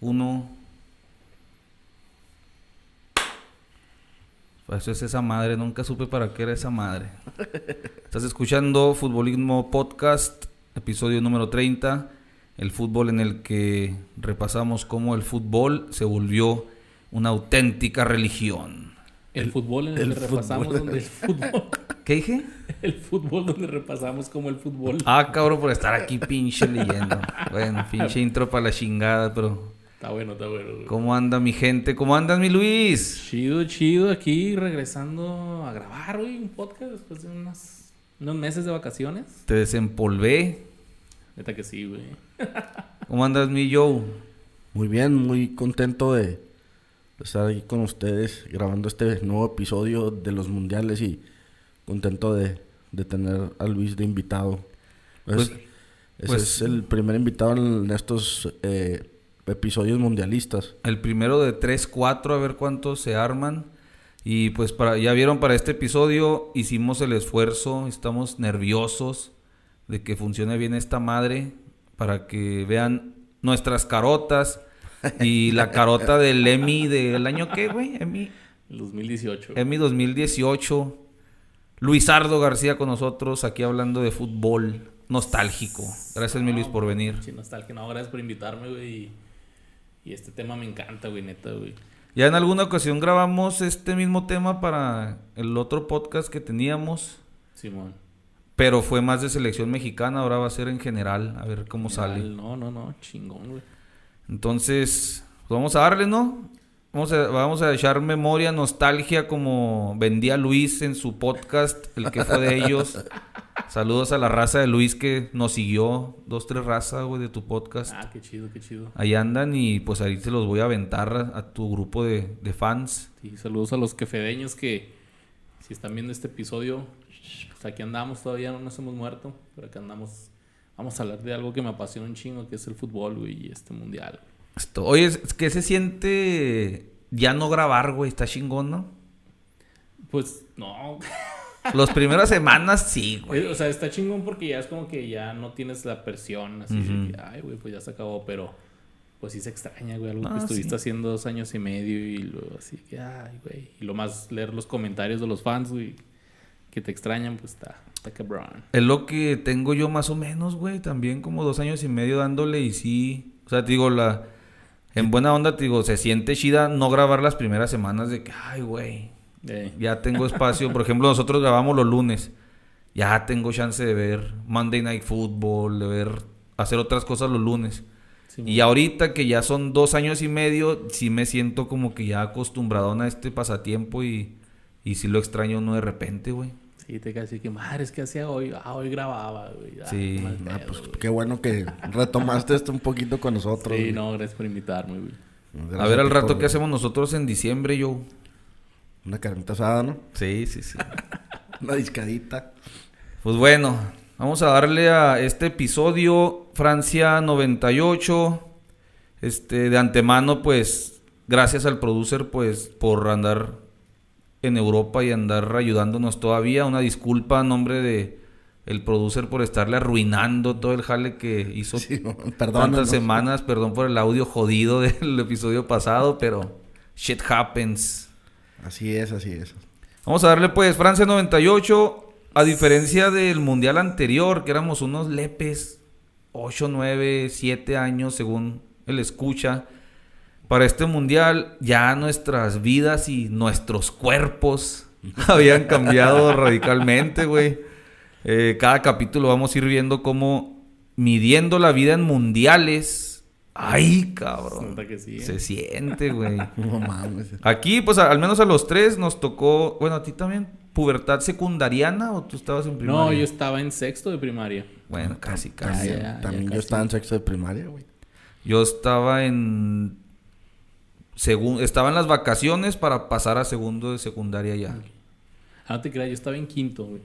Uno. Pues eso es esa madre, nunca supe para qué era esa madre. Estás escuchando Futbolismo Podcast, episodio número 30, el fútbol en el que repasamos cómo el fútbol se volvió una auténtica religión. El, fútbol en el, el que repasamos fútbol. donde el fútbol. ¿Qué dije? El fútbol donde repasamos como el fútbol. Ah, cabrón, por estar aquí pinche leyendo. Bueno, pinche intro para la chingada, pero... Está bueno, está bueno. güey. ¿Cómo anda mi gente? ¿Cómo andas mi Luis? Chido, chido. Aquí regresando a grabar, güey, un podcast después de unas, unos meses de vacaciones. Te desempolvé. Neta que sí, güey. ¿Cómo andas mi Joe? Muy bien, muy contento de estar aquí con ustedes grabando este nuevo episodio de los mundiales y contento de, de tener a Luis de invitado. Es- Pues- ese pues- es el primer invitado en estos eh, episodios mundialistas. El primero de 3, 4, a ver cuántos se arman. Y pues para, ya vieron para este episodio, hicimos el esfuerzo, estamos nerviosos de que funcione bien esta madre para que vean nuestras carotas y la carota del Emmy del año qué, güey, Emmy, El 2018. Emmy 2018. Luisardo García con nosotros aquí hablando de fútbol nostálgico. Gracias mi Luis por venir. Sí, nostalgia. No, gracias por invitarme, güey. Y, este tema me encanta, güey, neta, güey. Ya en alguna ocasión grabamos este mismo tema para el otro podcast que teníamos, Simón. pero fue más de selección mexicana, ahora va a ser en general, a ver cómo sale. No, no, no, chingón, güey. Entonces, pues vamos a darle, ¿no? Vamos a, vamos a echar memoria, nostalgia, como vendía Luis en su podcast, el que fue de ellos. Saludos a la raza de Luis que nos siguió, dos, tres razas, güey, de tu podcast. Ah, qué chido, qué chido. Ahí andan y pues ahí te los voy a aventar a, a tu grupo de, de fans. Sí, saludos a los quefedeños que si están viendo este episodio, pues aquí andamos todavía, no nos hemos muerto, pero acá andamos. Vamos a hablar de algo que me apasiona un chingo, que es el fútbol, güey, y este mundial. Esto, oye, es que se siente ya no grabar, güey, está chingón, ¿no? Pues no, Las primeras semanas sí, güey. o sea, está chingón porque ya es como que ya no tienes la presión, así de Ujú. que, ay, güey, pues ya se acabó, pero pues sí se extraña, güey, algo Ah, que estuviste sí. haciendo dos años y medio y luego así que, ay, güey. Y lo más, leer los comentarios de los fans, güey, que te extrañan, pues está, está cabrón. Es lo que tengo yo más o menos, güey, también como dos años y medio dándole y sí. O sea, te digo, la... En buena onda, te digo, se siente chida no grabar las primeras semanas de que, ay, güey, Eh, ya tengo espacio. Por ejemplo, nosotros grabamos los lunes. Ya tengo chance de ver Monday Night Football, de ver, hacer otras cosas los lunes. sí, Y ahorita que ya son dos años y medio, sí me siento como que ya acostumbrado a este pasatiempo y, y sí lo extraño uno de repente, güey. Sí, te casi que, madre, es que hacía hoy, ah, hoy grababa, güey. Ah, Sí. Ah, pues güey. qué bueno que retomaste esto un poquito con nosotros. Sí, güey. no, gracias por invitarme, güey. Gracias a ver al rato qué hacemos nosotros en diciembre, yo. Una carnita asada, ¿no? Sí, sí, sí. Una discadita. Pues bueno, vamos a darle a este episodio Francia 98. Este, de antemano, pues, gracias al producer, pues, por andar en Europa y andar ayudándonos todavía. Una disculpa a nombre de el producer por estarle arruinando todo el jale que hizo Sí, tantas semanas. Perdón por el audio jodido del episodio pasado, pero shit happens. Así es, así es. Vamos a darle pues Francia 98. A diferencia del mundial anterior, que éramos unos lepes, 8, 9, 7 años según el escucha. Para este mundial ya nuestras vidas y nuestros cuerpos habían cambiado radicalmente, güey. Eh, cada capítulo vamos a ir viendo cómo midiendo la vida en mundiales. Ay, cabrón. Que sí, ¿eh? Se siente, güey. No mames. Aquí, pues a- al menos a los tres nos tocó, bueno, a ti también, pubertad secundariana o tú estabas en primaria. No, yo estaba en sexto de primaria. Bueno, casi, casi. También, ya, ya también yo casi. estaba en sexto de primaria, güey. Yo estaba en segun- estaba en las vacaciones para pasar a segundo de secundaria ya. Ah, no te creas, yo estaba en quinto, güey.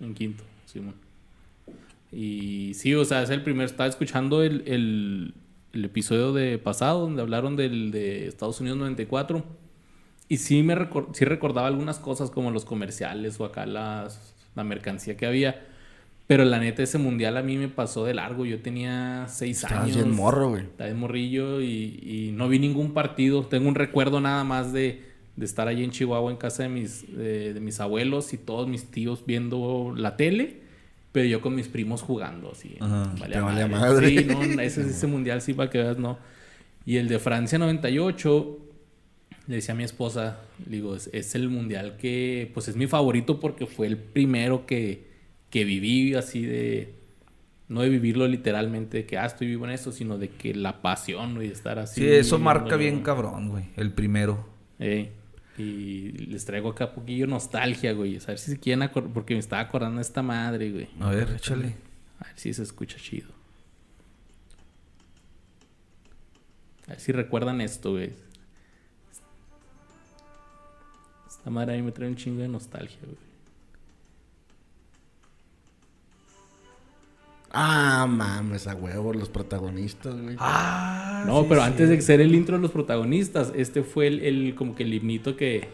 En quinto, Simón. Y sí, o sea, es el primer. Estaba escuchando el, el, episodio de pasado donde hablaron del de Estados Unidos 94. Y sí me sí recordaba algunas cosas como los comerciales o acá las, la mercancía que había. Pero la neta, ese mundial a mí me pasó de largo. Yo tenía seis Estabas años. bien morro, güey. Estaba de morrillo y, y no vi ningún partido. Tengo un recuerdo nada más de, de estar allí en Chihuahua en casa de mis, de, de mis abuelos y todos mis tíos viendo la tele, pero yo con mis primos jugando así. Ajá. Te valía madre. Sí, no, ese, ese mundial sí para que veas, no. Y el de Francia 98, le decía a mi esposa, digo, es, es el mundial que, pues es mi favorito porque fue el primero que, que viví así de, no de vivirlo literalmente, de que, ah, estoy vivo en esto, sino de que la pasión, güey, de estar así. Sí, eso marca bien cabrón, güey. El primero. Eh, y les traigo acá un poquillo nostalgia, güey. A ver si se quieren acordar, porque me estaba acordando de esta madre, güey. A ver, échale. A ver si se escucha chido. A ver si recuerdan esto, güey. Esta madre a mí me trae un chingo de nostalgia, güey. Ah, mames, a huevo, los protagonistas, güey. Ah, No, sí, pero sí. antes de ser el intro de los protagonistas, este fue el, el- como que el himnito que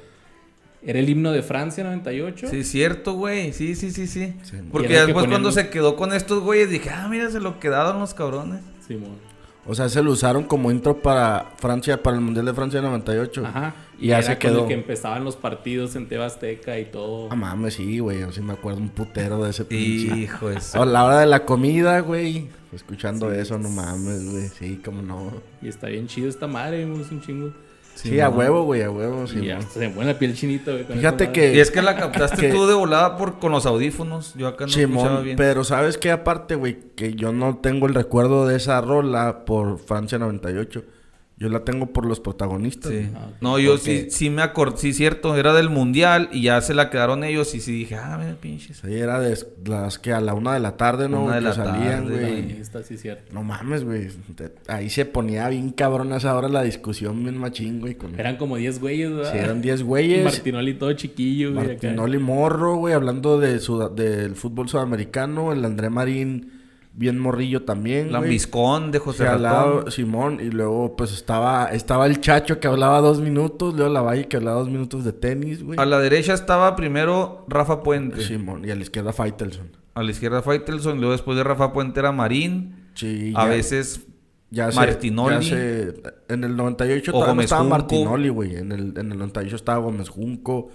era el himno de Francia 98. Sí, cierto, güey. Sí, sí, sí, sí. Sí, Porque después ponían cuando se quedó con estos güeyes dije, ah, mira, se lo quedaron los cabrones. Simón. O sea, se lo usaron como intro para Francia, para el Mundial de Francia 98. Ajá. Y ya era se con el quedó. que empezaban los partidos en Tebasteca y todo. Ah, mames, sí, güey. Yo sí me acuerdo un putero de ese pinche. Hijo es. A la hora de la comida, güey. Escuchando eso, no mames, güey. Sí, cómo no. Y está bien chido esta madre, me gusta un chingo. Sí, a huevo, güey, a huevo, sí. y ya se me la piel chinita, güey. Fíjate madre. que- Y es que la captaste Que- tú de volada por, con los audífonos. Yo acá no escuchaba Simón, bien. pero ¿sabes qué? Aparte, güey, que yo no tengo el recuerdo de esa rola por Francia 98. Yo la tengo por los protagonistas. Sí. Ah. No, yo Porque- sí, sí me acordé, sí, cierto, era del mundial y ya se la quedaron ellos y sí dije, ah, mira, pinches. Sí, era de las que a la una de la tarde, ¿no? Una de que la salían, tarde, güey. Ahí está, sí, cierto. No mames, güey. Ahí se ponía bien cabrón a esa hora la discusión, bien machín, güey. Con... Eran como 10 güeyes, ¿verdad? Sí, eran 10 güeyes. Martinoli todo chiquillo, güey. acá. Martinoli Morro, güey, hablando de del fútbol sudamericano. El André Marín, bien morrillo también, La güey. Viscón de José lado, Ratón. Simón, y luego pues estaba, estaba el Chacho que hablaba dos minutos, luego la Valle que hablaba dos minutos de tenis, güey. A la derecha estaba primero Rafa Puente. Simón, y a la izquierda Faitelson. A la izquierda Faitelson. Luego después de Rafa Puente era Marín. Sí, A ya- veces ya se- Martinoli. ya se- en el 98 O estaba Junco. Martinoli, güey. En el, en el 98 estaba Gómez Junco.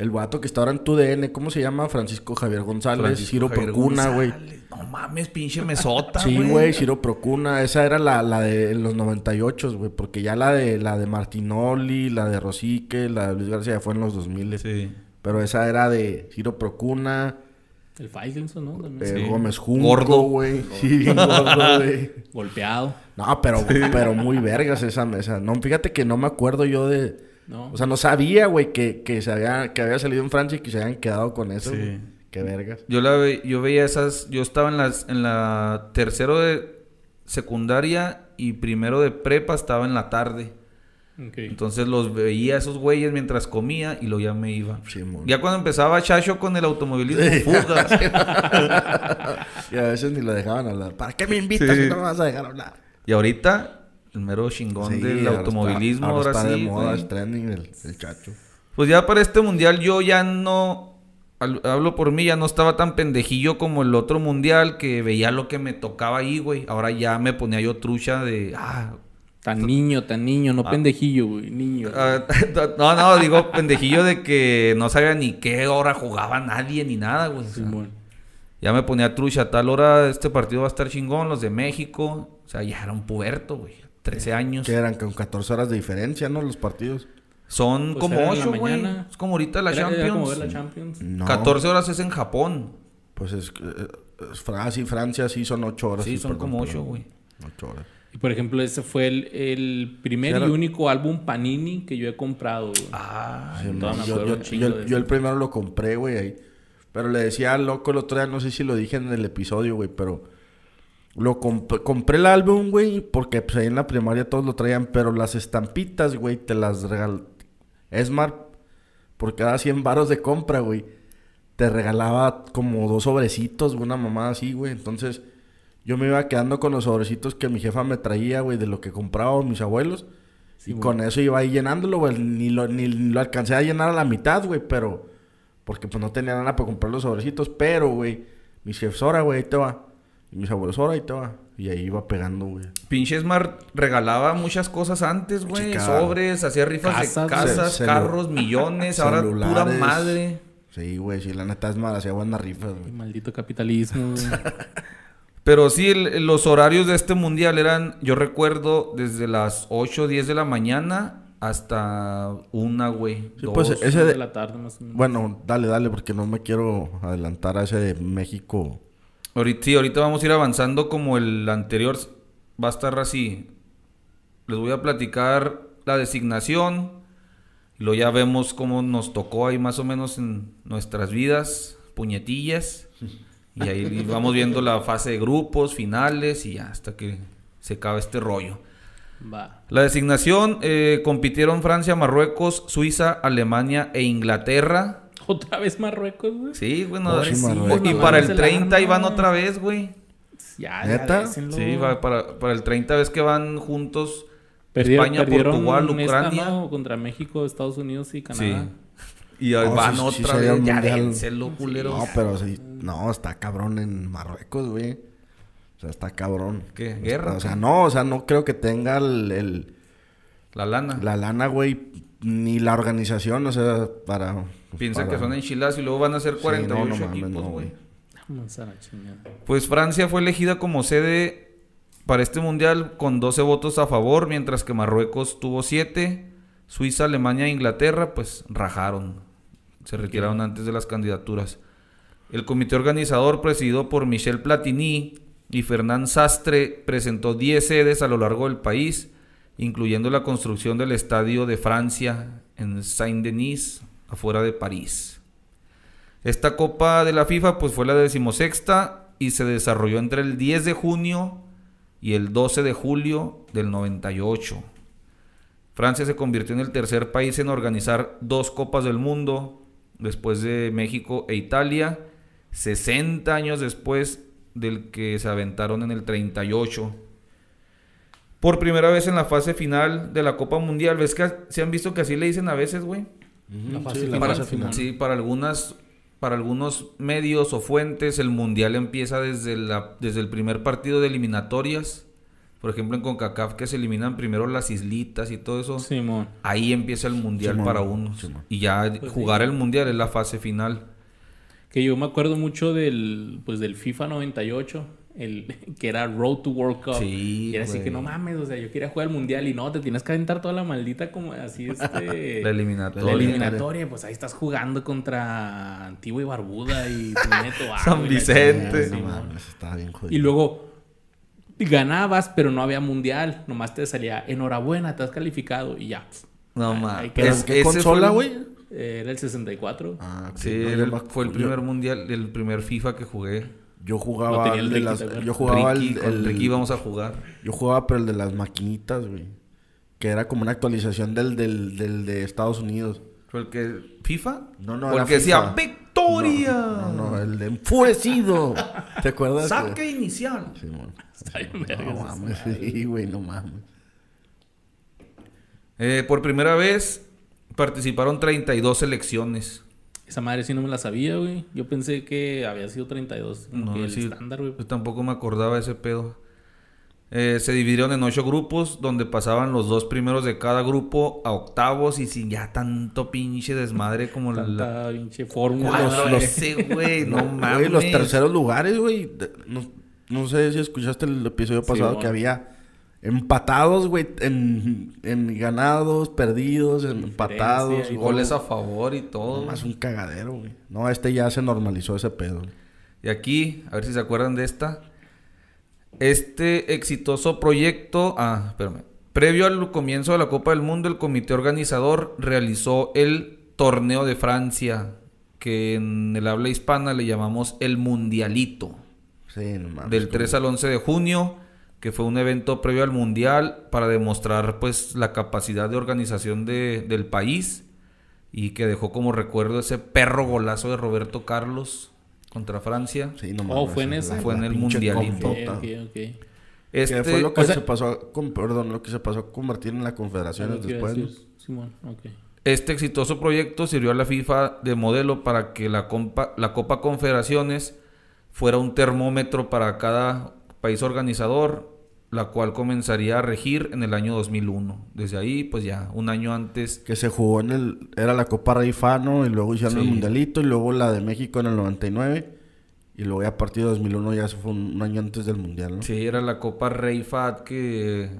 El vato que está ahora en tu DN, ¿cómo se llama? Francisco Javier González. Francisco Ciro Javier Procuna, güey. No mames, pinche mesota, Sí, güey, Ciro Procuna. Esa era la, la de los 98, güey. Porque ya la de la de Martinoli, la de Rosique, la de Luis García ya fue en los 2000. Sí. Pero esa era de Ciro Procuna, El Faitelson, ¿no? También. eh, Sí. Gómez Junco, Gordo. güey. Sí, bien gordo, güey. Golpeado. No, pero, pero muy vergas esa mesa. No, fíjate que no me acuerdo yo de... ¿no? O sea, no sabía, güey, que, que, se había, que había salido en Francia y que se habían quedado con eso. Sí. Qué vergas. Yo la ve- yo veía esas, yo estaba en las en la tercero de secundaria y primero de prepa estaba en la tarde. Entonces los veía a esos güeyes mientras comía y luego ya me iba. Ya cuando empezaba Chacho con el automovilismo, fugas. Y a veces ni lo dejaban hablar. ¿Para qué me invitas Sí. si no me vas a dejar hablar? y ahorita, el mero chingón Sí, del ahora automovilismo, está, ahora, está sí. de moda, güey. es trending el, el chacho. Pues ya para este mundial yo ya no, hablo por mí, ya no estaba tan pendejillo como el otro mundial que veía lo que me tocaba ahí, güey. Ahora ya me ponía yo trucha de, ah, Tan niño, tan niño, no pendejillo, güey. Niño. ah, no, no, digo pendejillo de que no sabía ni qué hora jugaba nadie ni nada, güey. O sea, Simón. ya me ponía trucha, a tal hora este partido va a estar chingón, los de México. O sea, ya era un puberto, güey. 13 años. Que eran con 14 horas de diferencia, ¿no? Los partidos. Son Pues como era en la 8, güey. Es como ahorita la Champions. como ver la Champions. No. 14 horas es en Japón. Pues es, eh, es Francia y Francia sí son 8 horas. Sí, son como ocho, perdón. güey. 8 horas. Y por ejemplo, ese fue el, el primer Era- y único álbum Panini que yo he comprado, güey. Ah, Sí, yo, yo- yo- yo el primero lo compré, güey, ahí. Pero le decía al loco el otro día, no sé si lo dije en el episodio, güey, pero... Lo comp- compré el álbum, güey, porque pues ahí en la primaria todos lo traían, pero las estampitas, güey, te las regal... Esmar, por cada 100 varos de compra, güey, te regalaba como dos sobrecitos, una mamada así, güey. Entonces, yo me iba quedando con los sobrecitos que mi jefa me traía, güey, de lo que compraban mis abuelos. Sí, y güey. con eso iba ahí llenándolo, güey. Ni lo, ni lo alcancé a llenar a la mitad, güey, pero... Porque pues no tenía nada para comprar los sobrecitos, pero, güey... Mis jefes, hora, güey, ahí te va. Y mis abuelos, hora, ahí te va. Y ahí iba pegando, güey. Pinche Smart regalaba muchas cosas antes, güey. Sobres, hacía rifas Casas, de casas, carros, millones. Ahora pura madre. Sí, güey, sí, la neta es mal, hacía buenas rifas, güey. Maldito capitalismo, güey. Pero sí, el- los horarios de este mundial eran, yo recuerdo, desde las 8 o 10 de la mañana hasta una, güey. Sí, dos. pues ese de de... la tarde más o menos. Bueno, dale, dale, porque no me quiero adelantar a ese de México. Ahorita, sí, ahorita vamos a ir avanzando como el anterior va a estar así. Les voy a platicar la designación. Y luego ya vemos cómo nos tocó ahí más o menos en nuestras vidas, puñetillas. Y ahí vamos viendo la fase de grupos, finales y ya hasta que se acaba este rollo. Va. La designación eh, compitieron Francia, Marruecos, Suiza, Alemania e Inglaterra. Otra vez Marruecos, güey. Sí, sí, Marruecos. y para el Se la 30 arma, iban güey. otra vez, güey. Ya, ¿Neta? ya. Sí, va para, para el 30 vez que van juntos Perdieron, España, perdieron Portugal, esta, Ucrania. ¿no? Contra México, Estados Unidos y Sí. Canadá. Y ahí No, van sí- sí otra vez. Ya mundial. déjenselo, culeros. No, pero sí, no, está cabrón en Marruecos, güey. O sea, está cabrón. ¿Qué? ¿Guerra? O sea, no, o sea, no creo que tenga el, el- La lana. la lana, güey, ni la organización, o sea, para... Piensa para- que son enchiladas y luego van a ser Sí, 48 no, no mames, equipos, no, güey. Pues Francia fue elegida como sede para este mundial con 12 votos a favor, mientras que Marruecos tuvo 7. Suiza, Alemania e Inglaterra, pues rajaron. Se retiraron antes de las candidaturas. El comité organizador, presidido por Michel Platini y Fernand Sastre, presentó 10 sedes a lo largo del país, incluyendo la construcción del Estadio de Francia en Saint-Denis, afuera de París. Esta Copa de la FIFA pues fue la decimosexta y se desarrolló entre el 10 de junio y el 12 de julio del 98. Francia se convirtió en el tercer país en organizar dos Copas del Mundo después de México e Italia, 60 años después del que se aventaron en el 38. Por primera vez en la fase final de la Copa Mundial, ¿ves que se han visto que así le dicen a veces, güey? Fase sí, la final, fase Simón. final. Sí, para algunas, para algunos medios o fuentes, el mundial empieza desde la, desde el primer partido de eliminatorias. Por ejemplo, en CONCACAF que se eliminan primero las islitas y todo eso. Simón. Ahí empieza el mundial Simón, para unos. Simón. Y ya Pues jugar el mundial es la fase final. Que yo me acuerdo mucho del, pues, del FIFA 98, el, que era Road to World Cup. Sí, Y era así que no mames, o sea, yo quería jugar el mundial y no, te tienes que aventar toda la maldita como así, este... La eliminatoria. La eliminatoria, pues ahí estás jugando contra Antigua y Barbuda y Puneto Agua San Vicente. chingada, No Simón. mames, estaba bien jodido. Y luego ganabas, pero no había mundial. Nomás te salía, enhorabuena, te has calificado y ya. No mames. Es- ¿Qué consola, güey? Era el 64. Ah, Sí, no, era yo el- me- fue el primer mundial, el primer FIFA que jugué. Yo jugaba el el de Ricky, las... Yo jugaba Ricky, el... con el- Ricky íbamos a jugar. Yo jugaba, pero el de las maquinitas, güey. Que era como una actualización del, del, del de Estados Unidos. ¿Fue el que FIFA? No, no, el era que decía. ¡Victoria! No, no, el de enfurecido. ¿Te acuerdas? Saque inicial. Simón. Está bien vergas No mames, sí, güey, no mames. Eh, por primera vez participaron 32 selecciones. Esa madre sí no me la sabía, güey. Yo pensé que había sido 32. como No, que el sí. estándar, güey. Yo tampoco me acordaba de ese pedo. Eh, se dividieron en ocho grupos, donde pasaban los dos primeros de cada grupo a octavos y sin ya tanto pinche desmadre como la... Tanta pinche fórmula. Cuadro güey. no mames. los terceros lugares, güey. No, no sé si escuchaste el episodio Sí, pasado bueno. que había empatados, güey, en, en ganados, perdidos, en empatados, y Goles a favor y todo. Más un cagadero, güey. No, este ya se normalizó ese pedo. Y aquí, a ver si se acuerdan de esta. Este exitoso proyecto, ah, espérame. Previo al comienzo de la Copa del Mundo, el comité organizador realizó el Torneo de Francia, que en el habla hispana le llamamos el Mundialito, Sí, no mames. del como- 3 al 11 de junio, que fue un evento previo al Mundial para demostrar pues la capacidad de organización de- del país y que dejó como recuerdo ese perro golazo de Roberto Carlos contra Francia. Sí, no Oh, ¿fue en ese? Fue en el Mundialito. Ok, compota. ok, ok. Este, Que fue lo que o sea- se pasó a, con- perdón, lo que se pasó a convertir en la a después. decir, Simón. Este exitoso proyecto sirvió a la FIFA de modelo para que la, compa- la Copa Confederaciones fuera un termómetro para cada país organizador, la cual comenzaría a regir en el año 2001. Desde ahí, pues ya, un año antes. Que se jugó en el... Era la Copa Rey Fano y luego hicieron el Sí. Mundialito y luego la de México en el 99. Y luego ya a partir de 2001 ya se fue un, un año antes del Mundial, ¿no? Sí, era la Copa Rey Fat que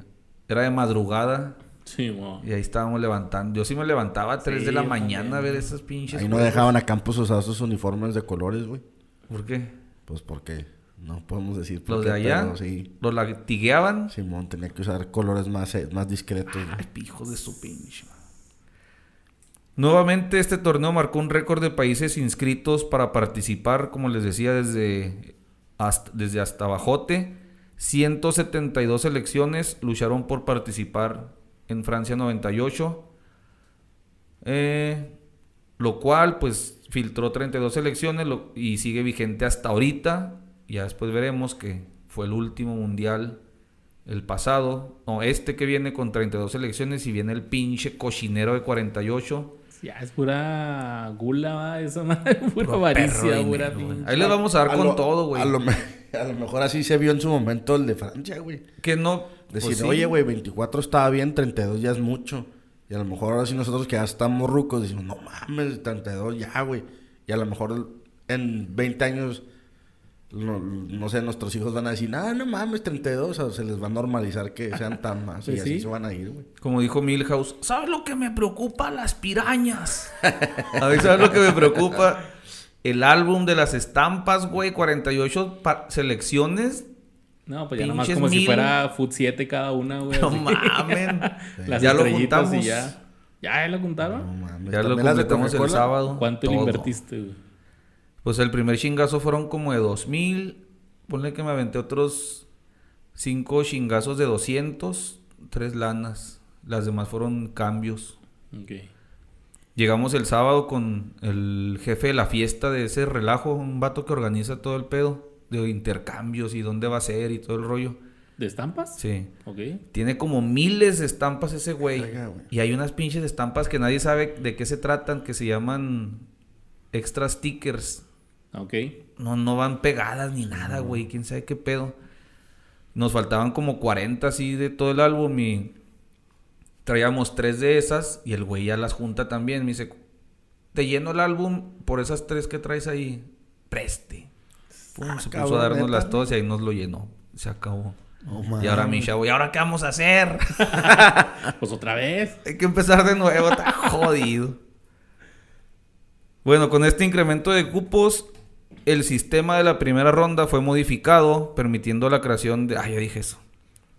era de madrugada. Sí, mo. Y ahí estábamos levantando. Yo sí me levantaba a 3 Sí, de la mañana a ver esas pinches. Ahí no dejaban a Campos usar sus uniformes de colores, güey. ¿Por qué? Pues porque no podemos decir por Los qué, de allá pero sí. los latigueaban. Simón tenía que usar colores más, eh, más discretos. Ay, hijo de su pinche. Nuevamente este torneo marcó un récord de países inscritos para participar, como les decía, desde hasta, desde hasta Bajote. 172 selecciones lucharon por participar en Francia 98. eh, lo cual pues filtró 32 selecciones lo- y sigue vigente hasta ahorita. Ya después veremos que fue el último mundial el pasado, no, este que viene con 32 selecciones y viene el pinche cochinero de 48. Ya es pura gula, va, esa madre, pura avaricia, pura pinche- Ahí les vamos a dar A con lo- todo, güey. A lo, me- a lo mejor así se vio en su momento el de Francia, güey. Que no... Decir, pues sí. oye, güey, 24 estaba bien, 32 ya es mucho. Y a lo mejor ahora sí nosotros que ya estamos rucos decimos, no mames, 32 ya, güey. Y a lo mejor en 20 años, no, no sé, nuestros hijos van a decir, ah, no mames, 32. O se les va a normalizar que sean tan más. y Pues así sí. se van a ir, güey. Como dijo Milhouse, ¿sabes lo que me preocupa? Las pirañas. A ver, ¿sabes lo que me preocupa? El álbum de las estampas, güey, 48 pa- selecciones. No, pues ya nomás como si fuera Foot 7 cada una, güey. No así. mamen. Las ya lo juntamos. y ya. ¿Ya lo juntaron? No mames. Ya lo ¿También las de completamos el sábado. ¿Cuánto le invertiste, güey? Pues el primer chingazo fueron como de 2000. Ponle que me aventé otros 5 chingazos de 200. Tres lanas. Las demás fueron cambios. Ok. Llegamos el sábado con el jefe de la fiesta de ese relajo, un vato que organiza todo el pedo de intercambios y dónde va a ser y todo el rollo. ¿De estampas? Sí. Ok. Tiene como miles de estampas ese güey. Y hay unas pinches estampas que nadie sabe de qué se tratan, que se llaman extra stickers. Ok. No, no van pegadas ni nada, güey. Quién sabe qué pedo. Nos faltaban como 40 así de todo el álbum y traíamos tres de esas y el güey ya las junta también. Me dice, te lleno el álbum por esas tres que traes ahí. Preste. Pum, Ah, se puso a dárnoslas ¿neta? todas y ahí nos lo llenó. Se acabó. Y ahora mi chavo, ¿y ahora qué vamos a hacer? Pues otra vez. Hay que empezar de nuevo, está jodido. Bueno, con este incremento de cupos, el sistema de la primera ronda fue modificado, permitiendo la creación de... Ah, ya dije eso.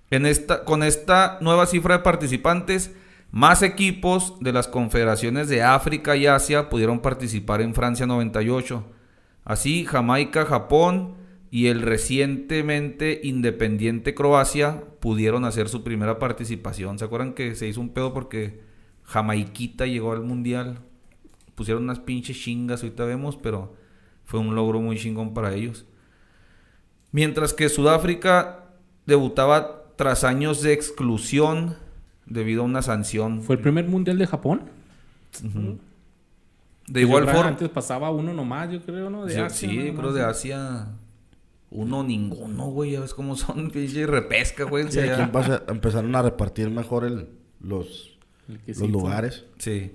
En esta, con esta nueva cifra de participantes, más equipos de las confederaciones de África y Asia pudieron participar en Francia 98. Así, Jamaica, Japón y el recientemente independiente Croacia pudieron hacer su primera participación. ¿Se acuerdan que se hizo un pedo porque Jamaiquita llegó al mundial? Pusieron unas pinches chingas, ahorita vemos, pero fue un logro muy chingón para ellos. Mientras que Sudáfrica debutaba tras años de exclusión debido a una sanción. ¿Fue el primer mundial de Japón? De igual forma. Antes pasaba uno nomás, yo creo, ¿no? De Sí, Asia, sí, ¿no? creo Nomás. de Asia. Uno, ninguno, güey. Ya ves cómo son, pinche repesca, güey. Sí, aquí empezaron a repartir mejor el, los, El los sí fue. lugares. Sí.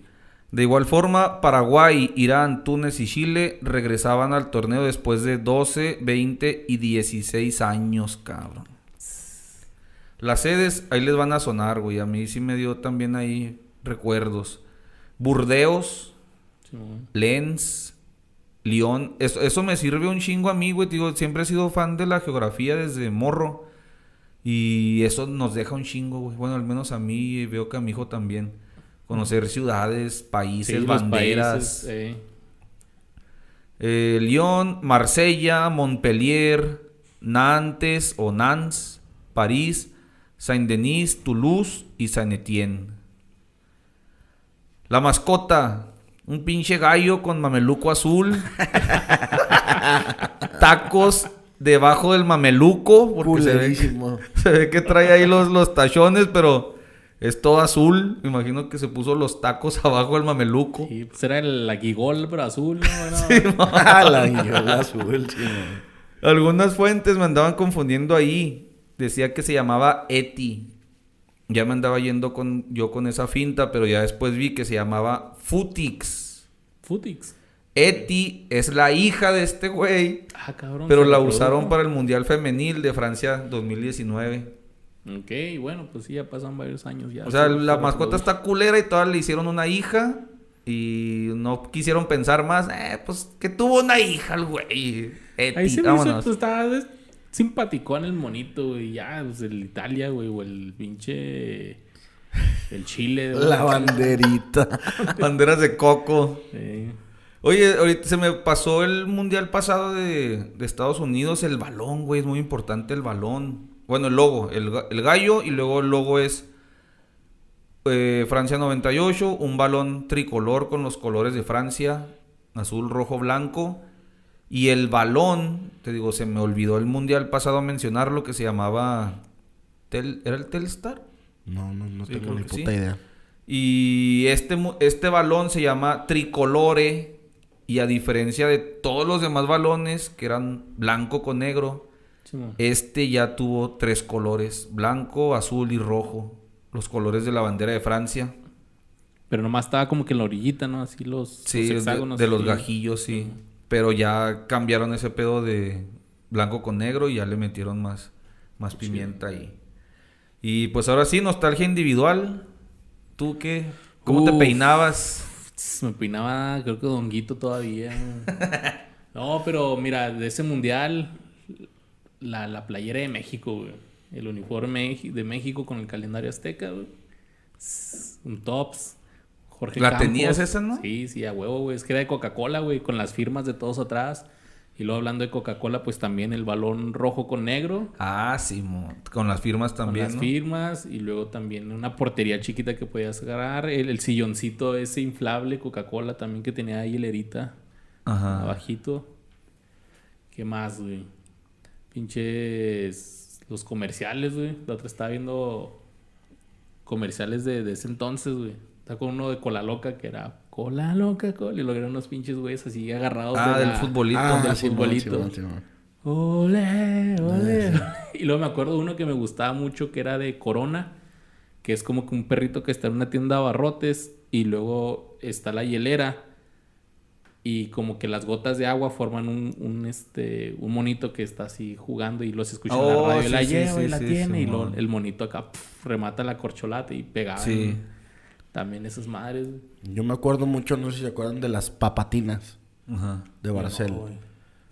De igual forma, Paraguay, Irán, Túnez y Chile regresaban al torneo después de 12, 20 y 16 años, cabrón. Las sedes, ahí les van a sonar, güey. A mí sí me dio también ahí recuerdos. Burdeos, Sí. Lens, León. Eso, eso me sirve un chingo a mí, güey. Digo, siempre he sido fan de la geografía desde morro. Y eso nos deja un chingo, güey. Bueno, al menos a mí y veo que a mi hijo también. Conocer ciudades, países, Sí, banderas. países, eh. Eh, Lyon, Marsella, Montpellier, Nantes o Nantes, París, Saint-Denis, Toulouse y Saint-Étienne. La mascota, un pinche gallo con mameluco azul. Tacos debajo del mameluco, porque se ve, Culerísimo. se ve que trae ahí los, los tachones, pero es todo azul. Me imagino que se puso los tacos abajo del mameluco. Sí, pues era el aguigol, pero azul, ¿no? Ah, la azul, sí. Algunas fuentes me andaban confundiendo ahí. Decía que se llamaba Eti. Ya me andaba yendo con, yo con esa finta, pero ya después vi que se llamaba Futix. Futix. Eti es la hija de este güey, Ah, cabrón. pero la usaron para el Mundial Femenil de Francia 2019. Ok, bueno, pues sí, ya pasan varios años ya. O sea, se- la mascota está culera y todas le hicieron una hija. Y no quisieron pensar más. Eh, pues que tuvo una hija el güey. Eti, Ahí se me hizo, pues estaba simpaticón el monito, güey. Ya, pues el Italia, güey, o el pinche. El Chile, güey. La banderita. Banderas de coco. Sí. Oye, ahorita se me pasó el mundial pasado de, de Estados Unidos, el balón, güey, es muy importante el balón. Bueno, el logo, el, el gallo y luego el logo es eh, Francia 98, un balón tricolor con los colores de Francia, azul, rojo, blanco. Y el balón, te digo, se me olvidó el mundial pasado mencionarlo que se llamaba... Tel- ¿Era el Telstar? No, no, no tengo ni puta sí. idea. Y este, este balón se llama tricolore. Y a diferencia de todos los demás balones que eran blanco con negro, Simón. este ya tuvo tres colores: blanco, azul y rojo. Los colores de la bandera de Francia. Pero nomás estaba como que en la orillita, ¿no? Así los, Sí, los de, hexágonos. de los gajillos, sí. Pero ya cambiaron ese pedo de blanco con negro y ya le metieron más, más pimienta ahí. Y pues ahora sí, nostalgia individual. ¿Tú qué? ¿Cómo te peinabas? Me peinaba, creo que donguito todavía. no, pero mira, de ese mundial, la, la playera de México, güey. El uniforme de México con el calendario azteca, güey. Un tops. Jorge ¿La Campos. tenías esa, no? Sí, sí, a huevo, güey. Es que era de Coca-Cola, güey, con las firmas de todos atrás. Y luego hablando de Coca-Cola, pues también el balón rojo con negro. Ah, sí, mo- con las firmas también, con las ¿no? firmas y luego también una portería chiquita que podías agarrar. El, el silloncito ese inflable Coca-Cola también que tenía ahí hilerita Ajá. abajito. ¿Qué más, güey? Pinches los comerciales, güey. La otra estaba viendo comerciales de, de ese entonces, güey. Está con uno de Cola Loca que era Cola Loca, Cola. Y eran unos pinches güeyes así agarrados Ah, de del la- futbolito. Ah, del Simón, futbolito. Simón, Simón. Ole, ole. Y luego me acuerdo uno que me gustaba mucho que era de Corona, que es como que un perrito que está en una tienda de abarrotes y luego está la hielera y como que las gotas de agua forman un, un, este un monito que está así jugando y los escucha en Oh, la radio y la sí, lleva sí, y la sí, tiene y luego el monito acá pf, remata la corcholata y pegaba. Sí. También esas madres. Yo me acuerdo mucho, no sé si se acuerdan de las papatinas Ajá. de Barcel. No.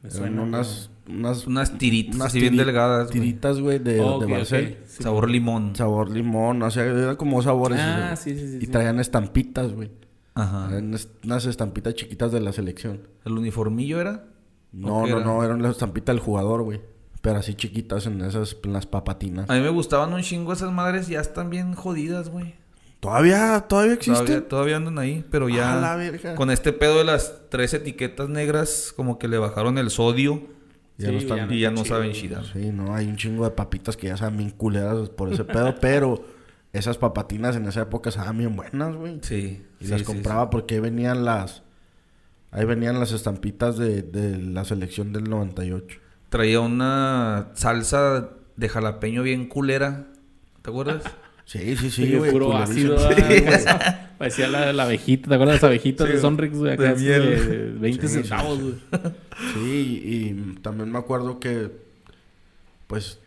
Me suena, unas, unas, Unas tiritas unas así bien delgadas. Tiritas, güey, de, Oh, de ok, Barcel. Sabor limón. Sabor limón, o sea, eran como sabores. Ah, sí, sí, sí, Y sí. traían estampitas, güey. Ajá. Eran unas estampitas chiquitas de la selección. ¿El uniformillo era? No, ¿O qué no, era? no, eran la estampita del jugador, güey. Pero así chiquitas en esas, en las papatinas. A mí me gustaban un chingo esas madres, ya están bien jodidas, güey. ¿Todavía, todavía existen? Todavía, todavía andan ahí, pero ya A la verga. con este pedo de las tres etiquetas negras, como que le bajaron el sodio Ya Sí, no están... ya no y ya no chido, saben güey. chidar. Sí, no, hay un chingo de papitas que ya saben bien culeras por ese pedo, pero esas papatinas en esa época estaban bien buenas, güey. Sí. Y sí, las sí, compraba porque ahí venían las... Ahí venían las estampitas de, de la selección del 98. sí. Traía una salsa de jalapeño bien culera. ¿Te acuerdas? Sí, sí, Sí, güey. puro ácido. Sí. ah. Parecía la, la abejita. ¿Te acuerdas de las abejitas Sí, de Sonrix, güey? de Acá así miel. de 20 Sí, sí, centavos, güey. Sí, y también me acuerdo que, pues,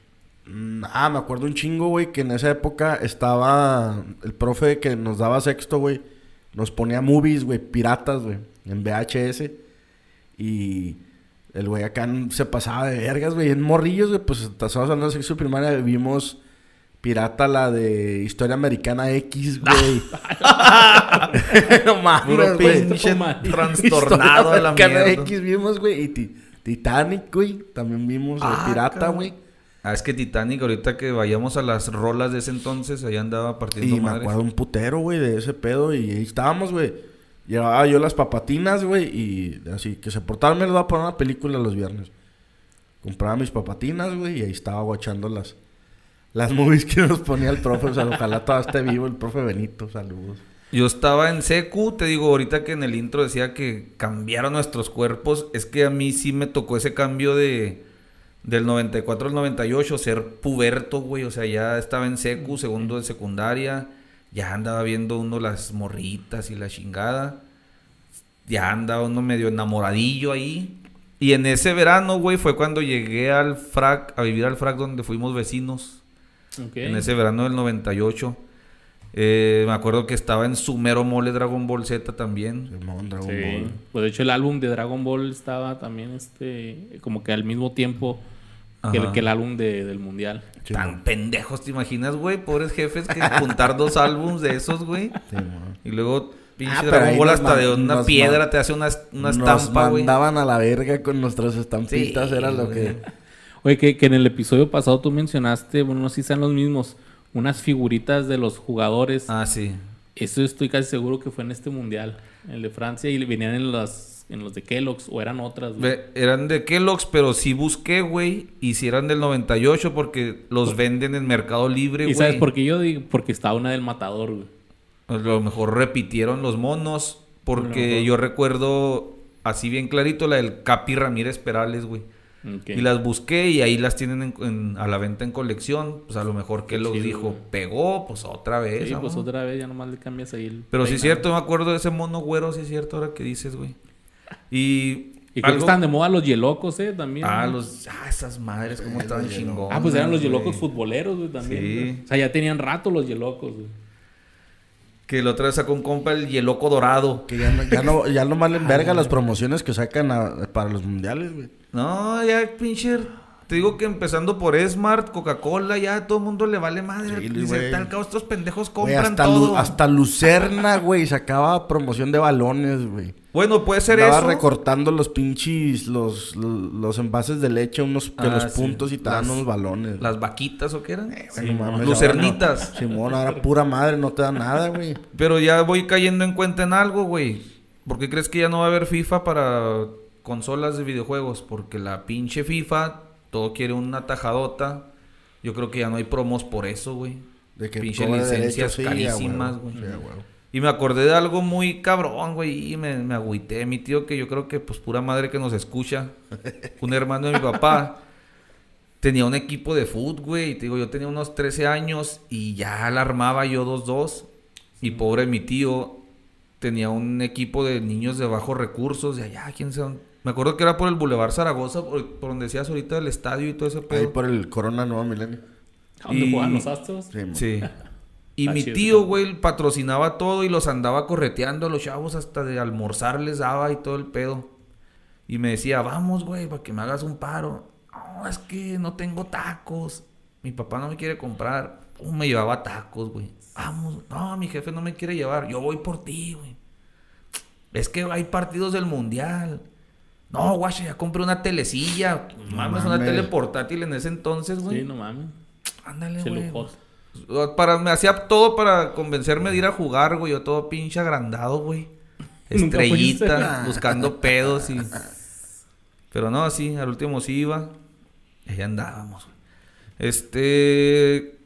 ah, me acuerdo un chingo, güey, que en esa época estaba el profe que nos daba sexto, güey, nos ponía movies, güey, piratas, güey, en VHS. Y el güey acá se pasaba de vergas, güey, en morrillos, güey, pues estábamos hablando de sexto de primaria, vimos pirata la de Historia Americana X, güey. no mames, pinche trastornado de la mierda. X vimos, güey. Y Ti- Titanic, güey. También vimos Ah, Pirata, güey. Ah, es que Titanic, ahorita que vayamos a las rolas de ese entonces, ahí andaba partiendo Y me acuerdo un putero, güey, de ese pedo. Y ahí estábamos, güey. Llevaba yo las papatinas, güey. Y así que se portaban, me les voy a poner una película los viernes. Compraba mis papatinas, güey. Y ahí estaba guachando las, las movies que nos ponía el profe. O sea, ojalá todavía esté vivo el profe Benito. Saludos. Yo estaba en secu, te digo, ahorita que en el intro decía que cambiaron nuestros cuerpos, es que a mí sí me tocó ese cambio de, Del 94 al 98, ser puberto, güey. O sea, ya estaba en secu, segundo de secundaria. Ya andaba viendo uno las morritas y la chingada. Ya andaba uno medio enamoradillo ahí. Y en ese verano, güey, fue cuando llegué al frac, a vivir al frac donde fuimos vecinos. En ese verano del 98. Eh, me acuerdo que estaba en su mero mole Dragon Ball Z también. Simón, Dragon Sí. Ball. Pues de hecho el álbum de Dragon Ball estaba también este como que al mismo tiempo que el, que el álbum de- del mundial. Tan pendejos, ¿te imaginas, güey? Pobres jefes que juntar dos álbums de esos, güey. Y luego pinche Ah, pero Dragon hasta de una piedra te hace una, una Nos estampa, güey. mandaban a la verga con nuestras estampitas, Sí, era lo güey. que... Oye, que, que en el episodio pasado tú mencionaste, bueno, no sé si sean los mismos, unas figuritas de los jugadores. Ah, sí. Eso estoy casi seguro que fue en este mundial, el de Francia, y venían en los, en los de Kellogg's, o eran otras. güey. Eran de Kellogg's, pero sí busqué, güey. Y si eran del 98 porque los venden en Mercado Libre, ¿Y güey. sabes por qué yo digo? Porque estaba una del matador, güey. A lo mejor repitieron los monos. Porque yo recuerdo así bien clarito la del Capi Ramírez Perales, güey. Y las busqué y ahí las tienen en- en- a la venta en colección. Pues a lo mejor que los dijo, pegó, pues otra vez. Sí, pues otra vez ya nomás le cambias ahí el Pero sí es cierto, me acuerdo de ese mono güero, sí es cierto ahora que dices, güey. Y... Y creo algo- que estaban de moda los yelocos, ¿eh? También. Ah, ¿no? los... Ah, esas madres, cómo estaban chingón. Ah, pues eran los yelocos futboleros, güey, también. Sí. O sea, ya tenían rato los yelocos, güey. Que la otra vez sacó un compa el yeloco dorado. Que ya no, ya no, ya no valen verga las promociones que sacan a- para los mundiales, güey. No, ya, pinche. Te digo que empezando por Smart, Coca-Cola, ya a todo el mundo le vale madre. Sí, Dice, tal cabo, estos pendejos compran hasta, todo. Lu- hasta Lucerna, güey, sacaba promoción de balones, güey. Bueno, puede ser Estaba eso. recortando los pinches, los, los envases de leche, unos que Ah, los sí. puntos y Las- unos balones. Las vaquitas o qué eran. Güey, no mames, Lucernitas. ahora no. Simón, ahora pura madre, no te da nada, güey. Pero ya voy cayendo en cuenta en algo, güey. ¿Por qué crees que ya no va a haber FIFA para consolas de videojuegos? Porque la pinche FIFA, todo quiere una tajadota. Yo creo que ya no hay promos por eso, güey. De que Pinche licencias sí, a carísimas, güey. Y me acordé de algo muy cabrón, güey, y me, me agüité. Mi tío, que yo creo que, pues, pura madre que nos escucha, un hermano de mi papá, tenía un equipo de fútbol, güey. y Te digo, yo tenía unos 13 años y ya la armaba yo 2-2. Y pobre mi tío tenía un equipo de niños de bajos recursos, de allá, quién sabe. Me acuerdo que era por el Boulevard Zaragoza, por, por donde decías ahorita el estadio y todo ese Ahí por el Corona Nuevo Milenio. ¿A dónde Y- juegan los astros? Sí. Sí. Y Está mi chido, tío, ¿no? güey, patrocinaba todo y los andaba correteando a los chavos hasta de almorzar les daba y todo el pedo. Y me decía, vamos, güey, para que me hagas un paro. No, es que no tengo tacos. Mi papá no me quiere comprar. Pum, me llevaba tacos, güey. Vamos. No, mi jefe no me quiere llevar. Yo voy por ti, güey. Es que hay partidos del mundial. No, guacha, ya compré una telecilla. Mames, una tele portátil en ese entonces, güey. Sí, no mames. Ándale, güey. Para, me hacía todo para convencerme de ir a jugar, güey. Yo todo pinche agrandado, güey. Estrellita, buscando pedos y... Pero no, sí, al último sí iba. Y ahí andábamos. Este...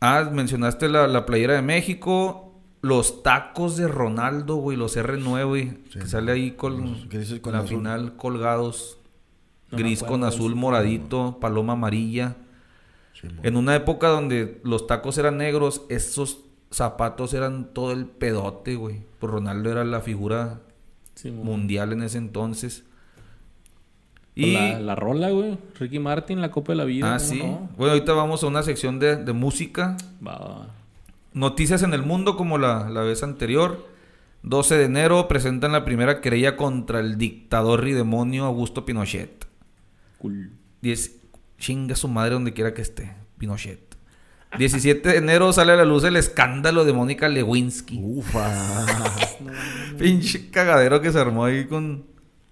Ah, mencionaste la, la playera de México. Los tacos de Ronaldo, güey. Los R9, güey. Sí. Que sale ahí con, con la azul. final colgados. No gris con azul moradito, paloma amarilla. Sí. En una época donde los tacos eran negros, esos zapatos eran todo el pedote, güey. Pues Ronaldo era la figura Sí, mundial en ese entonces. Pues Y... La, la rola, güey. Ricky Martin, la Copa de la Vida. ah, ¿cómo sí. no? Bueno, ahorita vamos a una sección de, de música. Va, va, va. Noticias en el mundo como la, la vez anterior. 12 de enero presentan la primera querella contra el dictador y demonio Augusto Pinochet. Cool. Diez... Chinga su madre donde quiera que esté. Pinochet. 17 de enero sale a la luz el escándalo de Mónica Lewinsky. Ufa. Pinche cagadero que se armó ahí con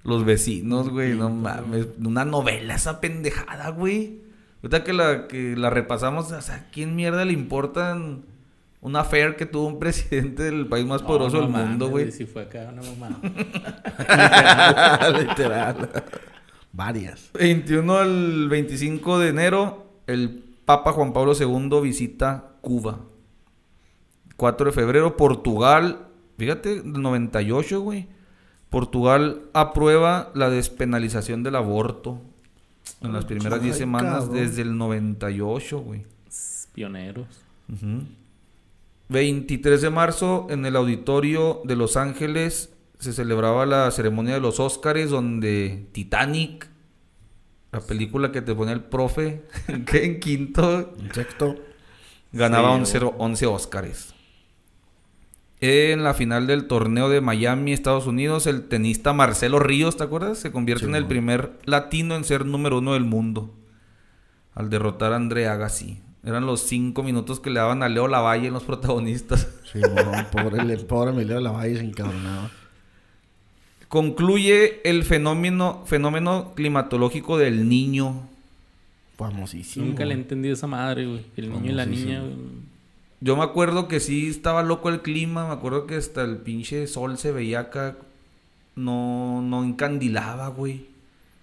los vecinos, güey. No mames. Una novela esa pendejada, güey. Ahorita que la, que la repasamos, o sea, ¿a quién mierda le importan una affair que tuvo un presidente del país más poderoso No, del mundo, güey? Si fue acá una mamá. Literal. Varias. 21 al 25 de enero, el Papa Juan Pablo II visita Cuba. 4 de febrero, Portugal. Fíjate, del 98, güey. Portugal aprueba la despenalización del aborto. En las primeras 10 Ay, semanas cabrón. desde el 98, güey. Pioneros. Ujú. 23 de marzo en el auditorio de Los Ángeles se celebraba la ceremonia de los Óscares donde Titanic, la película que te pone el profe, que en quinto En sexto. ganaba Sí, 11, güey. 11 Óscares. En la final del torneo de Miami, Estados Unidos, el tenista Marcelo Ríos, ¿te acuerdas? Se convierte Sí, en el primer latino en ser número uno del mundo. Al derrotar a André Agassi. Eran los cinco minutos que le daban a Leo Lavalle en los protagonistas. Sí, no, pobre, el pobre Emilio Lavalle se encabronaba. Concluye el fenómeno, fenómeno climatológico del niño. Famosísimo. Nunca le güey. entendí esa madre, güey. El niño y la niña, güey. Yo me acuerdo que sí estaba loco el clima, me acuerdo que hasta el pinche sol se veía acá, no, no encandilaba, güey.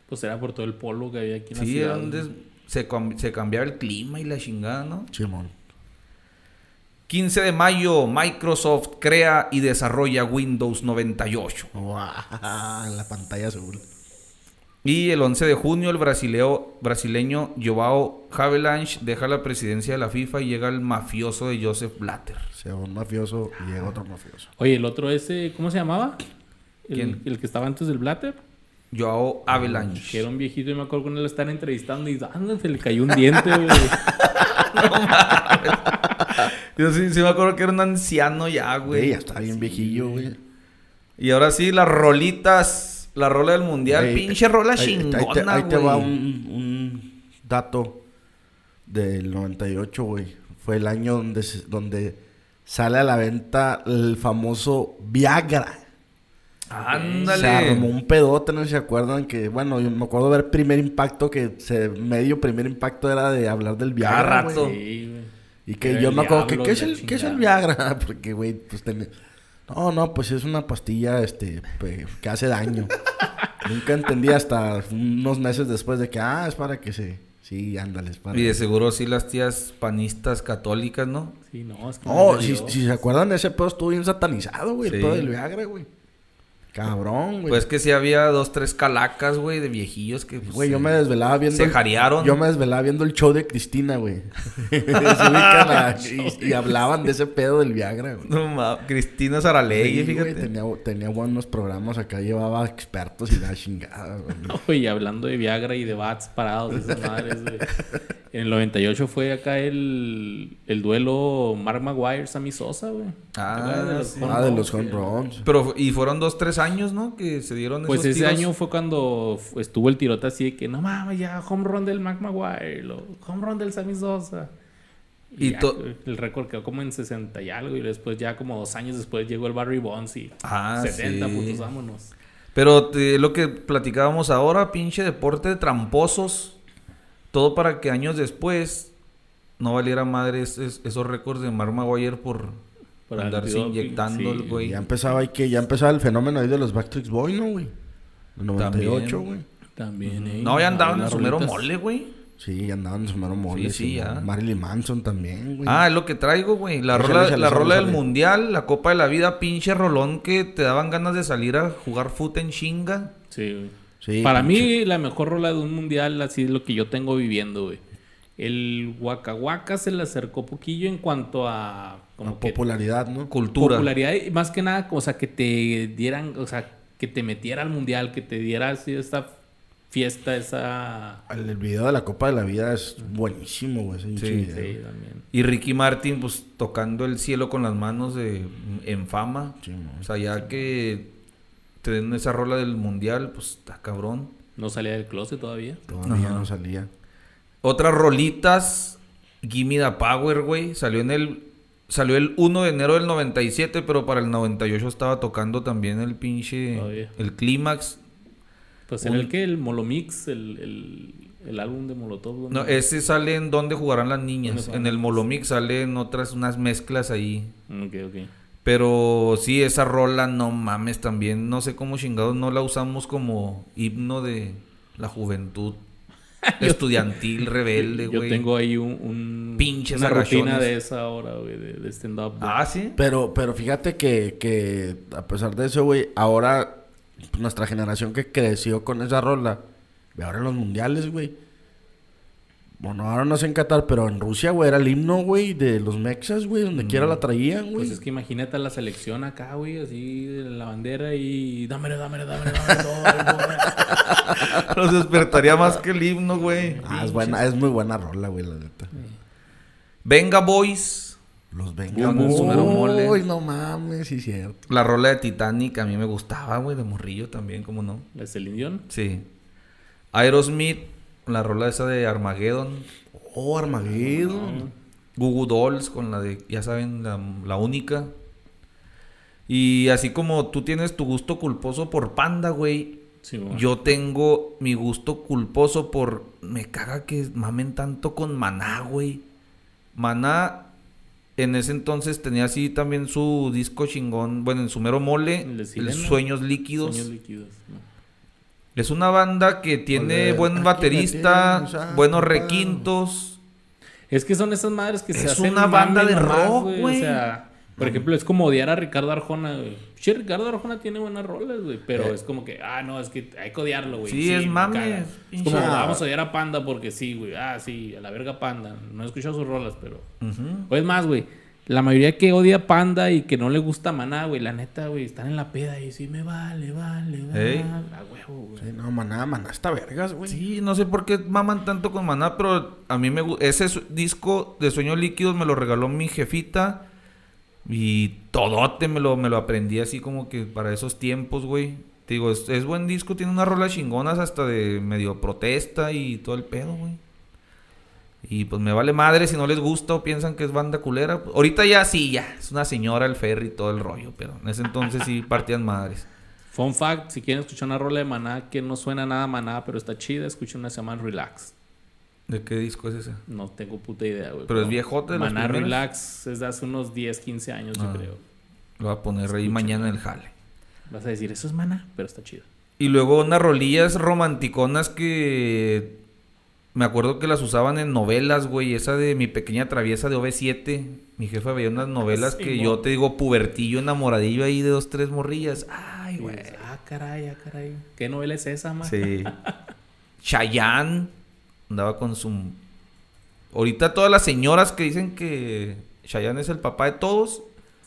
Pues era por todo el polvo que había aquí en la Sí, ciudad. era donde güey. se, se cambiaba el clima y la chingada, ¿no? Simón. 15 de mayo, Microsoft crea y desarrolla Windows 98. Guau, la pantalla azul. Y el 11 de junio, el brasileo, brasileño Joao Havelange deja la presidencia de la FIFA y llega el mafioso de Joseph Blatter. Se va un mafioso y llega otro mafioso. Oye, el otro ese, ¿cómo se llamaba? El, ¿Quién? el que estaba antes del Blatter. Joao Que Havelange. era un viejito y me acuerdo cuando lo estaban entrevistando y anda, se le cayó un diente, güey. Yo sí, sí me acuerdo que era un anciano ya, Güey, güey. ya está bien viejillo, güey. Y ahora sí, las rolitas, la rola del mundial, pinche rola ahí- ahí te- chingona, Ahí te, va un, un dato del 98, güey. Fue el año donde, se- donde sale a la venta el famoso Viagra. Se Ándale. armó un pedote, no sé si se acuerdan que, bueno, yo me acuerdo ver primer impacto, que se, medio primer impacto era de hablar del Viagra. Cada güey. rato. Sí, güey. Y que yo me acuerdo que, ¿qué es, el, ¿qué es el. Viagra? Porque, güey, pues tenía... No, no, pues es una pastilla, este, que hace daño. Nunca entendí hasta unos meses después de que, ah, es para que se... Sí, ándale, es para... Y de seguro sí las tías panistas católicas, ¿no? Sí, no, es que No, me si, si se acuerdan, ese pedo estuvo bien satanizado, güey, Sí. el pedo del Viagra, güey. Cabrón, güey. Pues que sí había dos, tres calacas, güey, de viejillos que... pues, Güey, yo se- me desvelaba viendo... Se el- jarearon. Yo me desvelaba viendo el show de Cristina, güey. Y, y hablaban de ese pedo del Viagra, güey. No mames, Cristina Saralegui, Sí, fíjate. güey, tenía, tenía buenos programas acá, llevaba expertos y la chingada, güey. Oye, hablando de Viagra y de bats parados, esas madres, güey. En el 98 fue acá el, el duelo Mark Maguire, Sammy Sosa, güey. Ah, De los sí. home Ah, de runs, los home runs. Pero, y fueron dos, tres años, ¿no? Que se dieron Pues esos ese tiros. año fue cuando estuvo el tirote así de que no mames, ya home run del Mark Maguire, lo, home run del Sammy Sosa. Y Y, ya, el récord quedó como en 60 y algo. Y después, ya como dos años después, llegó el Barry Bonds y Ah, 70 sí. putos, vámonos. Pero te- lo que platicábamos ahora, pinche deporte de tramposos. Todo para que años después no valiera madre es- es- esos récords de Mark Maguire por, Por andarse inyectando sí. güey. Ya empezaba ahí que ya empezaba el fenómeno ahí de los Backstreet Boys, ¿no, güey? El 98, También. güey. También, eh. No, ya andaban en su mero mole, güey. Sí, ya andaban en su mero mole. Sí, sí, ya. Marilyn Manson también, güey. Ah, es lo que traigo, güey. La rola, la rola del mundial, la Copa de la Vida, pinche rolón que te daban ganas de salir a jugar fútbol en chinga. Sí, güey. Sí, Para pinche. mí, la mejor rola de un mundial, así es lo que yo tengo viviendo, güey. El Waka Waka se le acercó poquillo en cuanto a... Como La que popularidad, ¿no? Cultura. popularidad y más que nada, o sea, que te dieran, o sea, que te metiera al mundial, que te diera así esta fiesta, esa... El, el video de la Copa de la Vida es buenísimo, güey. Sí. Sí, también. Y Ricky Martin, pues tocando el cielo con las manos de, en fama. Sí. O sea, ya que te den esa rola del mundial, pues está cabrón. No salía del closet todavía. Todavía Ajá. no salía. Otras rolitas, Gimme the Power, güey. Salió en el. Salió el 1 de enero del 97, pero para el 98 estaba tocando también el pinche. El clímax. Pues Un- era el que, el Molomix, el, el, el álbum de Molotov. No, ese sale en donde jugarán las niñas. ¿Dónde En el Molomix salen otras, unas mezclas ahí. Ok, ok. Pero sí, esa rola, no mames, también. No sé cómo chingados no la usamos como himno de la juventud estudiantil, rebelde, Yo güey. tengo ahí un, un- Pinches una rutina de esa hora, güey, de, de stand-up. Ah, sí. Pero, pero fíjate que, que a pesar de eso, güey, ahora nuestra generación que creció con esa rola, ahora en los mundiales, güey. Bueno, ahora no sé en Qatar, pero en Rusia, güey, era el himno, güey, de los mexas, güey, donde quiera la traían, güey. Pues es que imagínate a la selección acá, güey, así de la bandera y dámelo, dámelo, dámelo, dámelo todo, güey. Los despertaría más que el himno, güey. Ah, es buena, es muy buena rola, güey, la neta. Venga, boys. Los venga. Uy, no mames, sí, cierto. La rola de Titanic a mí me gustaba, güey, de morrillo también, ¿cómo no? La Celine Dion. Sí. Aerosmith, la rola esa de Armageddon. Oh, Armageddon. Google Dolls con la de, ya saben, la, la única. Y así como tú tienes tu gusto culposo por Panda, güey. Sí. Yo tengo mi gusto culposo por... Me caga que mamen tanto con Maná, güey. Maná en ese entonces tenía así también su disco chingón. Bueno, en su mero mole. El de el. Sueños Líquidos. Sueños líquidos. ¿no? Es una banda que tiene buen baterista, ah, buenos requintos. Es que son esas madres que se Es hacen una banda de nomás, rock, O güey. sea, por ejemplo, es como odiar a Ricardo Arjona, güey. Sí, Ricardo Arjona tiene buenas rolas, güey. Pero Eh. es como que, ah, no, es que hay que odiarlo, güey. Sí, es me mame, caga. Es como, Ah. vamos a odiar a Panda porque sí, güey. Ah, sí, a la verga Panda. No he escuchado sus rolas, pero. O es más, güey. La mayoría que odia Panda y que no le gusta Maná, güey, la neta, güey, están en la peda y sí me vale, vale, vale. Ey. A huevo, güey. Sí, no, maná, maná está vergas, güey. Sí, no sé por qué maman tanto con Maná, pero a mí me gu- ese disco de Sueños Líquidos me lo regaló mi jefita y todote me lo, me lo aprendí así como que para esos tiempos, güey. Te digo, es, es buen disco, tiene unas rolas chingonas hasta de medio protesta y todo el pedo, güey. Y pues me vale madre si no les gusta o piensan que es banda culera. Ahorita ya sí, ya, es una señora el ferry y todo el rollo, pero en ese entonces sí partían madres. Fun fact, si quieren escuchar una rola de Maná que no suena nada Maná, pero está chida, escuchen una que se llama Relax. ¿De qué disco es ese? No tengo puta idea, güey. Pero es viejote de Maná. Relax es de hace unos 10, 15 años, Ah. yo creo. Lo voy a poner ahí mañana en el jale. Vas a decir, eso es Maná, pero está chido. Y luego unas rolillas romanticonas que me acuerdo que las usaban en novelas, güey. Esa de mi pequeña traviesa de OV7. Mi jefa veía unas novelas que yo te digo pubertillo enamoradillo ahí de dos, tres morrillas. Ay, güey. ah, caray, ah, caray. ¿Qué novela es esa, man? Sí. Chayanne andaba con su... Ahorita todas las señoras que dicen que Chayanne es el papá de todos,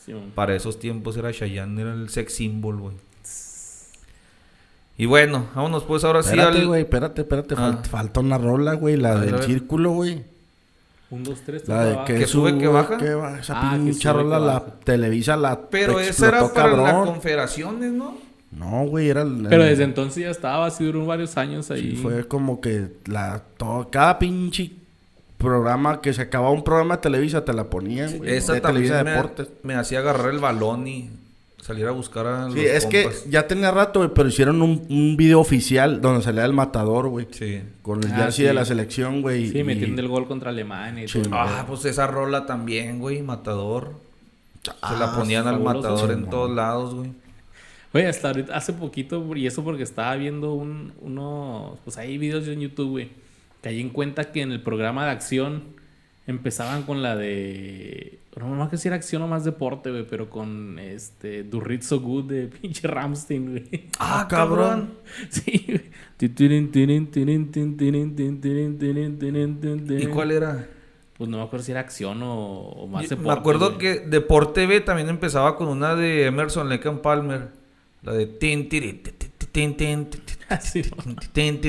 Sí, para esos tiempos era Chayanne, era el sex symbol, güey. Y bueno, vámonos pues ahora sí Espérate, al... güey, espérate, espérate. Ah. fal- falta una rola, güey, la del círculo, güey. Un, dos, tres, La de que, ¿Que sube, sube, que baja? que baja. Esa Ah, que pincha sube, rola que la baja. Televisa la Pero esa era para las confederaciones, ¿no? No, güey, era el... Pero desde entonces ya estaba, así duró varios años ahí. Sí, fue como que la... todo- cada pinche programa que se acababa un programa de Televisa te la ponían, güey. Esa de también Televisa me, Deportes. me hacía agarrar el balón y salir a buscar a Sí, los es que ya tenía rato, güey, pero hicieron un, un video oficial donde salía el matador, güey. Sí. Con el Ah, jersey sí. de la selección, güey. Sí, y- metiendo el gol contra Alemania y Sí. todo. Ah, pues esa rola también, güey, Matador. Se Ah, la ponían al Matador en todos lados, güey. Oye, hasta ahorita, hace poquito, y eso porque estaba viendo un, unos, pues hay videos en YouTube, güey. Caí en cuenta que en el programa de acción empezaban con la de, no me acuerdo si era acción o más deporte, güey, pero con este, Do It So Good de pinche Ramstein, güey. Ah, cabrón. Sí, güey. ¿Y cuál era? Pues no me acuerdo si era acción o, o más deporte. Me acuerdo güey. que Deporte TV también empezaba con una de Emerson and Palmer. La de tin, tin, tin, Ah, no. tin,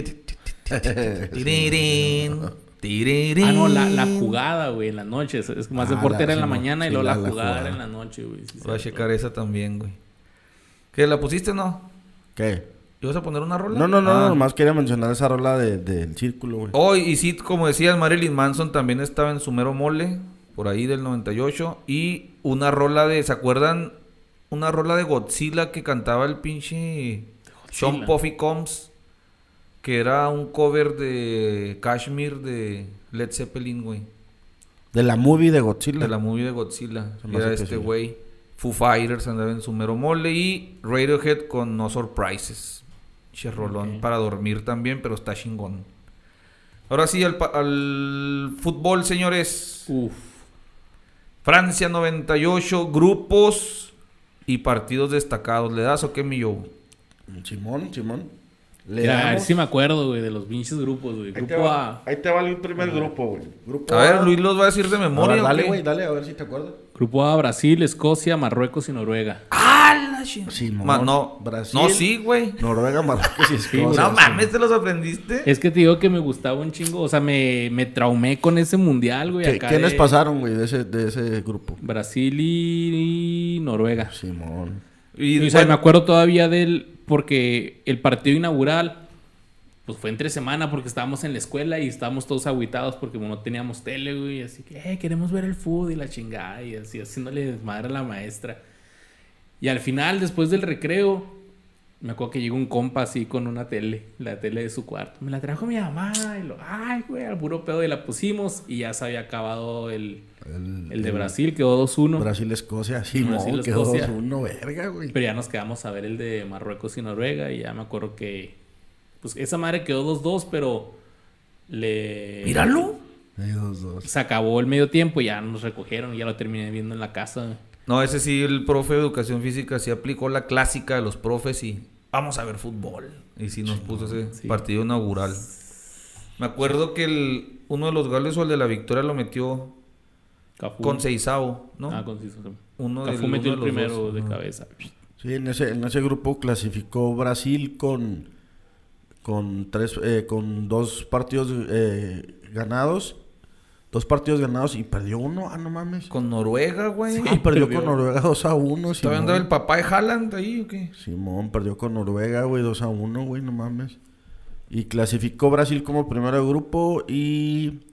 Ah, no, la, la jugada, güey, en las noches. Es que más Ah, deporte la- era en la sí, mañana y luego la, la- la jugada era en la noche, güey. sí, Voy a checar esa también, güey. ¿Qué, la pusiste o no? ¿Qué? ¿Ibas a poner una rola? No, no, no, Ah. nomás quería mencionar esa rola de- del círculo, güey. Oh, y sí, como decías, Marilyn Manson también estaba en su mero mole, por ahí del 98. Y una rola de, ¿se acuerdan? Una rola de Godzilla que cantaba el pinche Sean. Puffy Combs, que era un cover de Kashmir de Led Zeppelin, güey. De la movie de Godzilla. De la movie de Godzilla. Era este sí. güey. Foo Fighters andaba en su mero mole y Radiohead con No Surprises. Che rolón Ok. para dormir también, pero está chingón. Ahora sí, al, al fútbol, señores. Uf. Francia 98, grupos y partidos destacados. ¿Le das o qué, mi yo? Simón, Simón. Le Mira, a ver si me acuerdo, güey, de los pinches grupos, güey. ahí, te Grupo va, A. ahí te va el primer grupo, güey. Grupo A ver, Luis los va a decir de A ver, memoria. ¿o dale, güey, dale, a ver si te acuerdas. Grupo A, Brasil, Escocia, Marruecos y Noruega. ¡Ah, la chingada! Simón, Ma- no, Brasil. no, sí, güey. Noruega, Marruecos y Escocia. No mames, ¿te los aprendiste? Es que te digo que me gustaba un chingo. O sea, me, me traumé con ese mundial, güey. ¿Qué- acá ¿Quiénes de pasaron, güey, de ese, de ese grupo? Brasil y, y Noruega. Simón. Y, Y, o sea, bueno, me acuerdo todavía del. Porque el partido inaugural. Pues fue entre semana porque estábamos en la escuela y estábamos todos aguitados porque no teníamos tele, güey. Así que, eh, queremos ver el fútbol y la chingada. Y así, haciéndole desmadre a la maestra. Y al final, después del recreo, me acuerdo que llegó un compa así con una tele, la tele de su cuarto. Me la trajo mi mamá y lo, ay, güey, al puro pedo y la pusimos y ya se había acabado el, El, el de Brasil, quedó 2-1. Brasil, Escocia. Simón, Brasil, quedó Escocia. 2-1, verga, güey. Pero ya nos quedamos a ver el de Marruecos y Noruega y ya me acuerdo que pues esa madre quedó 2-2, pero le míralo. Ahí dos, dos. se acabó el medio tiempo y ya nos recogieron y ya lo terminé viendo en la casa. No, ese sí, el profe de educación física sí aplicó la clásica de los profes y vamos a ver fútbol. Y sí nos puso ese Sí. partido inaugural. Me acuerdo que el, uno de los goles o el de la victoria lo metió Cafú. con Seizao, ¿no? Ah, con Cafú. Uno Cafú del- metió uno el de los primero dos. de cabeza. Sí, en ese, en ese grupo clasificó Brasil con, con, tres, eh, con dos partidos eh, ganados. Dos partidos ganados y perdió uno. Ah, no mames. Con Noruega, güey. Ah, perdió perdió. con Noruega 2 a 1. ¿Todavía andaba el papá de Haaland ahí o qué? Simón perdió con Noruega, güey, 2 a 1, güey, no mames. Y clasificó Brasil como primero de grupo y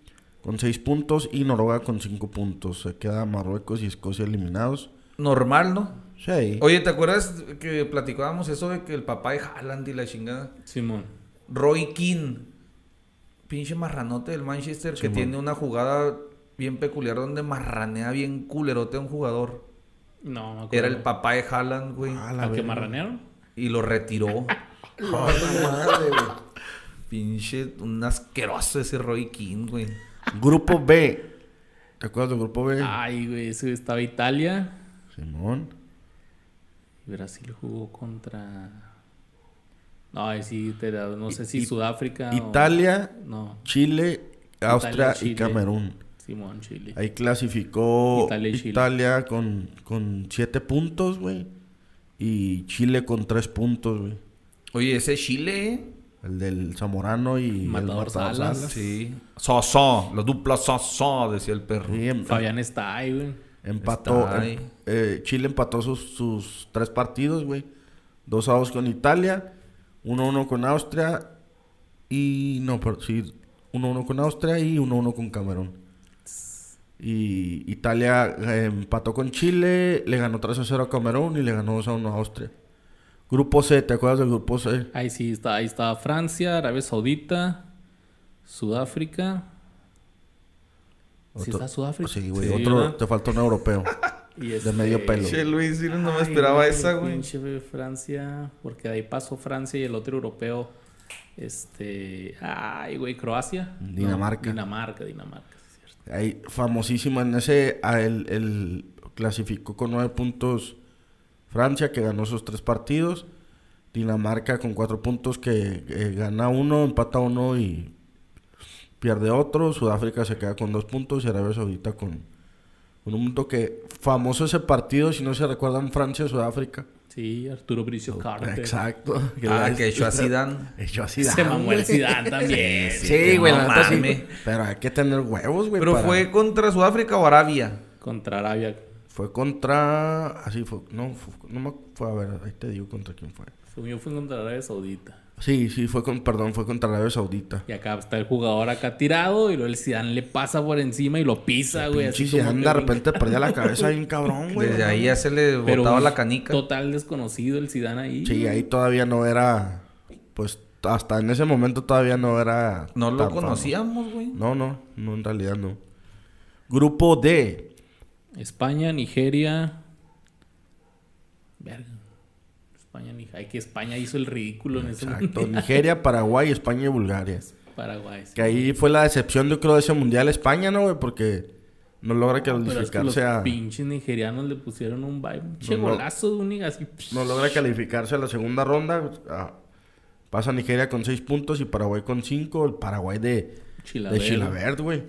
con 6 puntos y Noruega con 5 puntos. Se queda Marruecos y Escocia eliminados. Normal, ¿no? Sí. Oye, ¿te acuerdas que platicábamos eso de que el papá de Haaland y la chingada? Simón. Roy Keane, pinche marranote del Manchester, que tiene una jugada bien peculiar donde marranea bien culerote a un jugador. No, me acuerdo. Era el papá de Haaland, güey. Ah, ¿Al que marranearon? Y lo retiró. La madre, güey. pinche, un asqueroso ese Roy Keane, güey. Grupo B. ¿Te acuerdas del grupo B? Ay, güey, ese estaba Italia. Simón. Y Brasil jugó contra. No, ahí sí, te da- no sé si I- Sudáfrica. o- Italia, No, Chile, Austria Chile. y Camerún. Simón, Chile. Ahí clasificó Italia Italia, y Chile. con, con 7 puntos, güey. Y Chile con 3 puntos, güey. Oye, ese Chile, ¿eh? El del Zamorano y Matador el Matador Salas. Salas. Sí. Sosó, la dupla Sosó, decía el perro. Sí, em- Fabián está ahí, güey. empató. Está ahí. em- eh, Chile empató sus, sus tres partidos, güey. 2 a 2 con Italia, 1 a 1 con Austria y... No, pero sí, 1 a 1 con Austria y 1 a 1 con Camerún. Y Italia eh, empató con Chile, le ganó 3 a 0 a Camerún y le ganó 2 a 1 a Austria. Grupo C, ¿te acuerdas del grupo C? Ahí sí, está, ahí estaba Francia, Arabia Saudita, Sudáfrica. Sí Otro- está Sudáfrica. Sí, güey. Sí, otro, ¿verdad? te faltó un europeo. Y de medio pelo. Che, Luis, sí, no me Ay, esperaba esa, güey. pinche Francia, porque de ahí pasó Francia y el otro europeo. Este. Ay, güey, Croacia. No, Dinamarca. Dinamarca, Dinamarca, sí, es cierto. Ahí, famosísima en ese, a él, él clasificó con nueve puntos Francia, que ganó esos tres partidos. Dinamarca con cuatro puntos, que eh, gana uno, empata uno y pierde otro. Sudáfrica se queda con dos puntos y Arabia Saudita con, con un punto que famoso ese partido, si no se recuerdan, Francia-Sudáfrica. Sí, Arturo Bricio Carter. Exacto. Ah, la- que echó a Zidane. Echó a Se Zidane, mamó el. Zidane también. Sí, güey, no sí. Pero hay que tener huevos, güey. Pero para- fue contra Sudáfrica o Arabia. Contra Arabia. Fue contra. Así fue. No, fue, no me fue a ver, ahí te digo contra quién fue. Según yo fue contra Arabia Saudita. Sí, sí, fue con. Perdón, fue contra Arabia Saudita. Y acá está el jugador acá tirado y luego el Zidane le pasa por encima y lo pisa, güey. Como Zidane de un- repente perdía la cabeza bien cabrón, güey. Desde ahí ya se le Pero botaba la canica. Total desconocido el Zidane ahí. Sí, ahí todavía no era. Pues hasta en ese momento todavía no era. No lo conocíamos, güey. No, no, no, en realidad no. Grupo D. España, Nigeria. Verga. España, Nigeria. Ay, que España hizo el ridículo en ese Exacto. Nigeria, Paraguay, España y Bulgaria. Paraguay. sí. Que ahí fue la decepción, yo creo, de ese mundial España, ¿no, güey? Porque no logra Pero es que los calificarse a. pinches nigerianos le pusieron un vibe. Un che No, golazo de un así. no logra calificarse a la segunda ronda. ah, Pasa Nigeria con 6 puntos y Paraguay con 5. El Paraguay de. Chilabert, güey.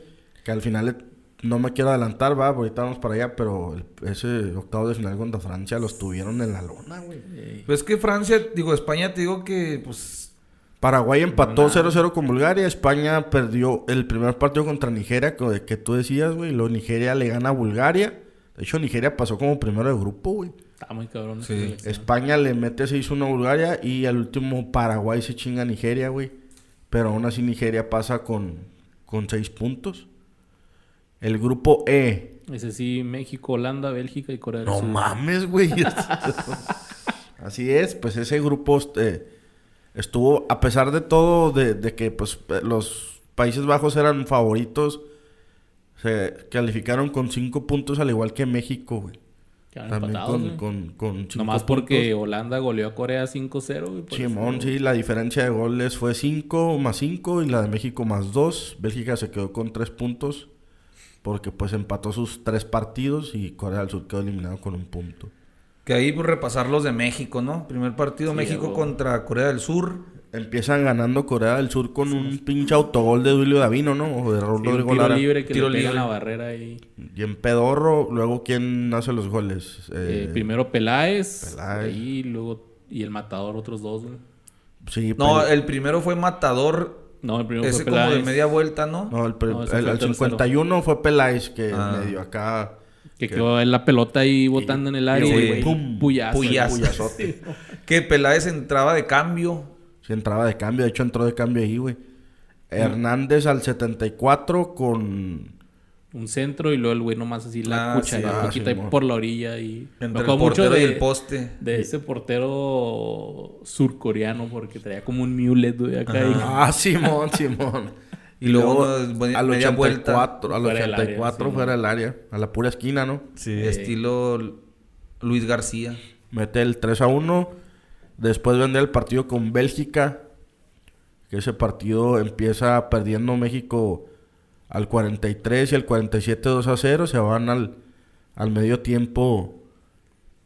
Que al final no me quiero adelantar, va, ahorita vamos para allá, pero el- ese octavo de final contra Francia los tuvieron en la lona, güey. Ey. Pues que Francia, digo, España, te digo que, pues, Paraguay empató 0-0 con Bulgaria. España perdió el primer partido contra Nigeria, co- que tú decías, güey. Luego Nigeria le gana a Bulgaria. De hecho, Nigeria pasó como primero de grupo, güey. Está muy cabrón. Sí. España le mete 6-1 a Bulgaria y al último Paraguay se chinga a Nigeria, güey. Pero aún así Nigeria pasa con, con 6 puntos. El grupo E. Ese sí, México, Holanda, Bélgica y Corea del No Sur. mames, güey. así es, pues ese grupo este, estuvo, a pesar de todo, de, de que pues eh, los Países Bajos eran favoritos, se calificaron con 5 puntos al igual que México, güey. También empatados, con, güey. con, con cinco Nomás puntos. porque Holanda goleó a Corea 5-0, güey. por Simón, sí, la diferencia de goles fue 5 más 5 y la de México más 2. Bélgica se quedó con 3 puntos porque pues empató sus 3 partidos y Corea del Sur quedó eliminado con un punto. que ahí pues, repasar los de México, ¿no? Primer partido, Sí, México contra Corea del Sur. Empiezan ganando Corea del Sur con un pinche autogol de Duilio Davino, ¿no? O de Raúl Sí, un tiro Lara. libre que Tiro le pega libre. la barrera ahí. Y en Pedorro, luego ¿quién hace los goles? Eh, Eh, primero Peláez, Peláez. ahí luego y el matador otros dos. güey. Sí, No, pero- el primero fue Matador. No, el primero Ese fue como de media vuelta, ¿no? no, el, pre- No, el- fue el el tercero. 51 fue Peláez que Ah. medio acá que quedó en la pelota ahí botando en el área Sí. Pum, puyazo. puyazo. puyazote. Que Peláez entraba de cambio. Sí, entraba de cambio. De hecho, entró de cambio ahí, güey. Hernández al 74 con... Un centro y luego el güey nomás así la Ah, sí. un Ah, poquito ahí por la orilla y... Entre el y de- el poste. De ese portero surcoreano porque traía como un mulet, güey, acá. y- Ah, Simón, Simón. Y luego de al media 84, al Fuera del área, 84 sí, fuera del área. A la pura esquina, ¿no? Sí. Estilo Luis García. Mete el 3 a 1. Después vende el partido con Bélgica. Que ese partido empieza perdiendo México al 43 y al 47 2 a 0. Se van al, al medio tiempo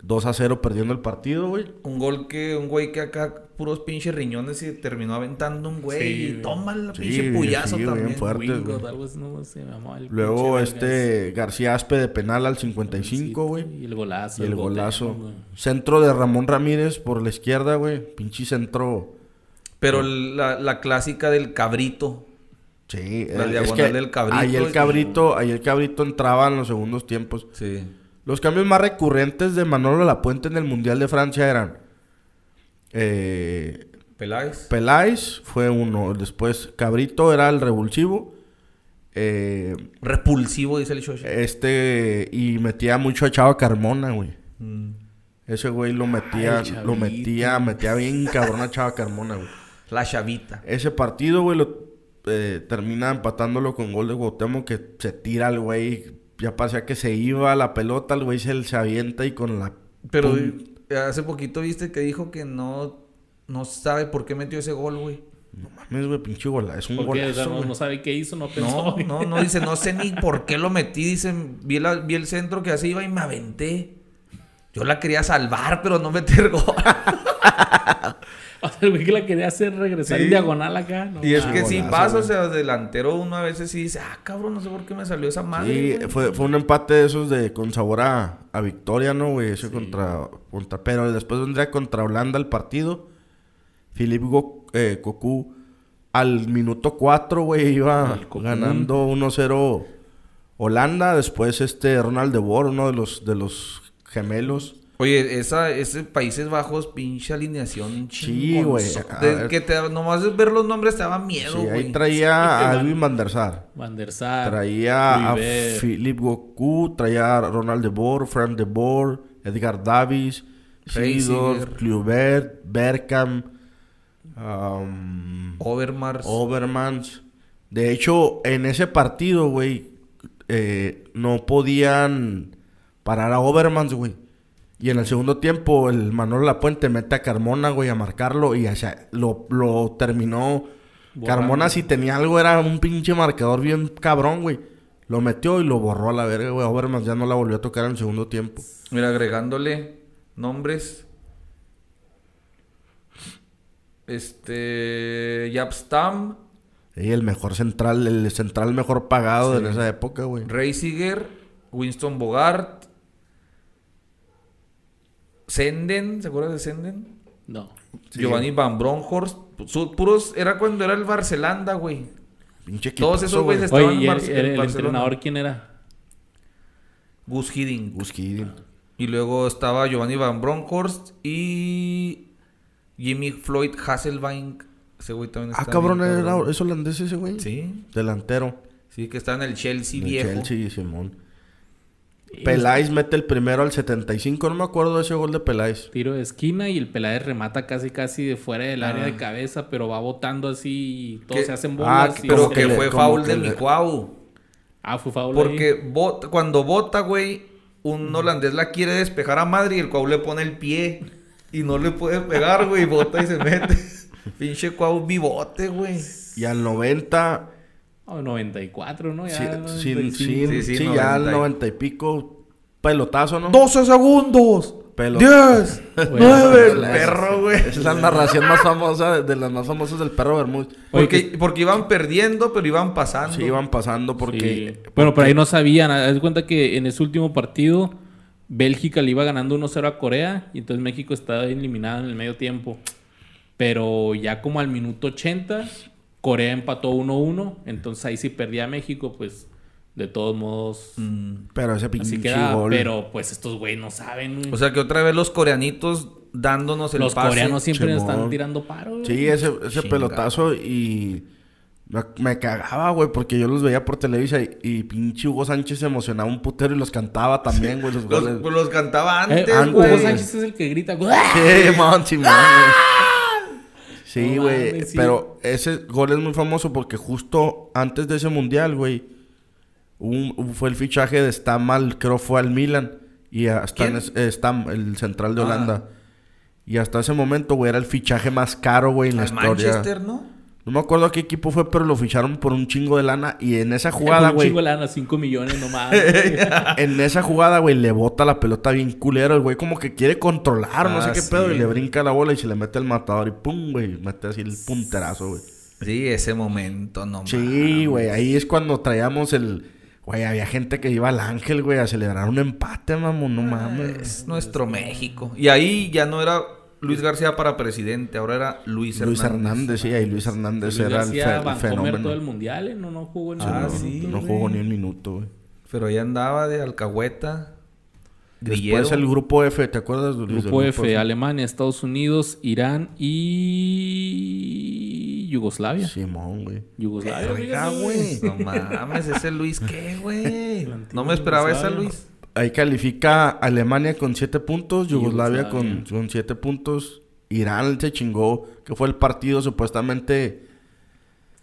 2 a 0 perdiendo el partido, güey. Un gol que, un güey que acá puros pinches riñones y terminó aventando un güey. Sí, y toma el Sí, pinche sí, puyazo bien también. fuerte. algo así, no el Luego este García Aspe de penal al 55, güey. Y el golazo. Y el boteo, golazo. Centro de Ramón Ramírez por la izquierda, güey. Pinche centro. Pero la, la clásica del cabrito. Sí, La eh, diagonal del cabrito Ahí el y- cabrito, ahí el cabrito entraba en los segundos tiempos. Sí. Los cambios más recurrentes de Manolo Lapuente en el Mundial de Francia eran eh, Peláez. Peláez fue uno, después Cabrito era el revulsivo. eh, Repulsivo, dice el Shoshi. este y metía mucho a Chava Carmona, güey. Mm. Ese güey lo metía, Ay, lo metía, metía bien cabrón a Chava Carmona, güey. La chavita. Ese partido, güey, lo eh, termina empatándolo con gol de Cuauhtémoc que se tira al güey. Ya parecía que se iba a la pelota, el güey se, se avienta y con la... Pero Pum. hace poquito viste que dijo que no, no sabe por qué metió ese gol, güey. No mames, güey, pinche golazo. Es un golazo, no, no sabe qué hizo, no pensó. No, no, no, dice, no sé ni por qué lo metí. Dice, vi, la- vi el centro que así iba y me aventé. Yo la quería salvar, pero no meter gol. O sea, el güey que la quería hacer regresar Sí. en diagonal acá. No, y es que sí pasa, o sea, delantero uno a veces sí dice, ah, cabrón, no sé por qué me salió esa madre. Sí, güey". fue, fue un empate de esos de con sabor a, a victoria, ¿no, güey? Ese contra, contra... Pero después vendría contra Holanda el partido. Philippe Go- eh, Cocu al minuto 4, güey, iba ganando 1-0 Holanda. Después este Ronald de Boer, uno de los, de los gemelos. Oye, esa, ese Países Bajos, pinche alineación Sí, güey. Que te, nomás ver los nombres te daba miedo, Sí, güey. ahí traía a Alvin van der Sar. Van der Sar. Traía a. Philippe Goku, traía a Ronald de Boer, Frank de Boer, Edgar Davis, Reisiger. Kluivert, Bergkamp, um, Overmars. Overmans. De hecho, en ese partido, güey, eh, no podían parar a Overmans, güey. Y en el segundo tiempo, el Manolo Lapuente mete a Carmona, güey, a marcarlo y sea, lo, lo terminó. Borrando. Carmona, si tenía algo, era un pinche marcador bien cabrón, güey. Lo metió y lo borró a la verga, güey. Overmans ya no la volvió a tocar en el segundo tiempo. Mira, agregándole nombres. Este. Yapstam, Y el mejor central, el central mejor pagado en esa época, güey. Reisiger, Winston Bogart, Senden, ¿se acuerdan de Senden? No. Giovanni Van Bronckhorst. Su- puros, era cuando era el Barcelanda, güey. Pinche Todos equipazo, esos güey. güeyes estaban Oye, en ¿y el, el- en el entrenador quién era? Gus Hiddink. Gus Hiddink. Y luego estaba Giovanni Van Bronckhorst y Jimmy Floyd Hasselbank. Ese güey también Ah, cabrón, bien, cabrón. es holandés ese güey. Sí, Delantero. sí, que está en el Chelsea del viejo. Chelsea, Simón. Peláez mete el primero al 75. No me acuerdo de ese gol de Peláez. Tiro de esquina y el Peláez remata casi casi de fuera del área de cabeza, pero va botando así y todos se hacen Ah, bolas. y Pero que, le- fue foul que de le- Mijuau. Ah, fue foul Porque ahí. bot- cuando bota, güey, un holandés la quiere despejar a madre y el Cuau le pone el pie. Y no le puede pegar, güey. Bota y se mete. Pinche Cuau bibote, güey. Y al 90. Oh, 94, ¿no? Sí, Ya, sí, 95. sí, Sí, sí, sí, ya al 90 y- 90 y pico. Pelotazo, ¿no? 12 segundos. Pelo- 10. Bueno, 9. El perro, güey. Esa es la narración más famosa, de, de las más famosas del perro Bermúdez. Porque, porque iban perdiendo, pero iban pasando. Sí, iban pasando porque... Sí. Bueno, pero ahí no sabían. Haz de cuenta que en ese último partido, Bélgica le iba ganando 1-0 a Corea y entonces México estaba eliminado en el medio tiempo. Pero ya como al minuto 80, Corea empató 1-1. Entonces ahí sí perdía México, pues de todos modos. Pero ese pinche queda. gol... Pero pues estos güeyes no saben. güey. O sea que otra vez los coreanitos dándonos el Los pase. coreanos siempre nos están tirando paro. güey. Sí, ese, ese pelotazo y... Me, cagaba, güey, porque yo los veía por Televisa y, y pinche Hugo Sánchez se emocionaba un putero y los cantaba también, güey, los Los, pues, los cantaba Eh, antes, antes. Hugo güey. Sánchez es el que grita. Sí, man, sí, man, güey. Sí, güey. sí. Pero ese gol es muy famoso porque justo antes de ese mundial, güey, fue el fichaje de Stam al, creo fue al Milan. Y hasta en eh, Stam, el central de Ah. Holanda. Y hasta ese momento, güey, era el fichaje más caro, güey, en la historia. Manchester, ¿no? No me acuerdo a qué equipo fue, pero lo ficharon por un chingo de lana. Y en esa Jugada, jugada, un güey. chingo de lana, 5 millones nomás. güey. En esa jugada, güey, le bota la pelota bien culero. El güey como que quiere controlar, no Ah, sé qué sí, pedo. Y le güey. brinca la bola y se le mete el matador y pum, güey. Mete así el punterazo, güey. Sí, ese momento, no Sí, güey. Ahí es cuando traíamos el... Güey, había gente que iba al Ángel, güey, a celebrar un empate, mamón. No mames. Es nuestro México. Y ahí ya no era Luis García para presidente, ahora era Luis Hernández. Luis Hernández, sí. Ahí Luis Hernández Luis era el, García, fe- el fenómeno. todo el mundial, ¿eh? No, no jugó en Ah, su sí, No jugó ni un minuto, güey. Pero ahí andaba de alcahueta. Grillero. Después el grupo F, ¿te acuerdas? Luis, del Grupo F, Alemania, Estados Unidos, Irán y Yugoslavia. Simón, güey. Yugoslavia, fíjate, güey. No mames, ese Luis, ¿qué, güey? No me esperaba esa Luis. Ahí califica Alemania con 7 puntos, Yugoslavia, Yugoslavia. con con 7 puntos. Irán se chingó, que fue el partido supuestamente...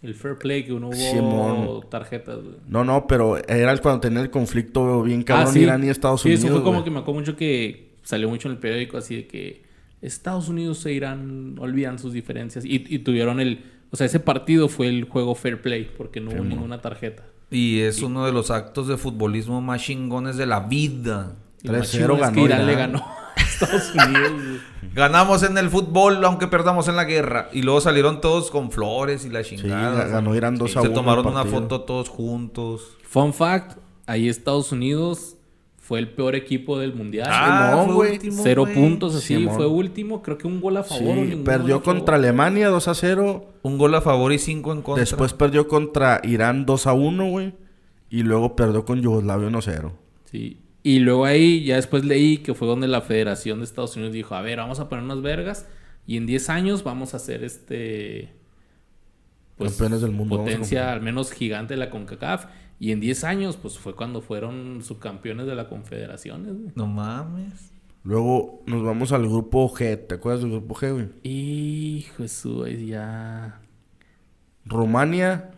El fair play que uno hubo Simón. tarjetas, güey. No, no, pero era cuando tenía el conflicto bien cabrón Ah, sí. Irán y Estados sí, Unidos. eso fue como güey. que me acuerdo mucho que salió mucho en el periódico así de que Estados Unidos e Irán olvidan sus diferencias y, y tuvieron el... O sea, ese partido fue el juego fair play porque no hubo ninguna tarjeta. Y es uno de los actos de futbolismo más chingones de la vida. Y lo más 3-0 chingón es que ganó Irán le ganó a Estados Unidos. Ganamos en el fútbol, aunque perdamos en la guerra. Y luego salieron todos con flores y la Sí, chingada. ganó Irán 2 a 1. Se tomaron una foto todos juntos. Fun fact, ahí Estados Unidos fue el peor equipo del mundial. Ah, fue güey. último, Cero güey. puntos así, Simón. fue último. Creo que un gol a favor. Sí, perdió contra Alemania 2 a 0. Un gol a favor y cinco en contra. Después perdió contra Irán 2 a 1, güey. Y luego perdió con Yugoslavia 1 a 0. Sí. Y luego ahí, ya después leí que fue donde la Federación de Estados Unidos dijo, a ver, vamos a poner unas vergas y en 10 años vamos a hacer este... Campeones del mundo, Potencia al menos gigante de la CONCACAF. Y en 10 años, pues fue cuando fueron subcampeones de la Confederaciones. güey. No mames. Luego nos vamos al grupo G. ¿Te acuerdas del grupo G, güey? Hijo de su, ya... Rumania.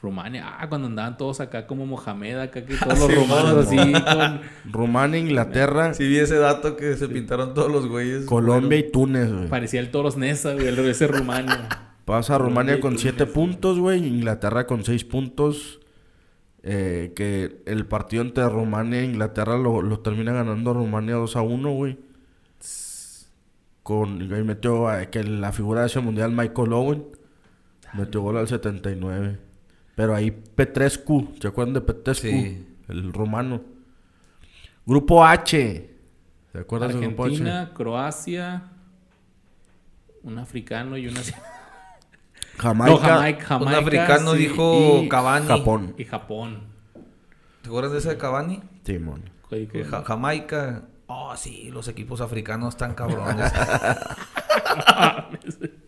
Rumania, ah, cuando andaban todos acá como Mohamed, acá que todos los romanos así con... Rumania, Inglaterra, Sí vi ese dato que se pintaron todos los güeyes. Colombia y Túnez, güey. Parecía el Toros Nesa, güey, el ese Rumania. Pasa Rumania con y 7 Túnez, puntos, güey. Inglaterra con 6 puntos. Eh, que el partido entre Rumania e Inglaterra lo, lo termina ganando Rumania 2 a 1, güey. con y metió a- que la figura de ese mundial Michael Owen metió gol al 79. Pero ahí Petrescu, ¿se acuerdan de Petrescu? Sí. El rumano. Grupo H. ¿Se acuerdan del grupo H? Argentina, Croacia, un africano y una... Jamaica, no, Jamaica, Jamaica, Un africano sí, dijo y Cavani. Japón. Y Japón. ¿Te acuerdas de ese de Cavani? Que- Ja- Jamaica. Oh, sí, los equipos africanos están cabrones.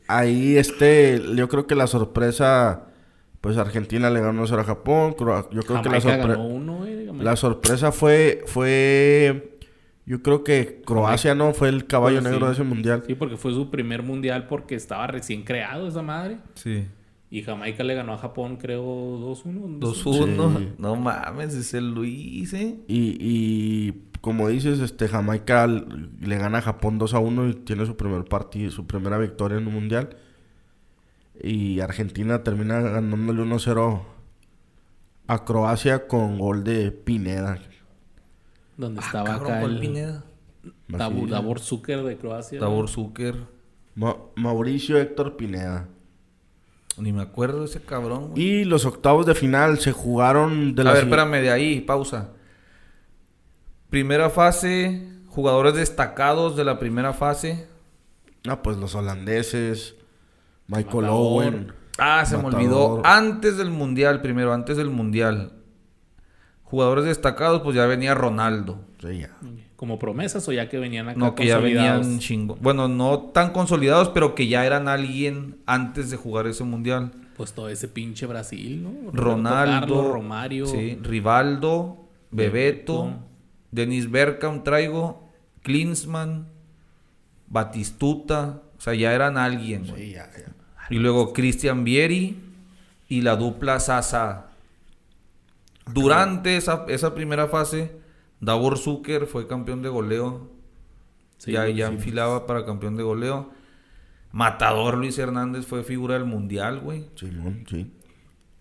Ahí este, yo creo que la sorpresa, pues Argentina le ganó 0 a Japón. Yo creo que la, Jamaica sorpre- ganó uno, güey. Jamaica. la sorpresa fue, fue, yo creo que Croacia no fue el caballo Pues, negro sí. de ese mundial. Sí, porque fue su primer mundial porque estaba recién creado esa madre. sí. Y Jamaica le ganó a Japón, creo, 2-1. 2-1. Sí. No mames, es el Luis, ¿eh? Y, y como dices, este Jamaica le gana a Japón 2 a 1 y tiene su primer partido, su primera victoria en un mundial. Y Argentina termina ganándole 1-0 a Croacia con gol de Pineda. Donde Ah, estaba cabrón, acá ¿cuál el. Davor Zucker de Croacia. Davor Zucker. Ma- Mauricio Héctor Pineda. Ni me acuerdo de ese cabrón, güey. Y los octavos de final se jugaron de A la ver, si- espérame, de ahí, pausa. Primera fase, jugadores destacados de la primera fase. Ah, pues los holandeses, Michael Matador. Owen. Ah, se me olvidó. Antes del mundial, primero, antes del mundial. Jugadores destacados, pues ya venía Ronaldo. Sí, ya. Como promesas o ya que venían acá No, que ya venían chingo. Bueno, no tan consolidados, pero que ya eran alguien antes de jugar ese mundial. Pues todo ese pinche Brasil, ¿no? Ronaldo, Carlos, Romario. sí, Rivaldo, Bebeto, Bebeto. Denis Bergkamp traigo, Klinsmann, Batistuta, o sea, ya eran alguien. güey. Sí, ya, ya. Y luego Cristian Vieri y la dupla Sasa. Durante esa, esa primera fase, Davor Zucker fue campeón de goleo. Sí, ya ya sí. enfilaba para campeón de goleo. Matador Luis Hernández fue figura del mundial, güey. Simón, sí.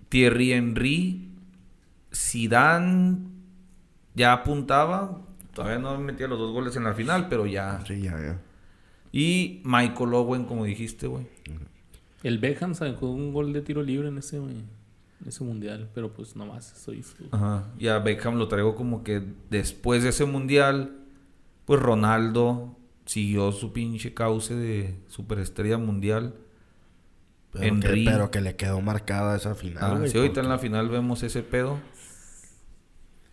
Thierry Henry, Zidane ya apuntaba, todavía no metía los dos goles en la final, pero ya. Sí, ya, ya. Y Michael Owen, como dijiste, güey. El Beckham sacó un gol de tiro libre en ese, güey, ese mundial, pero pues nomás. Ajá. Y a Beckham lo traigo como que después de ese mundial, pues Ronaldo siguió su pinche cauce de superestrella mundial. Pero, que, pero que le quedó marcada esa final. Ah, sí, ahorita en la final vemos ese pedo.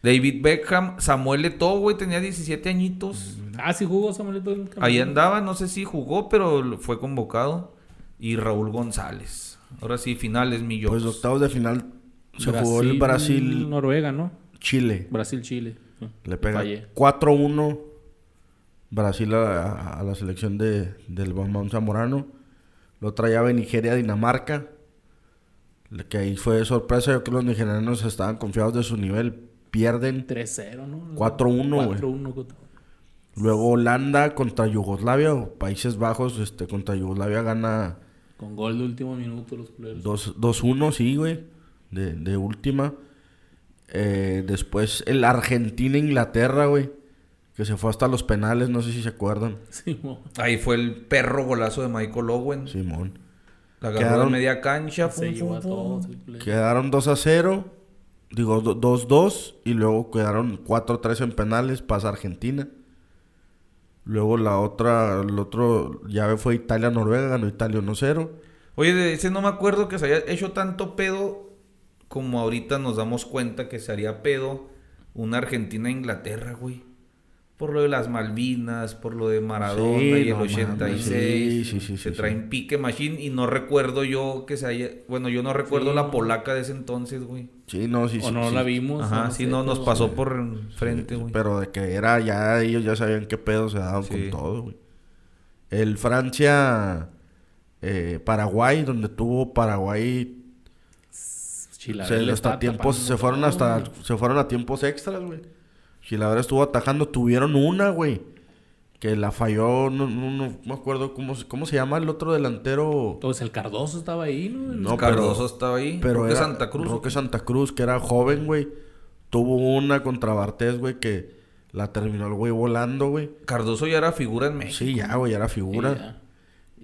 David Beckham, Samuel Eto'o, güey, tenía 17 añitos. Ah, sí jugó Samuel Eto'o. Ahí andaba, no sé si jugó, pero fue convocado. Y Raúl González. Ahora sí, finales, mi Pues octavos de final se jugó el Brasil, Brasil-Chile. Noruega, ¿no? Brasil-Chile. sí. Le pega Fallé. 4-1 Brasil a, a- a la selección de, del Bambam Zamorano. Lo traía de Nigeria, Dinamarca. Que ahí fue sorpresa. Yo creo que los nigerianos estaban confiados de su nivel. Pierden. 3-0, ¿no? 4-1, güey. 4-1 contra- Luego Holanda contra Yugoslavia o Países Bajos este, contra Yugoslavia gana Con gol de último minuto los culeros. dos- 2-1, sí, güey. De, de última. Eh, después el Argentina-Inglaterra, güey. Que se fue hasta los penales, no sé si se acuerdan. Mo. Ahí fue el perro golazo de Michael Owen. Simón. La agarró Quedaron- en media cancha. Todos el culero. Quedaron 2 a 0. Digo, do- 2-2. Y luego quedaron 4-3 en penales. Pasa Argentina. Luego la otra, el otro llave fue Italia-Noruega. Ganó Italia 1-0. Oye, de ese no me acuerdo que se haya hecho tanto pedo como ahorita nos damos cuenta que se haría pedo una Argentina-Inglaterra, güey. Por lo de las Malvinas, por lo de Maradona Sí, y el no mames, 86. sí, sí, se traen pique machine y no recuerdo yo que se haya... Bueno, yo no recuerdo la polaca de ese entonces, güey. Sí, no, sí, O sí, no sí. la vimos. Ajá, sí, sé, no, nos pasó por frente, güey. Pero de que era ya, ellos ya sabían qué pedo se daban Sí. con todo, güey. El Francia, eh, Paraguay, donde tuvo Paraguay, se, hasta tiempos, se fueron todo, hasta, güey. se fueron a tiempos extras, güey. Chilaver estuvo atajando, tuvieron una, güey, que la falló, no, no, no me acuerdo cómo, se- cómo se llama el otro delantero. Entonces el Cardoso estaba ahí, ¿no? No, Cardoso pero- estaba ahí. Pero Roque era Santa Cruz. Roque Santa Cruz, que era joven, güey. Tuvo una contra Bartés, güey, que La terminó el güey volando, güey. Cardoso ya era figura en México. Sí, ya, güey, ya era Sí, figura. ya.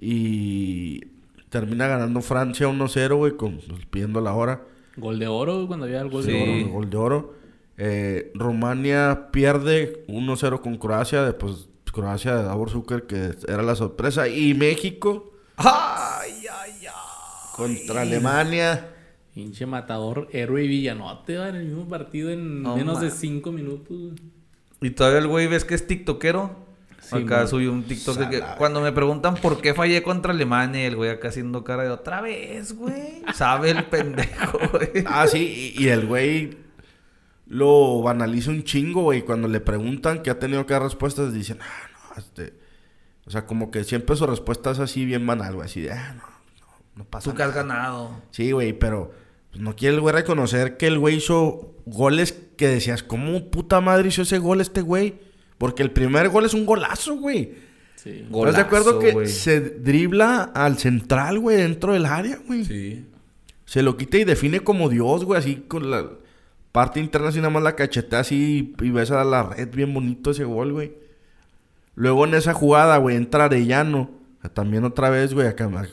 Y termina ganando Francia 1-0, güey, con, pues, pidiendo la hora. Gol de oro, cuando había el gol Sí. de oro. Oro, gol de oro. Eh, Rumania pierde 1-0 con Croacia. Después Croacia de Davor Zucker, que era la sorpresa. Y México ¡Ay, ay, ay! contra Alemania. Pinche matador, héroe y villanote, va, en el mismo partido en No menos de 5 minutos. Y todavía el güey ves que es tiktokero. Sí, acá man. subió un TikTok de que cuando me preguntan por qué fallé contra Alemania, el güey acá haciendo cara de otra vez, güey. Sabe el pendejo, güey. Ah, sí, y, y el güey lo banaliza un chingo, güey. Cuando le preguntan que ha tenido que dar respuestas, dicen, ah, no, este. O sea, como que siempre su respuesta es así bien banal, güey. Así de, ah, no, no, no pasa Tú que has nada. ganado. Sí, güey, pero pues, no quiere el güey reconocer que el güey hizo goles que decías, ¿cómo puta madre hizo ese gol este güey? Porque el primer gol es un golazo, güey. Sí. Golazo, ¿Estás de acuerdo que se dribla al central, güey, dentro del área, güey? Sí. Se lo quita y define como Dios, güey, así con la parte interna, así nada más la cachetea así y ves a la red, bien bonito ese gol, güey. Luego en esa jugada, güey, entra Arellano, también otra vez, güey, a cam- a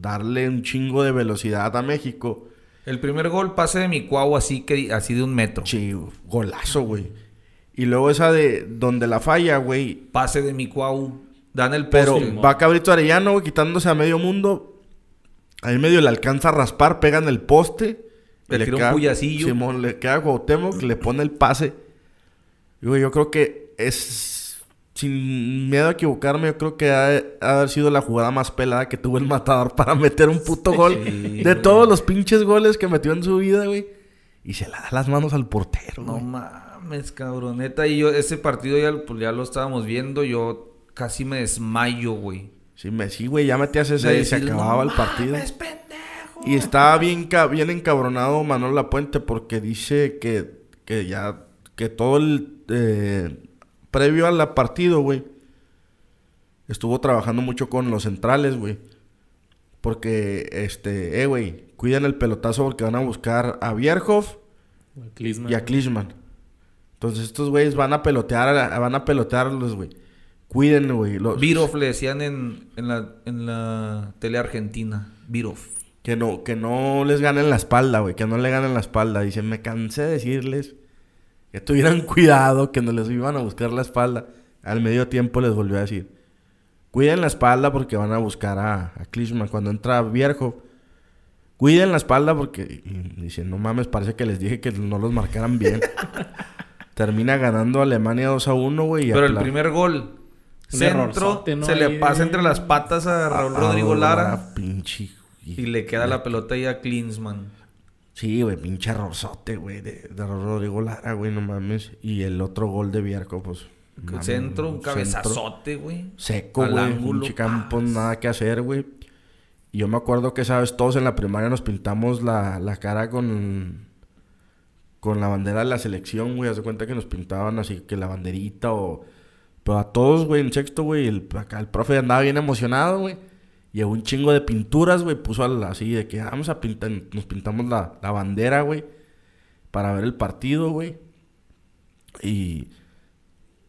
darle un chingo de velocidad a México. El primer gol pase de mi cuau así que así de un metro. Sí, golazo, güey. Y luego esa de donde la falla, güey, Pase de mi cuau. Dan el Pero poste. va Cabrito Arellano, güey, quitándose a medio mundo. Ahí medio le alcanza a raspar, pega en el poste. Le tira un puyacillo. Simón, le queda a Cuauhtémoc, le pone el pase. Y, güey, yo creo que es... Sin miedo a equivocarme, yo creo que ha, ha haber sido la jugada más pelada que tuvo el matador para meter un puto gol. Sí, de güey. todos los pinches goles que metió en su vida, güey. Y se la da las manos al portero, No güey. mames, cabroneta. Y yo, ese partido ya, pues, ya lo estábamos viendo. Yo casi me desmayo, güey. Sí, me, sí, güey, ya metías esa De y se acababa "No el partido. mames, pendejo". Y estaba bien, bien encabronado Manuel Lapuente porque dice que, que ya, que todo el, eh, previo al partido, güey, estuvo trabajando mucho con los centrales, güey. Porque, este, eh, güey, cuiden el pelotazo porque van a buscar a Bierhoff y a Klishman. Entonces estos güeyes van a pelotear, a- van a pelotearlos, güey. Cuiden, güey. los- Virov le decían en, en, la, en la tele argentina. Virov. Que no, que no les ganen la espalda, güey. Que no le ganen la espalda. Dicen, me cansé de decirles que tuvieran cuidado, que no les iban a buscar la espalda. Al medio tiempo les volvió a decir, cuiden la espalda porque van a buscar a, a Klinsmann. Cuando entra Vierjo, cuiden la espalda porque... Y dicen, no mames, parece que les dije que no los marcaran bien. Termina ganando Alemania 2 a 1, güey. y Pero el primer gol. Centro. Se le pasa entre las patas a Raúl Rodrigo Ah, Lara. Pinche... Y le queda la pelota ahí a Klinsmann. Sí, güey, pinche errorzote, güey, de, de Rodrigo Lara, güey, no mames. Y el otro gol de Vierco, pues. mames, centro, un cabezazote, güey. Seco, güey. Pinche campo, nada que hacer, güey. Y yo me acuerdo que, ¿sabes? Todos en la primaria nos pintamos la, la cara con. Con la bandera de la selección, güey. Haz de cuenta que nos pintaban así que la banderita o. Pero a todos, güey, en sexto, güey. El, acá el profe andaba bien emocionado, güey. Llevó un chingo de pinturas, güey. Puso al- así de que "Ah, vamos a pintar. Nos pintamos la, la bandera, güey. Para ver el partido, güey. Y.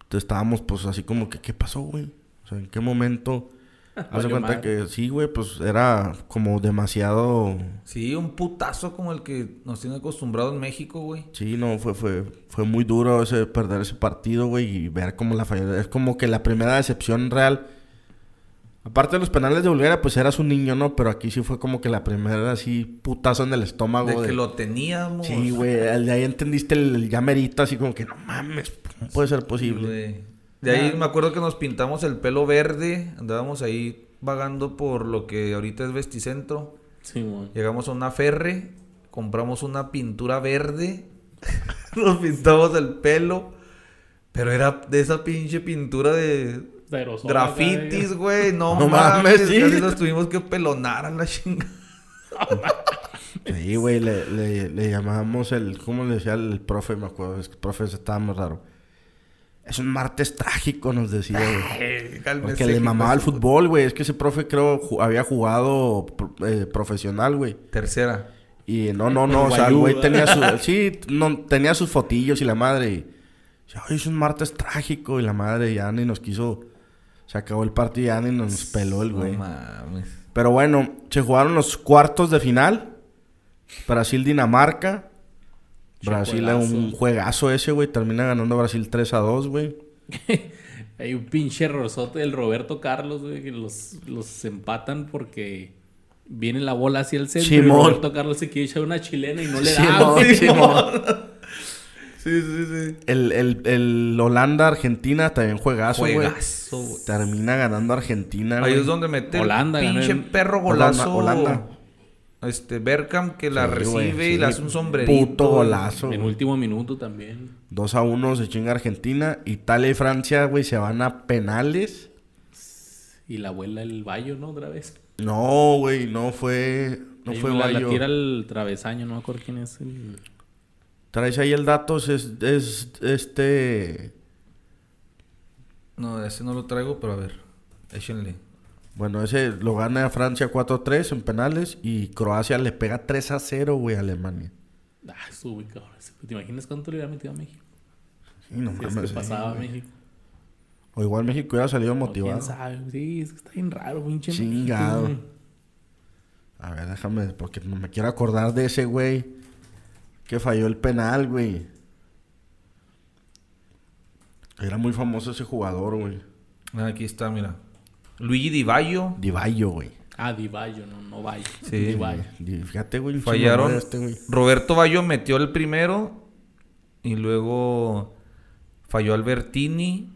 entonces estábamos, pues, así como que, ¿qué pasó, güey? O sea, ¿en qué momento? Haz cuenta madre. que sí, güey, pues era como demasiado. Sí, un putazo como el que nos tiene acostumbrado en México, güey. Sí, no, fue, fue, fue muy duro ese perder ese partido, güey, y ver cómo la falla. Es como que la primera decepción real. Aparte de los penales de Bulgaria, pues eras un niño, ¿no? Pero aquí sí fue como que la primera así putazo en el estómago. De de- que lo teníamos. Sí, güey, de ahí entendiste el, el llamerito así como que no mames, no puede ser posible. De ahí me acuerdo que nos pintamos el pelo verde. Andábamos ahí vagando por lo que ahorita es Vesticentro. Sí, güey. Llegamos a una ferre. Compramos una pintura verde. nos pintamos el pelo. Pero era de esa pinche pintura de De aerosol grafitis, güey. No, No mames. mames, sí. Casi nos tuvimos que pelonar a la chingada. Sí, güey, le, le, le llamábamos el, ¿cómo le decía el profe? Me acuerdo, es que el profe estaba muy raro. Es un martes trágico, nos decía, güey. Porque le mamaba su- fútbol, güey. Es que ese profe creo ju- había jugado eh, profesional, güey. Tercera. Y no, no, no, o sea, el güey tenía su, sí, no, tenía sus fotillos y la madre. Y, Ya, hoy es un martes trágico y la madre ya ni nos quiso. Se acabó el partido y ya ni nos peló el güey. No mames. Pero bueno, se jugaron los cuartos de final. Brasil-Dinamarca. Brasil es un juegazo ese, güey. Termina ganando Brasil 3 a 2, güey. Hay un pinche errorzote del Roberto Carlos, güey, que los, los empatan porque viene la bola hacia el centro y. Roberto Carlos se quiere echar una chilena y no le da, güey. Sí, sí, sí. El, el, el Holanda-Argentina también juegazo, güey. Juegazo, güey. Termina ganando Argentina, Ahí güey. es donde mete Holanda el ganó pinche el- perro Holanda, golazo. Holanda. Este, Berkham que la Sí, recibe güey, y sí. le hace un sombrerito. Puto golazo. En güey. último minuto también. 2 a 1 se chinga Argentina. Italia y Francia, güey, se van a penales. Y la abuela el Bayo, ¿no? Otra vez. No, güey, no fue. No Ahí fue la, la Bayo. tira al travesaño, no me acuerdo quién es. el- Traes ahí el dato, es, es este. No, ese no lo traigo, pero a ver. Échenle. Bueno, ese lo gana Francia 4-3 en penales y Croacia le pega 3 a 0, güey, a Alemania. Ah, muy cabrón. ¿Te imaginas cuánto le hubiera metido a México? Sí, no Si es mames, que sí, pasaba a. México. O igual México hubiera salido motivado. ¿Quién sabe? Sí, es que está bien raro, pinche Chingado. A ver, déjame, porque no me quiero acordar de ese güey que falló el penal, güey. Era muy famoso ese jugador, güey. Ah, Aquí está, mira. Luigi Di Baggio. Di Bayo, güey. Ah, Divayo, no, no Bayo. Sí. Di- Fíjate, güey. Fallaron. Este, güey. Roberto Baggio metió el primero. Y luego falló Albertini.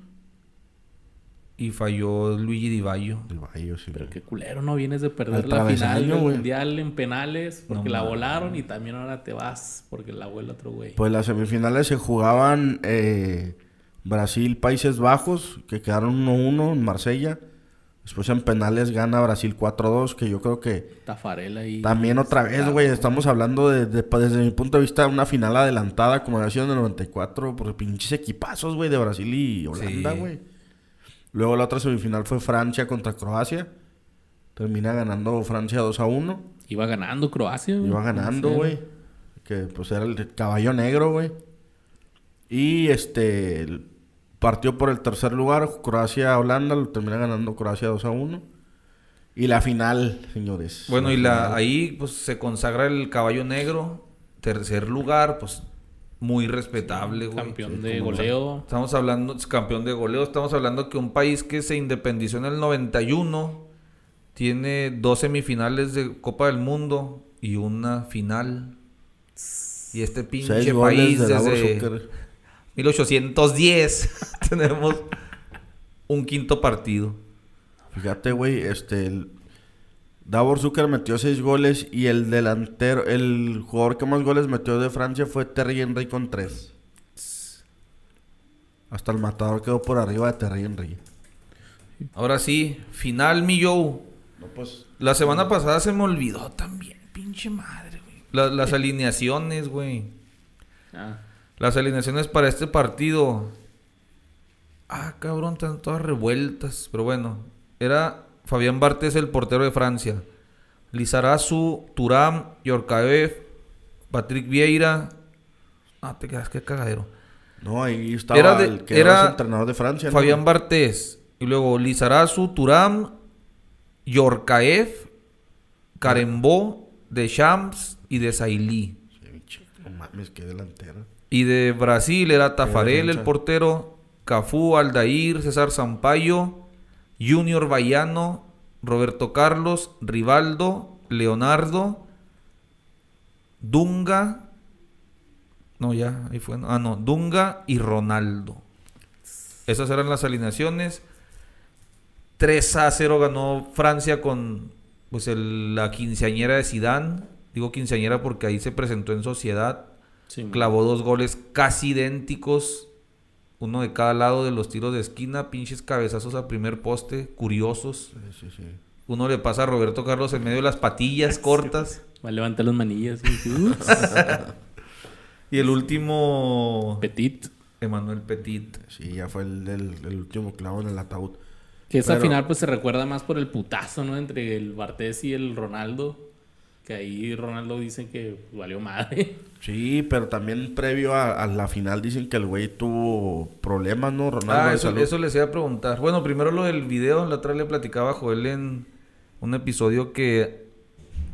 Y falló Luigi Di Baggio. Di Bayo, sí. Pero güey. qué culero, ¿no? Vienes de perder Al la final del güey. mundial en penales porque No la volaron y también ahora te vas porque la vuela otro güey. Pues las semifinales se jugaban eh, Brasil, Países Bajos, que quedaron 1-1 en Marsella. Después en penales gana Brasil 4-2, que yo creo que Tafarela y... también otra vez, güey, estamos hablando de, de- desde mi punto de vista una final adelantada como había sido en el 94, por pinches equipazos, güey, de Brasil y Holanda, Sí. Luego la otra semifinal fue Francia contra Croacia. Termina ganando Francia 2-1. Iba ganando Croacia, güey. Iba ganando, güey. Que pues era el caballo negro, güey. Y este partió por el tercer lugar, Croacia-Holanda, lo termina ganando Croacia 2 a 1. Y la final, señores. Bueno, y la, final. ahí pues se consagra el caballo negro. Tercer lugar, pues muy respetable, güey. Campeón Sí, de goleo. Estamos hablando, es campeón de goleo, estamos hablando que un país que se independizó en el 91 tiene dos semifinales de Copa del Mundo y una final. Y este pinche país de desde Zucker. 1810 tenemos un quinto partido. Fíjate, güey, este... el- Davor Zucker metió seis goles y el delantero, el jugador que más goles metió de Francia fue Terry Henry con tres. Hasta el matador quedó por arriba de Terry Henry. Ahora sí, final mi Joe. No, pues... La semana pasada se me olvidó también, pinche madre, güey. La- las alineaciones, güey. Ah, Las alineaciones para este partido. Ah, cabrón, están todas revueltas. Pero bueno, era Fabián Bartés, el portero de Francia. Lizarazu, Turam, Yorkaev, Patrick Vieira. Ah, te quedas, qué cagadero. No, ahí estaba Era de- el que era entrenador de Francia. ¿no? Fabián Bartés. Y luego Lizarazu, Turam, Yorkaev, Karembó, Deschamps y Desailly. Sí, pinche, No mames, qué delantera. Y de Brasil era Tafarel, el portero, Cafú, Aldair, César Sampaio, Junior Bayano, Roberto Carlos, Rivaldo, Leonardo, Dunga. No, ya, ahí fue. Ah, no, Dunga y Ronaldo. Esas eran las alineaciones. 3 a 0 ganó Francia con pues el- la quinceañera de Sidán. Digo quinceañera porque ahí se presentó en sociedad. sí, Clavó dos goles casi idénticos. Uno de cada lado de los tiros de esquina. Pinches cabezazos a primer poste. Curiosos. Sí, sí, sí. Uno le pasa a Roberto Carlos en medio de las patillas cortas. Va a levantar las manillas. Y el último... Petit. Emanuel Petit. Sí, ya fue el, el- el último clavo en el ataúd. Que esa Pero- final pues se recuerda más por el putazo, ¿no? Entre el Bartés y el Ronaldo. Que ahí Ronaldo dicen que valió madre. Sí, pero también previo a, a la final dicen que el güey tuvo problemas, ¿no? Ronaldo Ah, eso, eso les iba a preguntar. Bueno, primero lo del video. La otra le platicaba a Joel en un episodio que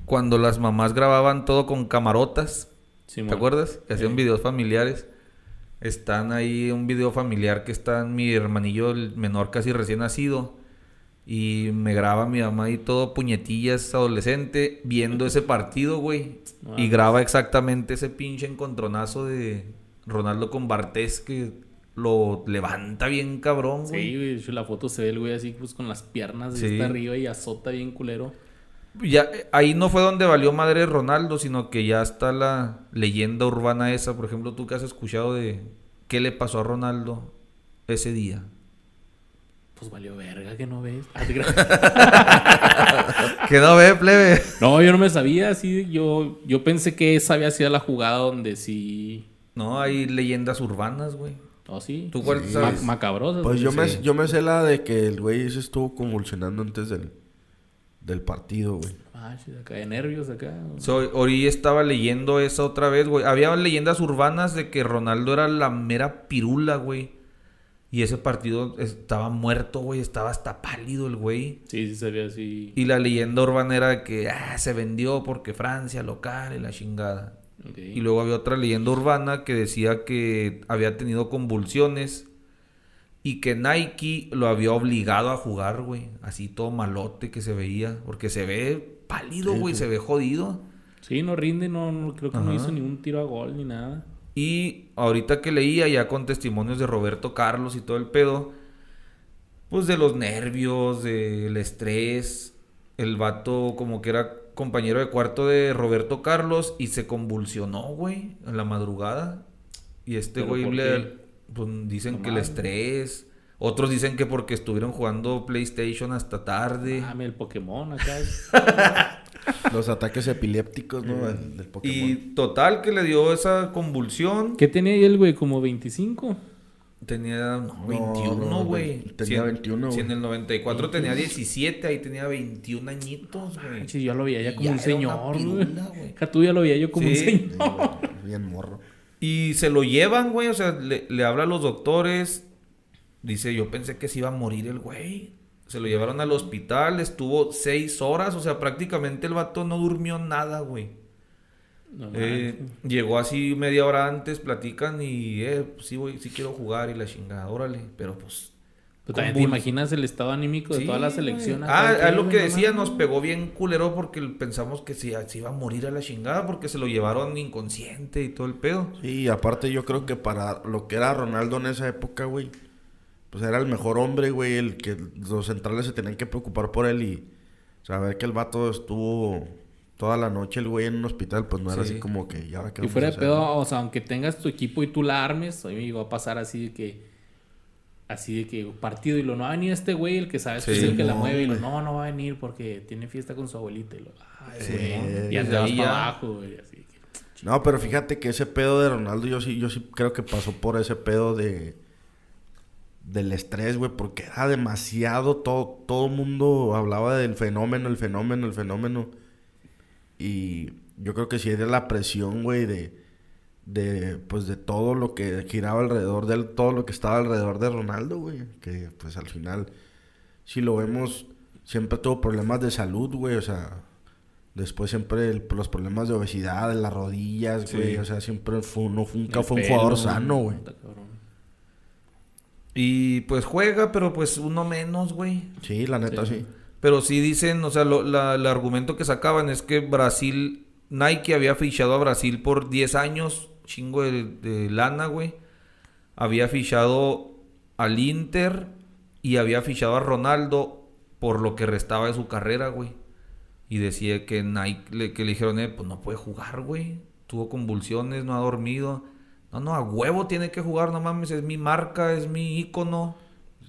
cuando las mamás grababan todo con camarotas. ¿te acuerdas? Que hacían Sí. videos familiares. Están ahí un video familiar que está mi hermanillo, el menor casi recién nacido. Y me graba mi mamá y todo, puñetillas adolescente, viendo ese partido, güey. Y graba exactamente ese pinche encontronazo de Ronaldo con Bartés que lo levanta bien cabrón, güey. Sí, güey. la foto se ve el güey así pues con las piernas de Sí. hasta arriba y azota bien culero. Ya, ahí no fue donde valió madre Ronaldo, sino que ya está la leyenda urbana esa. Por ejemplo, tú que has escuchado de qué le pasó a Ronaldo ese día. Pues valió verga que no ves. Que no ve, plebe. no, yo no me sabía así. Yo, yo pensé que esa había sido la jugada donde sí. No, hay leyendas urbanas, güey. No, sí. ¿Tú cuál Sí. sabes? Ma- macabrosas. Pues yo, me, Sí. yo me sé la de que el güey se estuvo convulsionando antes del, del partido, güey. Ah, sí, acá de nervios acá. Soy, Ori estaba leyendo esa otra vez, güey. Había leyendas urbanas de que Ronaldo era la mera pirula, güey. Y ese partido estaba muerto, güey. Estaba hasta pálido el güey. Sí, sí se ve así. Y la leyenda urbana era que ah, se vendió porque Francia, local y la chingada. Y luego había otra leyenda urbana que decía que había tenido convulsiones y que Nike lo había obligado a jugar, güey. Así todo malote que se veía. Porque se ve pálido, güey. sí. Se ve jodido. Sí, no rinde, no, no- creo que no hizo ningún tiro a gol ni nada. Y ahorita que leía ya con testimonios de Roberto Carlos y todo el pedo, pues de los nervios, del estrés, el vato como que era compañero de cuarto de Roberto Carlos y se convulsionó, güey, en la madrugada. Y este ¿Pero güey le pues, dicen No que el estrés, otros dicen que porque estuvieron jugando PlayStation hasta tarde. Dame el Pokémon acá. Los ataques epilépticos, ¿no? Del, del Pokémon. y total que le dio esa convulsión. ¿Qué tenía ahí el güey? ¿Como 25? Tenía no, No, 21, no, güey. tenía Si en- 21, Si en el 94 tenía 17, ahí tenía 21 añitos, güey. Manches, yo lo veía ya como ya un era señor, güey. tú ya lo veía yo como un Sí. señor. Sí, Bien morro. Y se lo llevan, güey. O sea, le, le habla a los doctores. Dice, yo pensé que se iba a morir el güey. Se lo llevaron al hospital. Estuvo seis horas. O sea, prácticamente el vato no durmió nada, güey. No Eh, llegó así media hora antes, platican y, eh, pues sí, voy, sí quiero jugar y la chingada, órale. Pero pues Pero también te imaginas el estado anímico de Sí, toda la selección. Ah, es lo que decía, nos pegó bien culero porque pensamos que se, se iba a morir a la chingada porque se lo llevaron inconsciente y todo el pedo. Sí, y aparte yo creo que para lo que era Ronaldo en esa época, güey, pues era el mejor hombre, güey, el que los centrales se tenían que preocupar por él y saber que el vato estuvo toda la noche el güey en un hospital, pues no era Sí. así como que, ¿y ahora qué Y fuera de pedo, no? o sea, aunque tengas tu equipo y tú la armes, a mí me va a pasar así de que. Así de que partido y lo no va a venir este güey, el que sabes que es el que la mueve y lo no, no va a venir porque tiene fiesta con su abuelita y lo. Ay, Sí, güey. Ya desde te vas ahí para ya. abajo, güey. Así que. No, pero fíjate que ese pedo de Ronaldo, yo sí, yo sí creo que pasó por ese pedo de del estrés, güey, porque era demasiado, todo, todo mundo hablaba del fenómeno, el fenómeno, el fenómeno. Y yo creo que sí era la presión, güey, de, de, pues de todo lo que giraba alrededor de él, todo lo que estaba alrededor de Ronaldo, güey. Que pues al final, si lo vemos, siempre tuvo problemas de salud, güey, o sea, después siempre el- los problemas de obesidad, de las rodillas, Sí. güey, o sea, siempre fue, no, nunca el fue un jugador sano, güey. Y pues juega, pero pues uno menos, güey. Sí, la neta, Sí. sí. Pero sí dicen, o sea, lo- la- el argumento que sacaban es que Brasil, Nike había fichado a Brasil por 10 años, chingo de, de lana, güey. Había fichado al Inter y había fichado a Ronaldo por lo que restaba de su carrera, güey. Y decía que Nike, le, que le dijeron, eh, pues no puede jugar, güey. Tuvo convulsiones, no ha dormido. No, no, a huevo tiene que jugar, no mames, es mi marca, es mi ícono.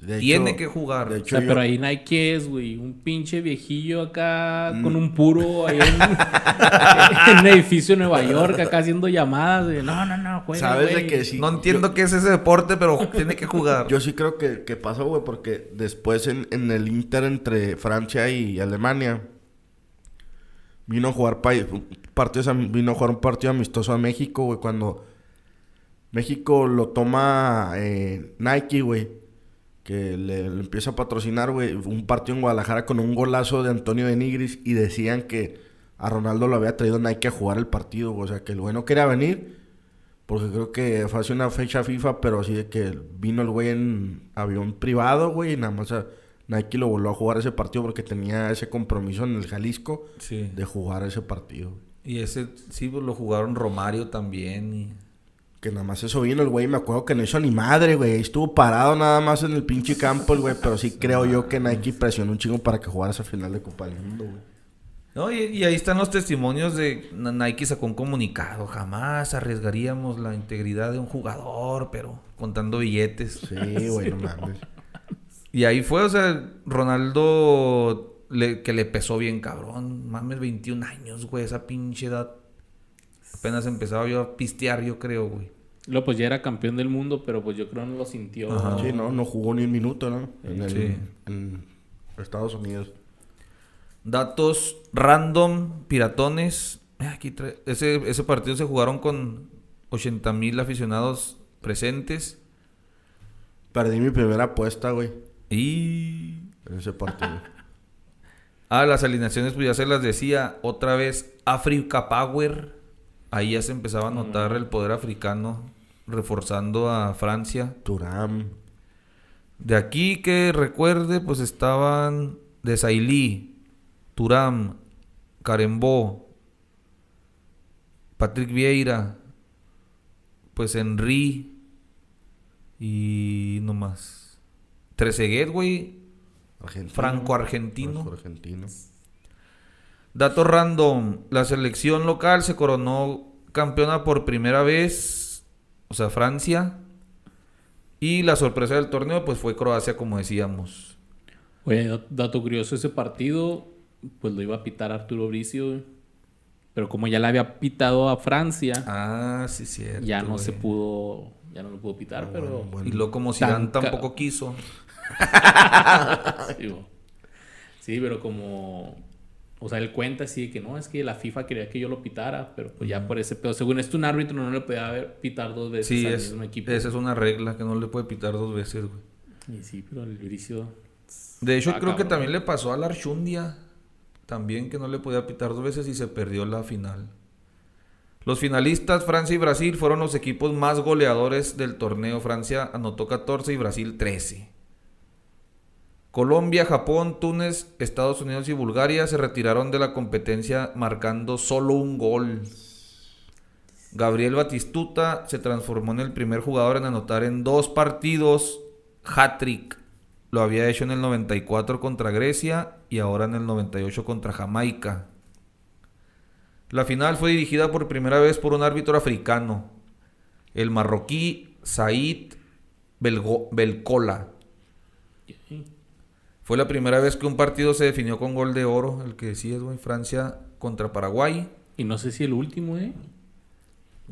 De Tiene hecho- que jugar. de O hecho, sea, yo- pero ahí Nike es, güey, un pinche viejillo acá Mm. con un puro ahí en, en un edificio de Nueva York, acá haciendo llamadas de no, no, no, juega, ¿Sabes de güey". que sí? no entiendo qué es ese deporte, pero tiene que jugar. Yo sí creo que, que pasó, güey, porque después en, en el Inter entre Francia y Alemania, vino a jugar pa- partidos, vino a jugar un partido amistoso a México, güey, cuando México lo toma eh, Nike, güey, que le, le empieza a patrocinar, güey, un partido en Guadalajara con un golazo de Antonio de Nigris y decían que a Ronaldo lo había traído Nike a jugar el partido, güey, o sea, que el güey no quería venir porque creo que fue hace una fecha FIFA, pero así de que vino el güey en avión privado, güey, y nada más a- Nike lo volvió a jugar ese partido porque tenía ese compromiso en el Jalisco Sí. de jugar ese partido. Y ese sí pues, lo jugaron Romario también. Y... Que nada más eso vino el güey, me acuerdo que no hizo ni madre, güey. Estuvo parado nada más en el pinche campo el güey, pero sí creo yo que Nike presionó un chingo para que jugara esa final de Copa del Mundo, güey. No, y, y ahí están los testimonios de Nike sacó un comunicado. Jamás arriesgaríamos la integridad de un jugador, pero contando billetes. Sí, güey, no mames. Y ahí fue, o sea, Ronaldo le- que le pesó bien cabrón. Mames, 21 años, güey, esa pinche edad. Apenas empezaba yo a pistear, yo creo, güey. Luego pues ya era campeón del mundo, pero pues yo creo no lo sintió. Ajá. Sí, no, no jugó ni un minuto, ¿no? En, el- Sí. en Estados Unidos. Datos random, piratones. Eh, Aquí trae- ese, ese partido se jugaron con 80 mil aficionados presentes. Perdí mi primera apuesta, güey, Y... en ese partido. Ah, las alineaciones, pues ya se las decía. Otra vez, Africa Power. Ahí ya se empezaba a notar el poder africano, reforzando a Francia. Turam. De aquí que recuerde, pues estaban de Sailly, Turam, Carembó, Patrick Vieira, pues Henry y no más. Trezeguet, güey, Argentino. franco-argentino. Franco-argentino. Dato random, la selección local se coronó campeona por primera vez, o sea, Francia. Y la sorpresa del torneo, pues fue Croacia, como decíamos. Oye, dat- dato curioso, ese partido, pues lo iba a pitar Arturo Bricio. Pero como ya le había pitado a Francia, Ah, sí, cierto. ya no se pudo, ya no lo pudo pitar, pero... Ah, bueno. Y luego como Tan Zidane ca- tampoco quiso. Sí, pero como... O sea, él cuenta así de que no, es que la FIFA quería que yo lo pitara, pero pues ya por ese pedo. Según esto, un árbitro no le podía haber pitar dos veces Sí, al es, mismo equipo. esa es una regla que no le puede pitar dos veces, güey. Y sí, pero el Bricio... De hecho, creo que también le pasó a la Archundia. También que no le podía pitar dos veces y se perdió la final. Los finalistas, Francia y Brasil, fueron los equipos más goleadores del torneo. Francia anotó 14 y Brasil 13. Colombia, Japón, Túnez, Estados Unidos y Bulgaria se retiraron de la competencia marcando solo un gol. Gabriel Batistuta se transformó en el primer jugador en anotar en dos partidos hat-trick. Lo había hecho en el 94 contra Grecia y ahora en el 98 contra Jamaica. La final fue dirigida por primera vez por un árbitro africano, el marroquí Said Belgo- Belcola. Fue la primera vez que un partido se definió con gol de oro, el que decías, güey, Francia contra Paraguay. Y no sé si el último, ¿eh?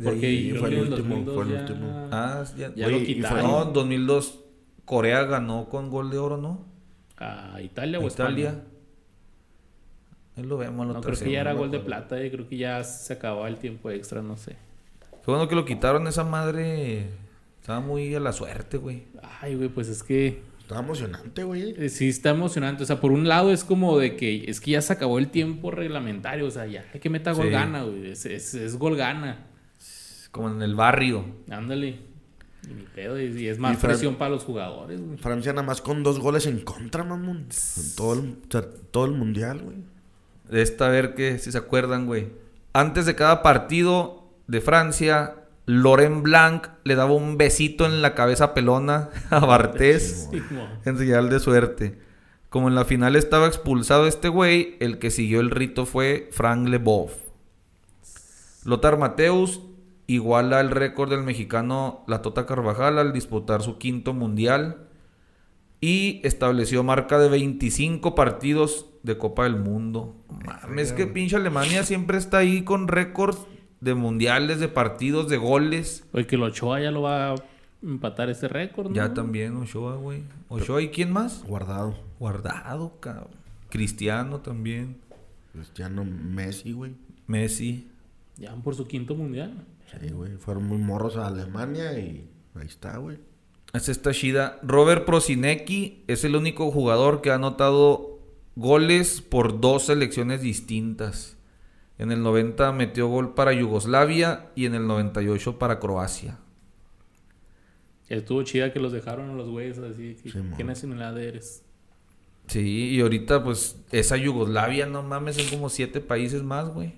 Porque fue el último, 2002 fue el ya- último. Ah, ya, lo y fue- quitaron. No, en 2002 Corea ganó con gol de oro, ¿no? ¿A Italia o Italia. España? Ahí lo vemos. la No, creo que ya era gol de plata, eh. creo que ya se acababa el tiempo extra, no sé. Qué bueno que lo quitaron esa madre. Estaba muy a la suerte, güey. Ay, güey, pues es que Estaba emocionante, güey. eh, sí está emocionante. O sea, por un lado es como de que es que ya se acabó el tiempo reglamentario. O sea, ya hay que meta gol Sí. gana, güey. Es, es, es gol gana. Como en el barrio. Ándale. Y ni pedo. Y, y es más Y presión para los jugadores, güey. Francia nada más con dos goles en contra, mamón. En todo el, o sea, todo el mundial, güey. De esta, a ver que si se acuerdan, güey. Antes de cada partido de Francia, Laurent Blanc le daba un besito en la cabeza pelona a Bartés en señal de suerte. Como en la final estaba expulsado este güey, el que siguió el rito fue Frank Leboeuf. Lothar Mateus iguala el récord del mexicano La Tota Carvajal al disputar su quinto mundial y estableció marca de 25 partidos de Copa del Mundo. Mames, que pinche Alemania siempre está ahí con récords de mundiales, de partidos, de goles. Oye, que el Ochoa ya lo va a empatar ese récord, ¿no? Ya también Ochoa, güey. Ochoa, ¿y quién más? Guardado. Guardado, cabrón. Cristiano también. Pues ya no Messi, güey. Messi. Ya van por su quinto mundial. Sí, güey. Fueron muy morros a Alemania y ahí está, güey. Es esta chida. Robert Prosinecki es el único jugador que ha anotado goles por dos selecciones distintas. En el 90 metió gol para Yugoslavia y en el 98 para Croacia. Estuvo chida que los dejaron a los güeyes así. Sí. ¿Qué nacionalidad eres? Sí, y ahorita pues esa Yugoslavia, no mames, son como siete países más, güey.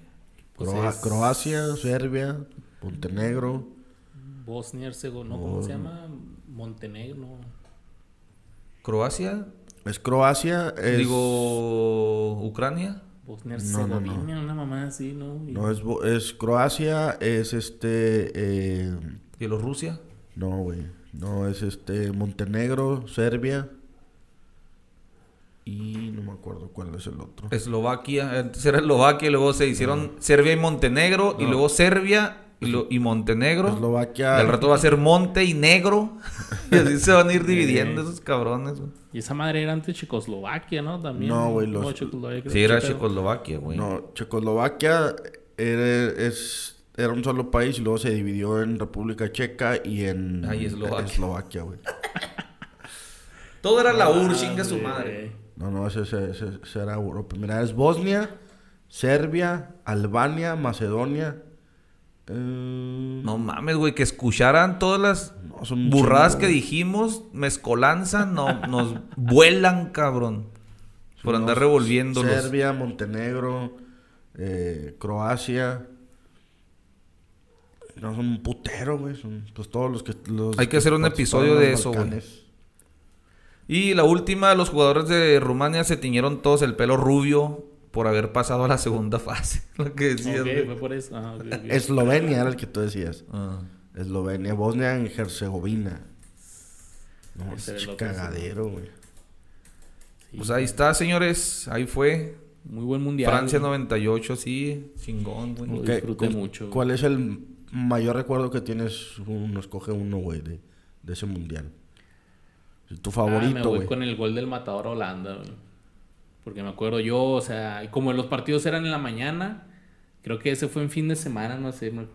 Pues Croa- es- Croacia, Serbia, Montenegro. Bosnia Herzegovina, no, ¿cómo se llama? Montenegro. Croacia, Es Croacia, es... digo Ucrania. Bosnia No, no, no. Herzegovina, una mamá así, ¿no? Y- No, es, Croacia, es este... eh, Bielorrusia. no, güey. No, es este Montenegro, Serbia. Y no me acuerdo cuál es el otro. Eslovaquia, antes era Eslovaquia y luego se hicieron Serbia y Montenegro y luego Serbia y, lo- y Montenegro. Eslovaquia. Y al rato va a ser Monte y Negro. y así se van a ir dividiendo esos cabrones. güey. Y esa madre era antes Checoslovaquia, ¿no? También. No, güey, los- Checoslovaquia, Sí, era Checoslovaquia, güey. No, Checoslovaquia era, es, era un solo país y luego se dividió en República Checa y en Ah, y Eslovaquia. Eslovaquia, güey. Todo era la Ah, UR, chinga su madre. No, no, ese, ese- ese- ese era Europa. Mira, es Bosnia, Serbia, Albania, Macedonia. Eh, No mames, güey, que escucharan todas las no, son un burradas chingo, que güey. dijimos, mezcolanza, no, nos vuelan, cabrón. Por andar revolviéndolos. Serbia, Montenegro, eh, Croacia. No, son un putero, güey. Son pues todos los que. los Hay que hacer un episodio de eso, güey. Y la última, los jugadores de Rumania se tiñeron todos el pelo rubio por haber pasado a la segunda fase. Lo que decías, fue por eso. Ah. Eslovenia era el que tú decías. Ah. Eslovenia, Bosnia y Herzegovina. No, es cagadero, güey. Sí. Pues ahí está, señores. Ahí fue. Muy buen mundial. Francia güey. 98, sí. Chingón, güey. Lo ¿Qué- disfruté mucho, güey. ¿Cuál es el mayor recuerdo que tienes? Uno, escoge uno, güey, de, de ese mundial. Tu Ah, me favorito, voy güey. con el gol del matador Holanda, güey. Porque me acuerdo yo, o sea, como los partidos eran en la mañana, creo que ese fue en fin de semana, no sé, me-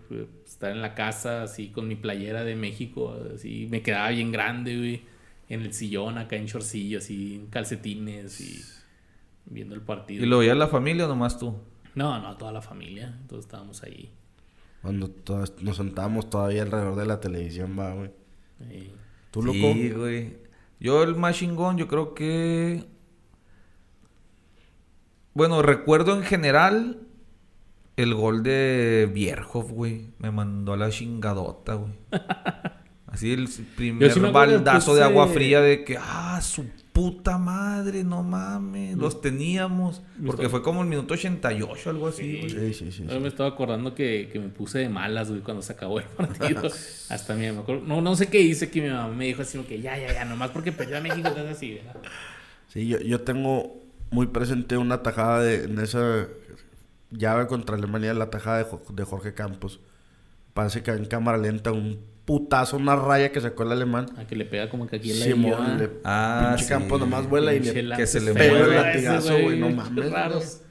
estar en la casa así con mi playera de México, así, me quedaba bien grande, güey, en el sillón acá en chorcillo, así, en calcetines y viendo el partido. ¿Y lo veía la familia o nomás tú? No, no, toda la familia, todos estábamos ahí. Cuando todas- nos sentábamos todavía alrededor de la televisión, va, güey. Eh, ¿Tú, loco? Sí, güey. Yo el más chingón, yo creo que... Bueno, recuerdo en general el gol de Bierhoff, güey. Me mandó a la chingadota, güey. Así el primer sí baldazo de agua fría de que, ah, su puta madre, no mames, los teníamos. Porque fue como el minuto 88, algo así, güey. Sí, sí, sí. Yo sí. me estaba acordando que, que me puse de malas, güey, cuando se acabó el partido. Hasta mi me acuerdo. No, no sé qué hice que mi mamá me dijo así como que ya, ya, ya, nomás porque perdió a México, estás así, ¿verdad? Sí, yo, yo tengo muy presente una tajada de, en esa llave contra Alemania, la tajada de, de Jorge Campos. Parece que en cámara lenta un putazo, una raya que sacó el alemán. A que le pega como que aquí en la Simón, le, Ah, pinche sí. Campos nomás vuela y le... que se le pegó el latigazo, güey, no mames, Raros.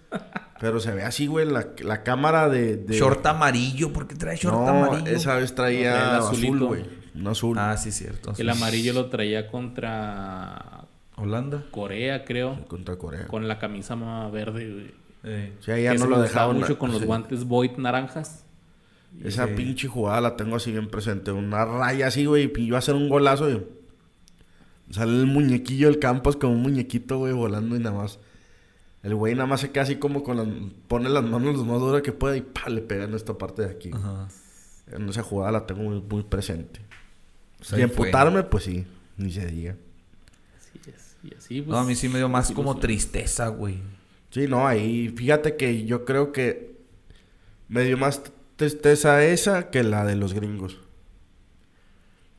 Pero se ve así, güey, la, la cámara de... de... Short amarillo, porque trae short no, amarillo. esa vez traía azul, güey. Un azul. Ah, sí, cierto. El amarillo lo traía contra Holanda. Corea, creo. Contra Corea. Con la camisa más verde, güey. Eh. Sí, ya Que no lo dejaban. mucho con los sí. guantes Void naranjas. Esa Sí. pinche jugada la tengo así bien presente. Una raya así, güey. Y iba a hacer un golazo. Y... Sale el muñequillo del Campos como un muñequito, güey, volando y nada más. El güey nada más se queda así como con las... Pone las manos lo más duras que pueda y pa, le pega en esta parte de aquí. Ajá. En esa jugada la tengo muy, muy presente. Pues y ahí fue. emputarme, pues sí. Ni se diga. Así es. Y así, pues. No, a mí sí me dio más como tristeza, güey. Sí, no, ahí... Fíjate que yo creo que... Me dio más tristeza esa que la de los gringos.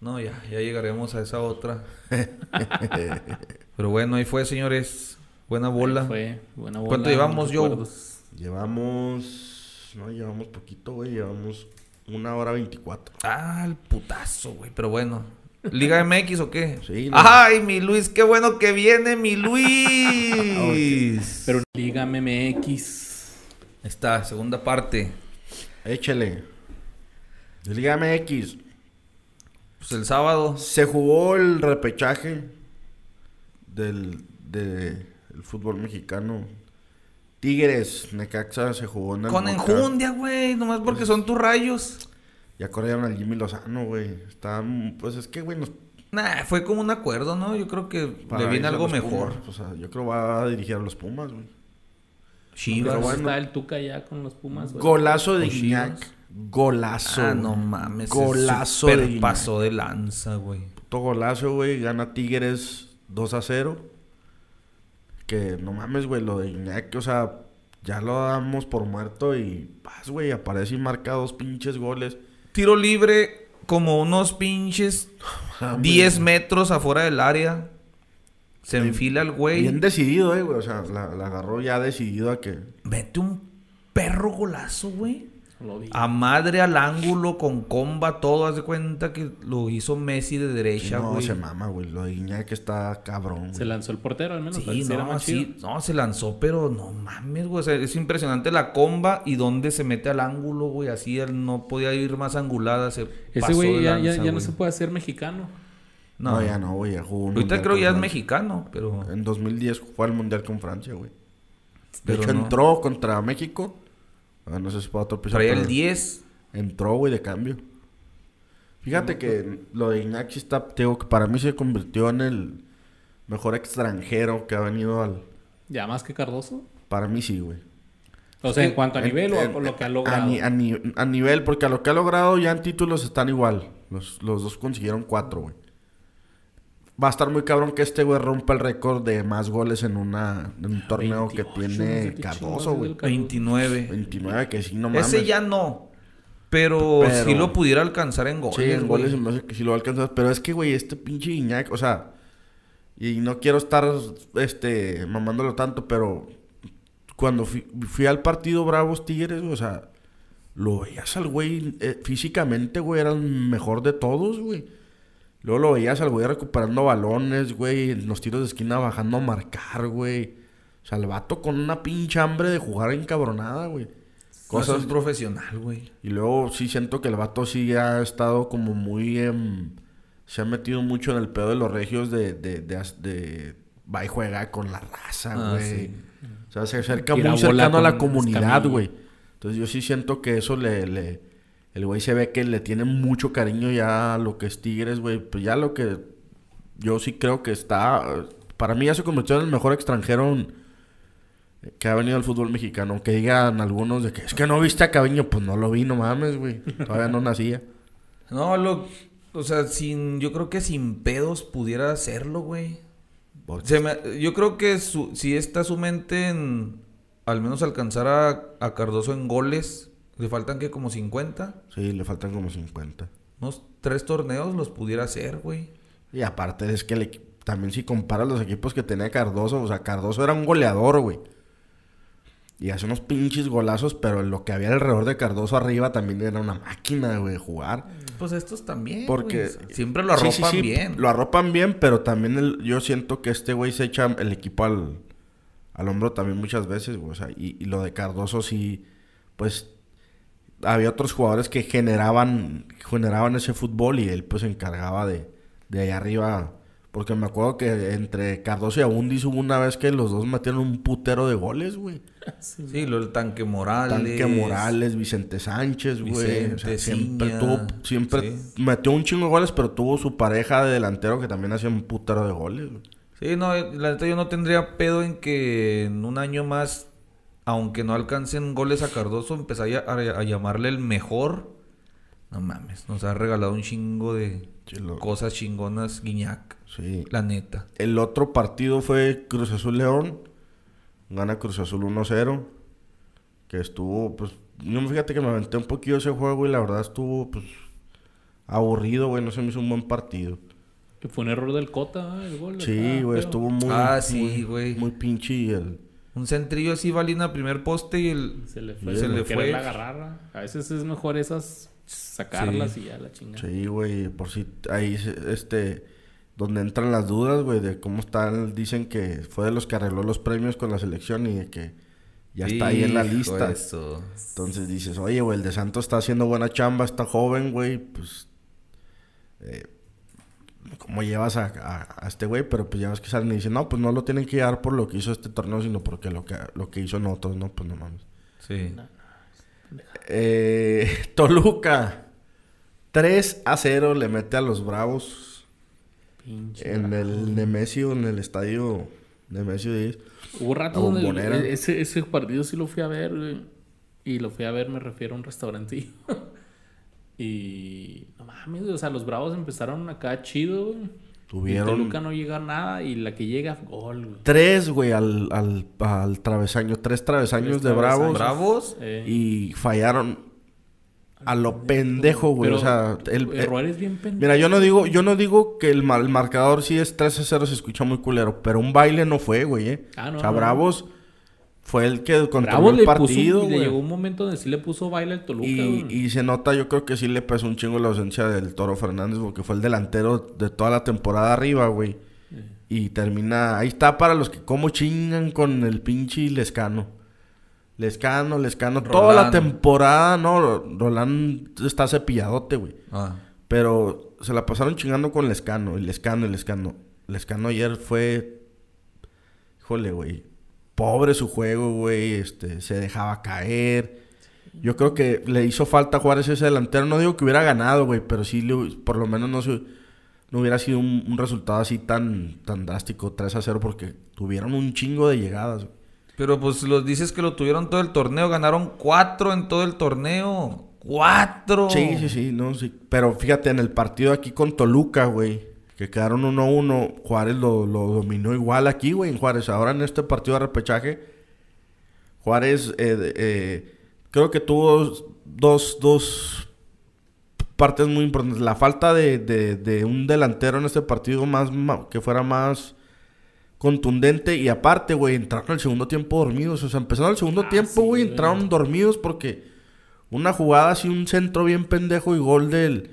No, ya, ya llegaremos a esa otra. Pero bueno, ahí fue, señores. Buena bola. Ahí Fue buena bola. ¿Cuánto llevamos, recuerdos. Llevamos. No, llevamos poquito, güey. Llevamos una hora veinticuatro. Ah, el putazo, güey. Pero bueno. ¿Liga MX o qué? Sí. ¡Ay, mi Luis! ¡Qué bueno que viene, mi Luis! Pero Liga MX. Está, segunda parte. Échele. Liga MX. Pues el sábado. Se jugó el repechaje del, de, el fútbol mexicano. Tigres, Necaxa se jugó en el Con enjundia, güey. Nomás porque son tus rayos. Ya corrieron al Jimmy Lozano, güey. Está, pues es que, güey, nos Nah, fue como un acuerdo, ¿no? Yo creo que para le viene algo mejor. Pumas. O sea, yo creo va a dirigir a los Pumas, güey. Chivas. Pero bueno. Está el Tuca ya con los Pumas, güey. Golazo de Guiñac. Golazo. Ah, güey. no mames. Golazo de Guiñac. pasó de lanza, güey. Puto golazo, güey. Gana Tigres 2 a 0. Que no mames, güey. Lo de Iñaki, o sea, ya lo damos por muerto y vas, güey. Aparece y marca dos pinches goles. Tiro libre como unos pinches Ah, 10 metros afuera del área. Se enfila el güey. Bien decidido, eh, güey. O sea, la, la agarró ya decidido a que. Mete un perro golazo, güey. Lo vi. A madre al ángulo, con comba, todo. Haz de cuenta que lo hizo Messi de derecha, no, güey. se mama, güey. Lo de Iñaki está cabrón, Se lanzó el portero al menos. Sí, que no, más sí, chido. no, se lanzó, pero no mames, güey. O sea, es impresionante la comba y dónde se mete al ángulo, güey. Así él no podía ir más angulada. Se Ese pasó güey ya, ya, ya no se puede hacer mexicano. No, No, ya no, güey. Ahorita creo con ya es mexicano, pero. En 2010 fue al mundial con Francia, güey. De Pero hecho, no. entró contra México. Ah, no sé si para otro episodio. Traía el pero 10. Entró, güey, de cambio. Fíjate que lo de Iñaki está, te digo, que para mí se convirtió en el mejor extranjero que ha venido al... Ya más que Cardoso. Para mí sí, güey. O sea, en cuanto a En- nivel o a en- lo que ha a logrado. ni- A, ni- a nivel, porque a lo que ha logrado ya en títulos están igual. Los, los dos consiguieron cuatro, güey. Va a estar muy cabrón que este güey rompa el récord de más goles en, una, en un torneo que 28, no sé tiene Cardoso, güey. es el 29. 29, que sí, no mames. Ese ya no. Pero, Pero- sí lo pudiera alcanzar en goles. Sí, en goles me hace que sí lo va a alcanzar. Pero es que, güey, este pinche Iñak, o sea, y no quiero estar, este, mamándolo tanto, pero cuando fui, fui al partido Bravos Tigres, o sea, lo veías al güey, eh, físicamente, güey, era el mejor de todos, güey. Luego lo veías al güey recuperando balones, güey, los tiros de esquina bajando a marcar, güey. O sea, el vato con una pinche hambre de jugar encabronada, güey. Cosas Cosas profesional, güey. y luego sí siento que el vato sí ha estado como muy... em, se ha metido mucho en el pedo de los regios de... de, de, va y juega con la raza, Ah, güey. sí. O sea, se acerca Tira muy cercano a la comunidad, güey. Entonces yo sí siento que eso le... le el güey se ve que le tiene mucho cariño ya a lo que es Tigres, güey. Pues ya lo que... Yo sí creo que está... Para mí ya se convirtió en el mejor extranjero que ha venido al fútbol mexicano. Aunque digan algunos de que es que no viste a Caviño. Pues no lo vi, no mames, güey. Todavía no nacía. No, lo, o sea, sin, yo creo que sin pedos pudiera hacerlo, güey. Porque- Se me- yo creo que su- si está su mente en al menos alcanzar a, a Cardoso en goles, le faltan que como 50, Sí, le faltan como 50. unos tres torneos los pudiera hacer, güey. Y aparte es que también si comparas los equipos que tenía Cardoso, o sea, Cardoso era un goleador, güey. Y hace unos pinches golazos, pero lo que había alrededor de Cardoso arriba también era una máquina, güey, de jugar. Pues estos también, Porque güey, siempre lo Sí, arropan sí, sí, bien. Lo arropan bien, pero también el- yo siento que este güey se echa el equipo al, al hombro también muchas veces, güey. O sea, y, y lo de Cardoso sí, pues había otros jugadores que generaban, generaban ese fútbol y él pues se encargaba de, de ahí arriba. Porque me acuerdo que entre Cardoso y Abundis hubo una vez que los dos metieron un putero de goles, güey. Sí, lo del tanque Morales. Tanque Morales, Vicente Sánchez, güey. O sea, Vicente, siempre Ciña, tuvo, siempre sí. metió un chingo de goles, pero tuvo su pareja de delantero que también hacía un putero de goles, güey. Sí, no, la neta yo no tendría pedo en que en un año más, aunque no alcancen goles a Cardoso, empezaría a, a llamarle el mejor. No mames, nos ha regalado un chingo de cosas chingonas, Guiñac. sí. La neta. El otro partido fue Cruz Azul León. Gana Cruz Azul 1-0. Que estuvo, pues. Yo fíjate que me aventé un poquillo ese juego y la verdad estuvo, pues. Aburrido, güey. No se me hizo un buen partido. Que fue un error del Cota, ¿eh? el gol. Sí, güey. Estuvo muy. Ah, sí, muy- güey. Muy pinche y el. Un centrillo así, Valina, primer poste y el... Se le fue. Se le fue. la agarrar. A veces es mejor esas sacarlas y ya la chingada. Sí, güey. Por si ahí, este. Donde entran las dudas, güey, de cómo están. Dicen que fue de los que arregló los premios con la selección y de que ya está ahí en la lista. eso. Entonces dices, oye, güey, el de Santos está haciendo buena chamba, está joven, güey, pues... eh, ¿Cómo llevas a, a- a este güey? Pero pues ya ves que salen y dicen, no, pues no lo tienen que llevar por lo que hizo este torneo, sino porque lo que, lo que hizo en otros, no, pues no mames. Sí. Eh, Toluca, 3 a 0 le mete a los Bravos Pinche en bravo. el Nemesio, en el estadio Nemesio 10. Hubo rato donde ese, ese partido sí lo fui a ver, güey. Y lo fui a ver, me refiero a un restaurantillo. y no mames, güey, o sea, los bravos empezaron acá chido, güey. Y Tuvieron Toluca no llega a nada y la que llega, gol, güey. tres, güey, al, al, al travesaño, tres travesaños Tres de Bravos. Bravos. Eh, Y fallaron a lo pendejo, güey. pero O sea, el, eh, errores bien pendejos. mira, yo no digo, yo no digo que el, el marcador sí es 3 a 0, se escucha muy culero, pero un baile no fue, güey, eh. Ah, no, o sea, no. Bravos fue el que controló el partido, puso, le llegó un momento donde sí le puso baile al Toluca, Y, güey. y se nota, yo creo que sí le pesó un chingo la ausencia del Toro Fernández, porque fue el delantero de toda la temporada arriba, güey. Y termina, ahí está para los que como chingan con el pinche Lescano. Lescano, Lescano, toda la temporada, no, Roland está cepilladote, güey. Ah. Pero se la pasaron chingando con Lescano, y Lescano, y Lescano. Lescano ayer fue, híjole, güey, pobre su juego, güey, este, se dejaba caer. Yo creo que le hizo falta jugar ese delantero. No digo que hubiera ganado, güey, pero sí, le- por lo menos no, se- no hubiera sido un, un resultado así tan, tan drástico, 3 a 0, porque tuvieron un chingo de llegadas. Pero pues los dices que lo tuvieron todo el torneo. Ganaron cuatro en todo el torneo. ¡Cuatro! Sí, sí, sí, no, sí. Pero fíjate, en el partido aquí con Toluca, güey, que quedaron 1-1, Juárez lo, lo dominó igual aquí, güey, en Juárez. Ahora en este partido de repechaje, Juárez eh, eh, creo que tuvo dos, dos partes muy importantes. La falta de, de- de un delantero en este partido más, que fuera más contundente. Y aparte, güey, entraron en el segundo tiempo dormidos. O sea, empezaron el segundo Ah, tiempo, güey, entraron dormidos porque una jugada así, un centro bien pendejo y gol del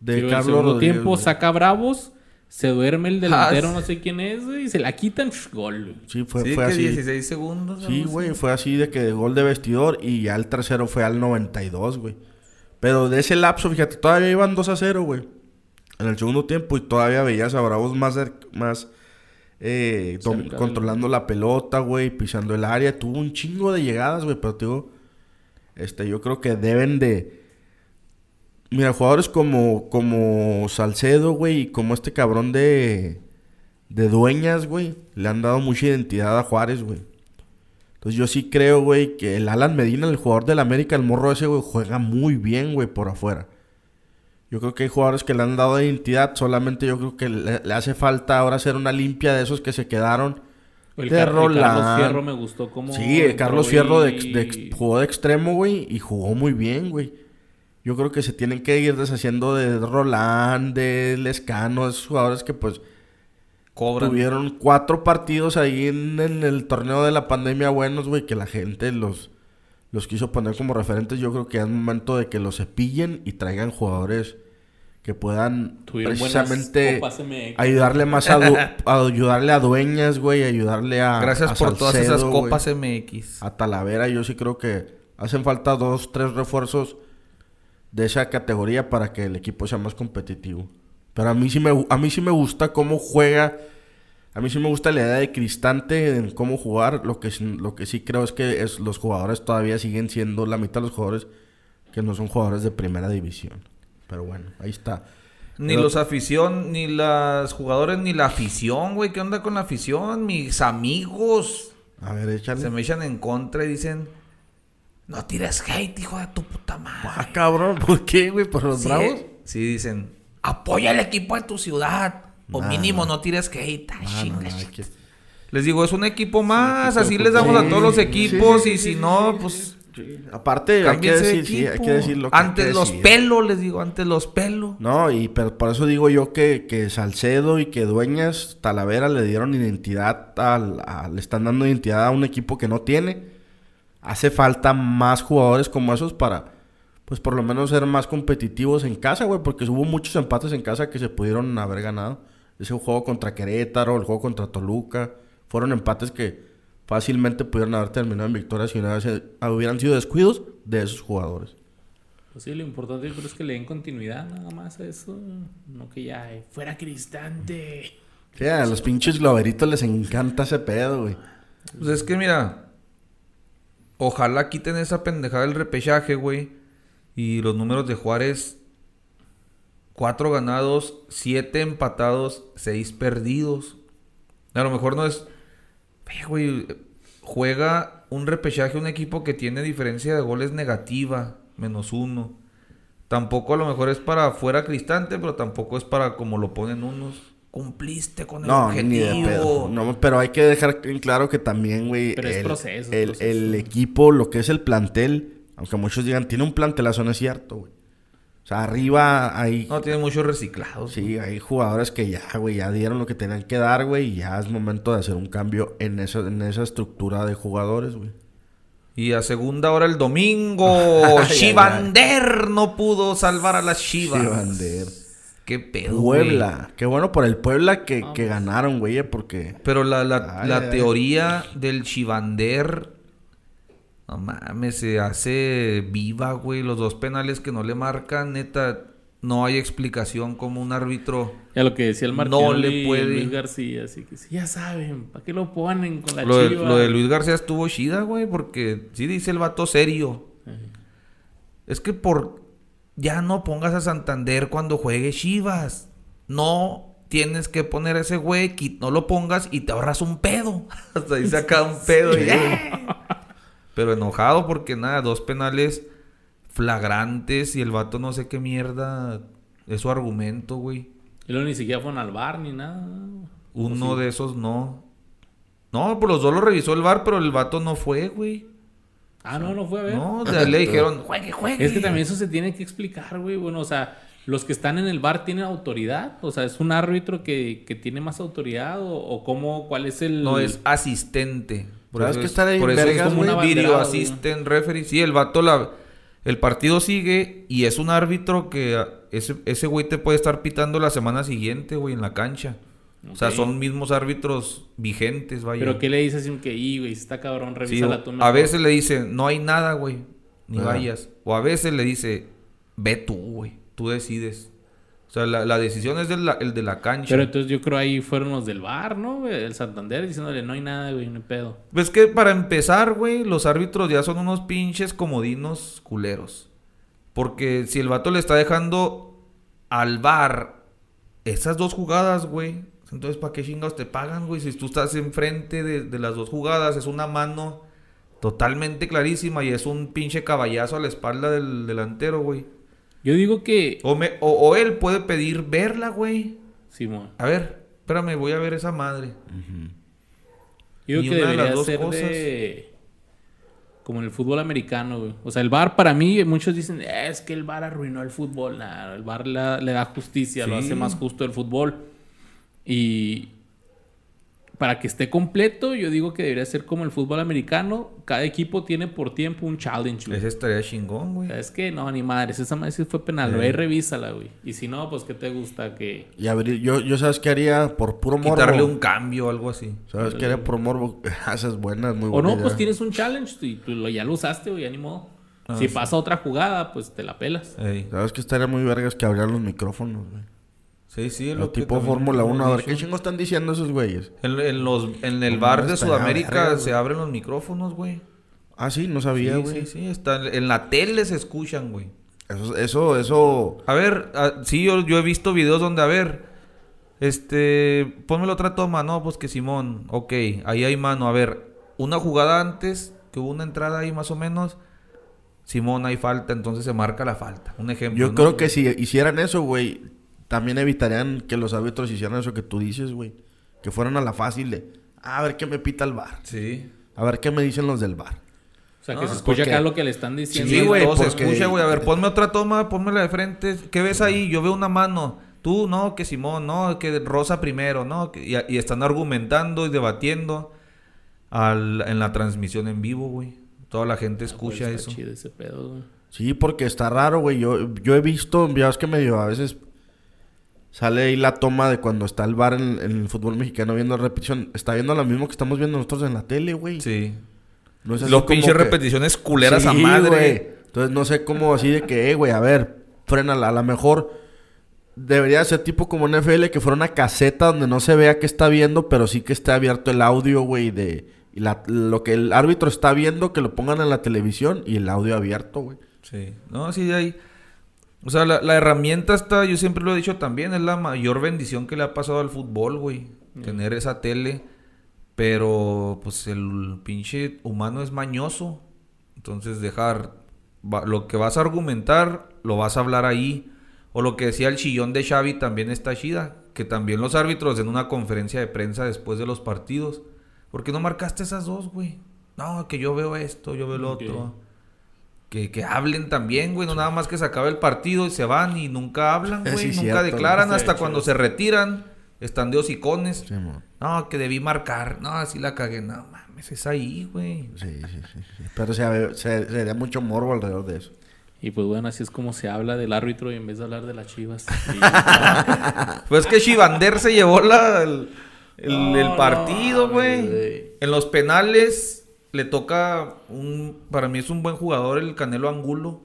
de Digo, el Carlos segundo Rodríguez, tiempo saca Bravos, se duerme el delantero, Ah, no sé quién es, güey, y se la quitan, sh, gol, güey. Sí, fue, Sí, fue que así. 16 segundos. Sí, güey, fue así de que gol de vestidor y ya el tercero fue al 92, güey. Pero de ese lapso, fíjate, todavía iban 2 a 0, güey. En el segundo tiempo y todavía veías a Bravos más, más eh, del- controlando la pelota, güey, pisando el área. Tuvo un chingo de llegadas, güey, pero te digo, este, yo creo que deben de... Mira, jugadores como, como Salcedo, güey, y como este cabrón de, de Dueñas, güey, le han dado mucha identidad a Juárez, güey. Entonces yo sí creo, güey, que el Alan Medina, el jugador del América, el morro ese, güey, juega muy bien, güey, por afuera. Yo creo que hay jugadores que le han dado identidad, solamente yo creo que le, le hace falta ahora hacer una limpia de esos que se quedaron. El, De Car- el. Carlos Fierro me gustó como... Sí, el Carlos Fierro de, jugó de extremo, güey, y jugó muy bien, güey. Yo creo que se tienen que ir deshaciendo de Roland, de Lescano, esos jugadores que pues Cobran. tuvieron cuatro partidos ahí en, en el torneo de la pandemia buenos, güey, que la gente los, los quiso poner como referentes. Yo creo que es momento de que los cepillen y traigan jugadores que puedan Tuvieron precisamente ayudarle más a, Du- a ayudarle a Dueñas, güey, ayudarle a Gracias a por todas esas güey, copas MX. a Talavera. Yo sí creo que hacen falta dos, tres refuerzos de esa categoría para que el equipo sea más competitivo. Pero a mí sí me, a mí sí me gusta cómo juega. A mí sí me gusta la idea de Cristante en cómo jugar. Lo que, sí- lo que sí creo es que es, los jugadores todavía siguen siendo la mitad de los jugadores que no son jugadores de primera división. Pero bueno, ahí está. Ni Pero- los afición, ni las jugadores, ni la afición, güey. ¿Qué onda con la afición? Mis amigos A ver, échale. se me echan en contra y dicen... No tires hate, hijo de tu puta madre. Ah, cabrón, ¿por qué, güey? ¿Por los Sí, bravos? Sí, dicen... Apoya al equipo de tu ciudad. O Nah, mínimo nah. no tires hate. Ay, Ah, no, chinga, no, hay chinga. que- Les digo, es un equipo más. equipo así les damos a todos los equipos. sí, y si no, pues... Aparte, hay que decir, sí, hay que decir lo que hay Antes que los decir. pelos, les digo, antes los pelos. No, y pero por eso digo yo que, que Salcedo y que Dueñas, Talavera le dieron identidad al, a- le están dando identidad a un equipo que no tiene. Hace falta más jugadores como esos para, pues por lo menos ser más competitivos en casa, güey, porque hubo muchos empates en casa que se pudieron haber ganado. Ese juego contra Querétaro, el juego contra Toluca, fueron empates que fácilmente pudieron haber terminado en victoria si no hubiera- hubieran sido descuidos de esos jugadores. Pues sí, lo importante yo creo es que le den continuidad nada más a eso. No que ya eh, fuera cristante. Sí, a los pinches globeritos les encanta ese pedo, güey. Pues es que mira, ojalá quiten esa pendejada del repechaje, güey. Y los números de Juárez, cuatro ganados, siete empatados, seis perdidos. A lo mejor no es... Güey, juega un repechaje un equipo que tiene diferencia de goles negativa, menos uno. Tampoco a lo mejor es para fuera cristante, pero tampoco es para como lo ponen unos. Cumpliste con el No, objetivo. ni de pedo. No, pero hay que dejar en claro que también, güey, Pero es el, proceso, es el- proceso. el equipo, lo que es el plantel, aunque muchos digan, tiene un plantelazo, no es cierto, güey. O sea, arriba hay, No, tiene muchos reciclados. sí, hay jugadores que ya, güey, ya dieron lo que tenían que dar, güey, y ya es momento de hacer un cambio en, eso, en esa estructura de jugadores, güey. Y a segunda hora el domingo, Ay, Chivander no pudo salvar a las Chivas. Chivander. Qué pedo, güey. Puebla. Qué bueno por el Puebla que, que ganaron, güey, eh, porque... Pero la, la, Ay, la ay, ay. teoría del Chivander, no mames, se hace viva, güey. Los dos penales que no le marcan, neta, no hay explicación como un árbitro. Ya lo que decía el No Martín le puede. Luis García, así que sí, ya saben, ¿para qué lo ponen con la Lo de, chiva? lo de Luis García estuvo chida, güey, porque sí dice el vato serio. Es que por ya no pongas a Santander cuando juegue Chivas. No tienes que poner a ese güey, no lo pongas y te ahorras un pedo. Hasta ahí saca un pedo. y- Pero enojado porque nada, dos penales flagrantes y el vato no sé qué mierda es su argumento, güey. Y luego ni siquiera fueron al bar ni nada. Uno de esos no. No, por los dos lo revisó el bar, pero el vato no fue, güey. Ah, no, no fue a ver. No, de ahí le dijeron, juegue, juegue. Es que también eso se tiene que explicar, güey. Bueno, o sea, los que están en el bar tienen autoridad. O sea, es un árbitro que, que tiene más autoridad o, o cómo, cuál es el... No, es asistente. Por ¿Sabes eso que está de por eso es vergas, como un güey? video assistant referee. Sí, el vato la... El partido sigue y es un árbitro que ese, ese güey te puede estar pitando la semana siguiente, güey, en la cancha. O sea, son mismos árbitros vigentes, vaya. Pero ¿qué le dices? Así que, y, güey, está cabrón, Sí, revísala o- tú a mejor". veces le dice, no hay nada, güey. Ni Ajá. vayas. O a veces le dice, ve tú, güey. Tú decides. O sea, la, la decisión es de la- el de la cancha. Pero entonces yo creo ahí fueron los del bar, ¿no? güey? El Santander diciéndole, no hay nada, güey, no hay pedo. Pues que para empezar, güey, los árbitros ya son unos pinches comodinos culeros. Porque si el vato le está dejando al bar esas dos jugadas, güey, entonces ¿para qué chingados te pagan, güey? Si tú estás enfrente de, de las dos jugadas, es una mano totalmente clarísima y es un pinche caballazo a la espalda del delantero, güey. Yo digo que... O, me- o, o él puede pedir verla, güey. Simón. A ver, espérame, voy a ver esa madre. Yo Y creo que una de las debería dos ser cosas- de... Como en el fútbol americano, güey. O sea, el bar para mí, muchos dicen, "Eh, es que el bar arruinó el fútbol. Nah, el bar la- le da justicia, lo hace más justo el fútbol. Y para que esté completo, yo digo que debería ser como el fútbol americano. Cada equipo tiene por tiempo un challenge, güey. Ese estaría chingón, güey. Es que no, ni madres, esa madre sí fue penal. Ve y revísala, güey. Y si no, pues, ¿qué te gusta? Que... Y abrir, yo, yo sabes qué haría por puro morbo. Quitarle un cambio o algo así. ¿Sabes qué haría por morbo? Esa es buena, es muy O buena. no, idea. pues tienes un challenge y tú lo- ya lo usaste, güey, ya ni modo. Ah, si sí. pasa otra jugada, pues te la pelas. Ey. ¿Sabes qué estaría muy vergas que abrieran los micrófonos, güey? Sí, sí, Lo lo que tipo Fórmula hemos 1. A ver. ¿qué chingos están diciendo esos güeyes? En, en los, en el bar de Sudamérica verga, se abren los micrófonos, güey. Ah, sí, no sabía, güey. sí, sí. Está, en la tele se escuchan, güey. Eso, eso, eso... A ver, ah, sí, yo, yo he visto videos donde, a ver, este, ponme la otra toma, no, pues que Simón, ok, ahí hay mano, a ver, una jugada antes, que hubo una entrada ahí más o menos, Simón, hay falta, entonces se marca la falta. Un ejemplo. Yo ¿no? creo que si hicieran eso, güey, también evitarían que los árbitros hicieran eso que tú dices, güey. Que fueran a la fácil de, "Ah, a ver qué me pita el bar. Sí. A ver qué me dicen los del bar. O sea, que Ah, se escucha porque- acá lo que le están diciendo. Sí, Sí, güey, se escucha, güey. A ver, ponme otra toma, pónmela de frente. ¿Qué ves ahí? Yo veo una mano. Tú, no, que Simón, no, que Rosa primero, no. y, y están argumentando y debatiendo al- en la transmisión en vivo, güey. Toda la gente Ah, pues, escucha está eso. chido ese pedo, güey. Sí, porque está raro, güey. Yo, yo he visto, ya es que medio a veces sale ahí la toma de cuando está el bar en, en el fútbol mexicano viendo repetición. Está viendo lo mismo que estamos viendo nosotros en la tele, güey. Sí. No es así Los como pinches que- repeticiones culeras a Sí, madre. güey. Entonces no sé cómo así de que, eh, güey, a ver, frénala. A lo mejor debería ser tipo como en NFL que fuera una caseta donde no se vea que está viendo, pero sí que esté abierto el audio, güey, de y la- lo que el árbitro está viendo, que lo pongan en la televisión y el audio abierto, güey. Sí. No, sí, hay. O sea, la, la herramienta está, yo siempre lo he dicho también, es la mayor bendición que le ha pasado al fútbol, güey. Tener esa tele. Pero, pues, el pinche humano es mañoso. Entonces, dejar. va- lo que vas a argumentar, lo vas a hablar ahí. O lo que decía el chillón de Xavi también está chida. Que también los árbitros en una conferencia de prensa después de los partidos. ¿Por qué no marcaste esas dos, güey? No, que yo veo esto, yo veo lo otro. Que, que hablen también, güey. No nada más que se acabe el partido y se van y nunca hablan, Sí, güey. nunca cierto, declaran hasta Sí, cuando sí. se retiran. Están de hocicones. Sí. No, que debí marcar. No, así la cagué. No, mames, es ahí, güey. sí, sí, sí, sí. Pero se, se, se da mucho morbo alrededor de eso. Y pues bueno, así es como se habla del árbitro y en vez de hablar de las chivas. Y- Pues que Chivander se llevó la, el, el- No, el partido, güey. en los penales le toca un... Para mí es un buen jugador el Canelo Angulo.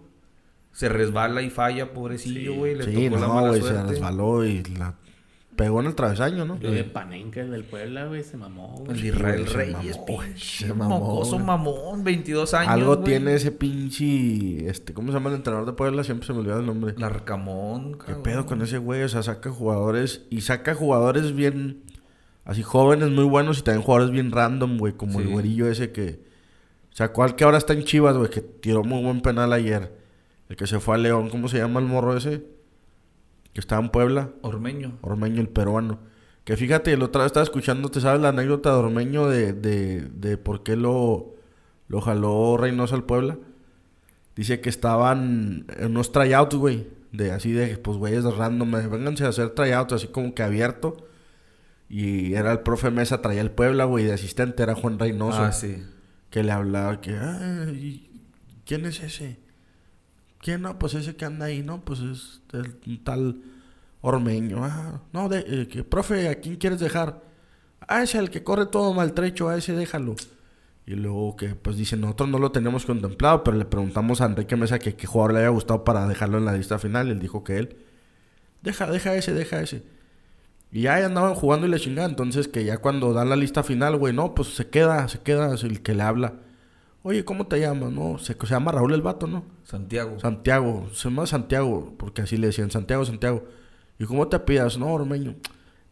Se resbala y falla, pobrecillo, Sí. güey. Le Sí, tocó la no, mala güey, se suerte. resbaló y la pegó en el travesaño, ¿no? Lo de Panenka, el del Puebla, güey, se mamó. güey. El Israel se Reyes, mamó, pinche se mamó, mocoso güey. mamón, 22 años, Algo güey. tiene ese pinche, este, ¿cómo se llama el entrenador de Puebla? Siempre se me olvida el nombre. Larcamón, ¿Qué cabrón. pedo con ese güey? O sea, saca jugadores y saca jugadores bien, así jóvenes muy buenos y también jugadores bien random, güey, como el güerillo ese que, sacó al que ahora está en Chivas, güey, que tiró muy buen penal ayer. El que se fue a León, ¿cómo se llama el morro ese? Que estaba en Puebla. Ormeño. Ormeño, el peruano. Que fíjate, la otra vez estaba escuchando, ¿te sabes la anécdota de Ormeño de, de, de por qué lo, lo jaló Reynoso al Puebla? Dice que estaban en unos tryouts, güey. De así de, pues, güeyes random. Vénganse a hacer tryouts, así como que abierto. Y era el profe Mesa, traía el Puebla, güey. De asistente era Juan Reynoso. Ah, sí. Que le hablaba que, "Ay, ¿quién es ese? ¿Quién no? Pues ese que anda ahí, ¿no? Pues es el un tal Ormeño. Ah, no, de, eh, que, profe, ¿a quién quieres dejar? Ah, ese el que corre todo maltrecho, a ese déjalo. Y luego que, pues dice, nosotros no lo tenemos contemplado, pero le preguntamos a Enrique Mesa que qué jugador le haya gustado para dejarlo en la lista final. Y él dijo que él, deja, deja ese, deja ese. Y ya andaban jugando y le chingaban. Entonces, que ya cuando dan la lista final, güey, no, pues se queda, se queda el que le habla. Oye, ¿cómo te llamas? No, se, se llama Raúl el vato, ¿no? Santiago. Santiago, se llama Santiago, porque así le decían, Santiago, Santiago. ¿Y cómo te pidas? No, Ormeño.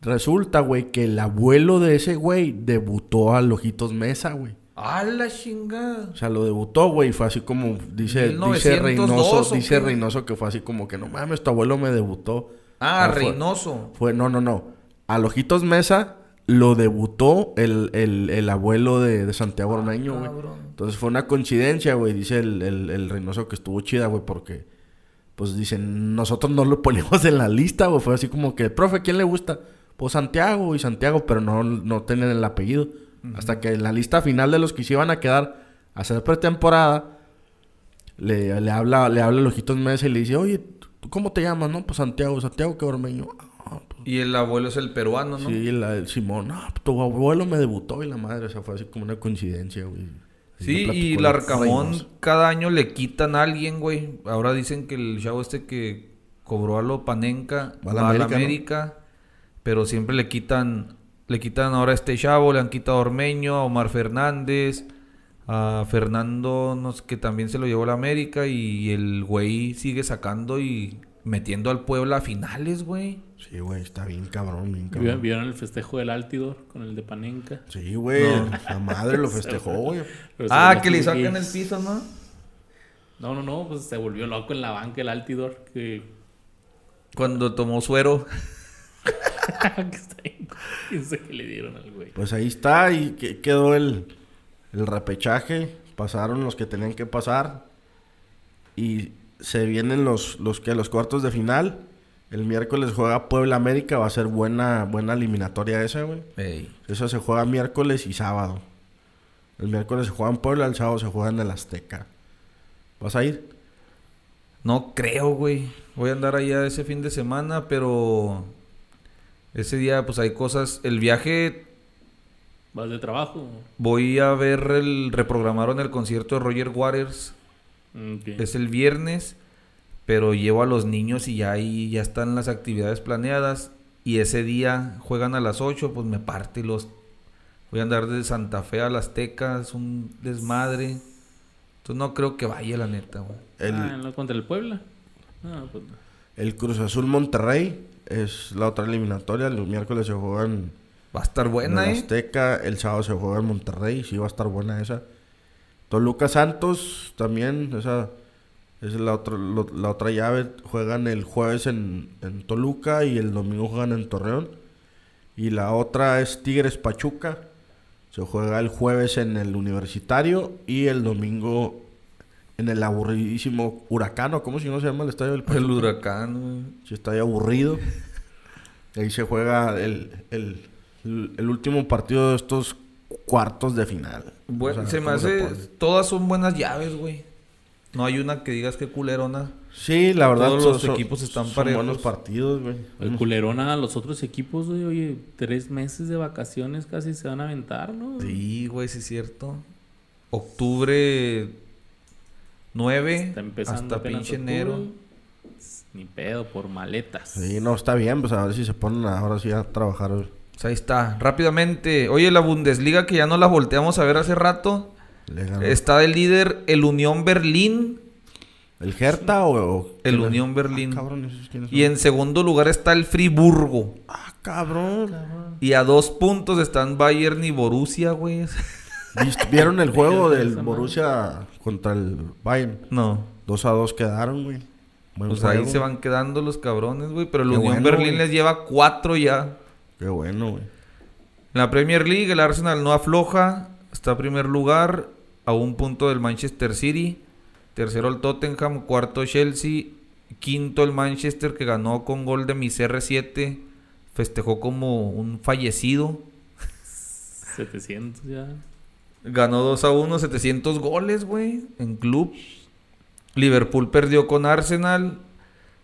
Resulta, güey, que el abuelo de ese güey debutó al Ojitos Mesa, güey. ¡A la chingada! O sea, lo debutó, güey, y fue así como, dice, dice 1902, Reynoso, ¿o dice? Reynoso que fue así como que, no mames, tu abuelo me debutó. Ah, No, Reynoso. Fue, no, no, no. Al Ojitos Mesa lo debutó el, el, el abuelo de, de Santiago Ormeño, güey. Ah. Entonces fue una coincidencia, güey. Dice el, el, el Reynoso que estuvo chida, güey, porque, pues dicen, nosotros no lo ponemos en la lista, güey. Fue así como que, profe, ¿quién le gusta? Pues Santiago y Santiago, pero no, no tienen el apellido. Hasta que en la lista final de los que se iban a quedar a hacer pretemporada, le, le habla, le habla el Ojitos Mesa y le dice, oye, ¿tú cómo te llamas? No, pues Santiago, Santiago que Ormeño. Ah, pues, Y el abuelo es el peruano, ¿no? Sí, la- el Simón, no, pues, tu abuelo me debutó y la madre, o sea, fue así como una coincidencia, güey. Sí, y Larcamón cada año le quitan a alguien, güey. Ahora dicen que el chavo este que cobró a lo Panenca Va a la. América, pero siempre le quitan, le quitan ahora a este chavo, le han quitado a Ormeño, a Omar Fernández, a Fernando, no sé, que también se lo llevó a la América y el güey sigue sacando y metiendo al Puebla a finales, güey. Sí, güey, está bien cabrón, bien ¿Vieron, cabrón. vieron el festejo del Altidor con el de Panenka? Sí, güey, la madre lo festejó, güey. Ah, que le sacan el piso, ¿no? No, no, no, pues se volvió loco en la banca el Altidor. Que... Cuando tomó suero. que está ahí. ¿Quién sabe qué le dieron al güey? Pues ahí está y que- quedó el, el repechaje. Pasaron los que tenían que pasar. Y se vienen los, los que los cuartos de final. El miércoles juega Puebla América. Va a ser buena, buena eliminatoria esa, güey. Ey. Eso se juega miércoles y sábado. El miércoles se juega en Puebla, el sábado se juega en el Azteca. ¿Vas a ir? No creo, güey. Voy a andar allá ese fin de semana, pero Ese día, pues hay cosas. El viaje, ¿Vas de trabajo? voy a ver el. Reprogramaron el concierto de Roger Waters. Ok. Es el viernes. Pero llevo a los niños y ya ahí ya están las actividades planeadas. Y ese día juegan a las 8, pues me parte los. Voy a andar de Santa Fe a las Tecas, un desmadre. Entonces no creo que vaya, la neta, güey. El, Ah, ¿no? ¿Contra el Puebla? Ah, pues no. el Cruz Azul Monterrey es la otra eliminatoria. El miércoles se juegan Va a estar en buena, el ¿eh? Azteca. El sábado se juega en Monterrey. Sí, va a estar buena esa. Toluca Santos también. Esa es la otra, lo- la otra llave. Juegan el jueves en, en Toluca y el domingo juegan en Torreón. Y la otra es Tigres Pachuca. Se juega el jueves en el Universitario y el domingo en el aburridísimo Huracano. ¿Cómo si no se llama el estadio del El Pachuca? huracán, güey. Si está ahí aburrido. Ahí se juega el, el, el- el último partido de estos cuartos de final. Bueno, O sea, se me ¿cómo hace. todas son buenas llaves, güey. No hay una que digas que culerona. Sí, la verdad. Todos los son- equipos están son parejos. buenos partidos, güey. El culerón a los otros equipos, güey, oye, tres meses de vacaciones casi se van a aventar, ¿no? Sí, güey, sí es cierto. Octubre 9 Está empezando hasta pinche octubre. enero. Ni pedo, por maletas. Sí, no, está bien. Pues a ver si se ponen ahora sí a trabajar. güey. Pues ahí está. Rápidamente. Oye, la Bundesliga que ya no la volteamos a ver hace rato. Está de líder el Unión Berlín. ¿El Hertha o...? o- El? Unión Berlín. Ah, cabrón, ¿esos quiénes Y en segundo lugar está el Friburgo. Ah, cabrón. Y a dos puntos están Bayern y Borussia, güey. ¿Vist- ¿Vieron el juego del. Borussia contra el Bayern? No. 2 a 2 quedaron, güey. Buen Pues ahí se van quedando los cabrones, güey. Pero el Qué Unión bueno, Berlín güey. les lleva cuatro ya. Qué bueno, güey. En la Premier League, el Arsenal no afloja. Está en primer lugar, a un punto del Manchester City. Tercero el Tottenham, cuarto Chelsea. Quinto el Manchester que ganó con gol de mi CR7. Festejó como un fallecido. 700 ya. Ganó 2 a 1, 700 goles, güey, en club. Liverpool perdió con Arsenal.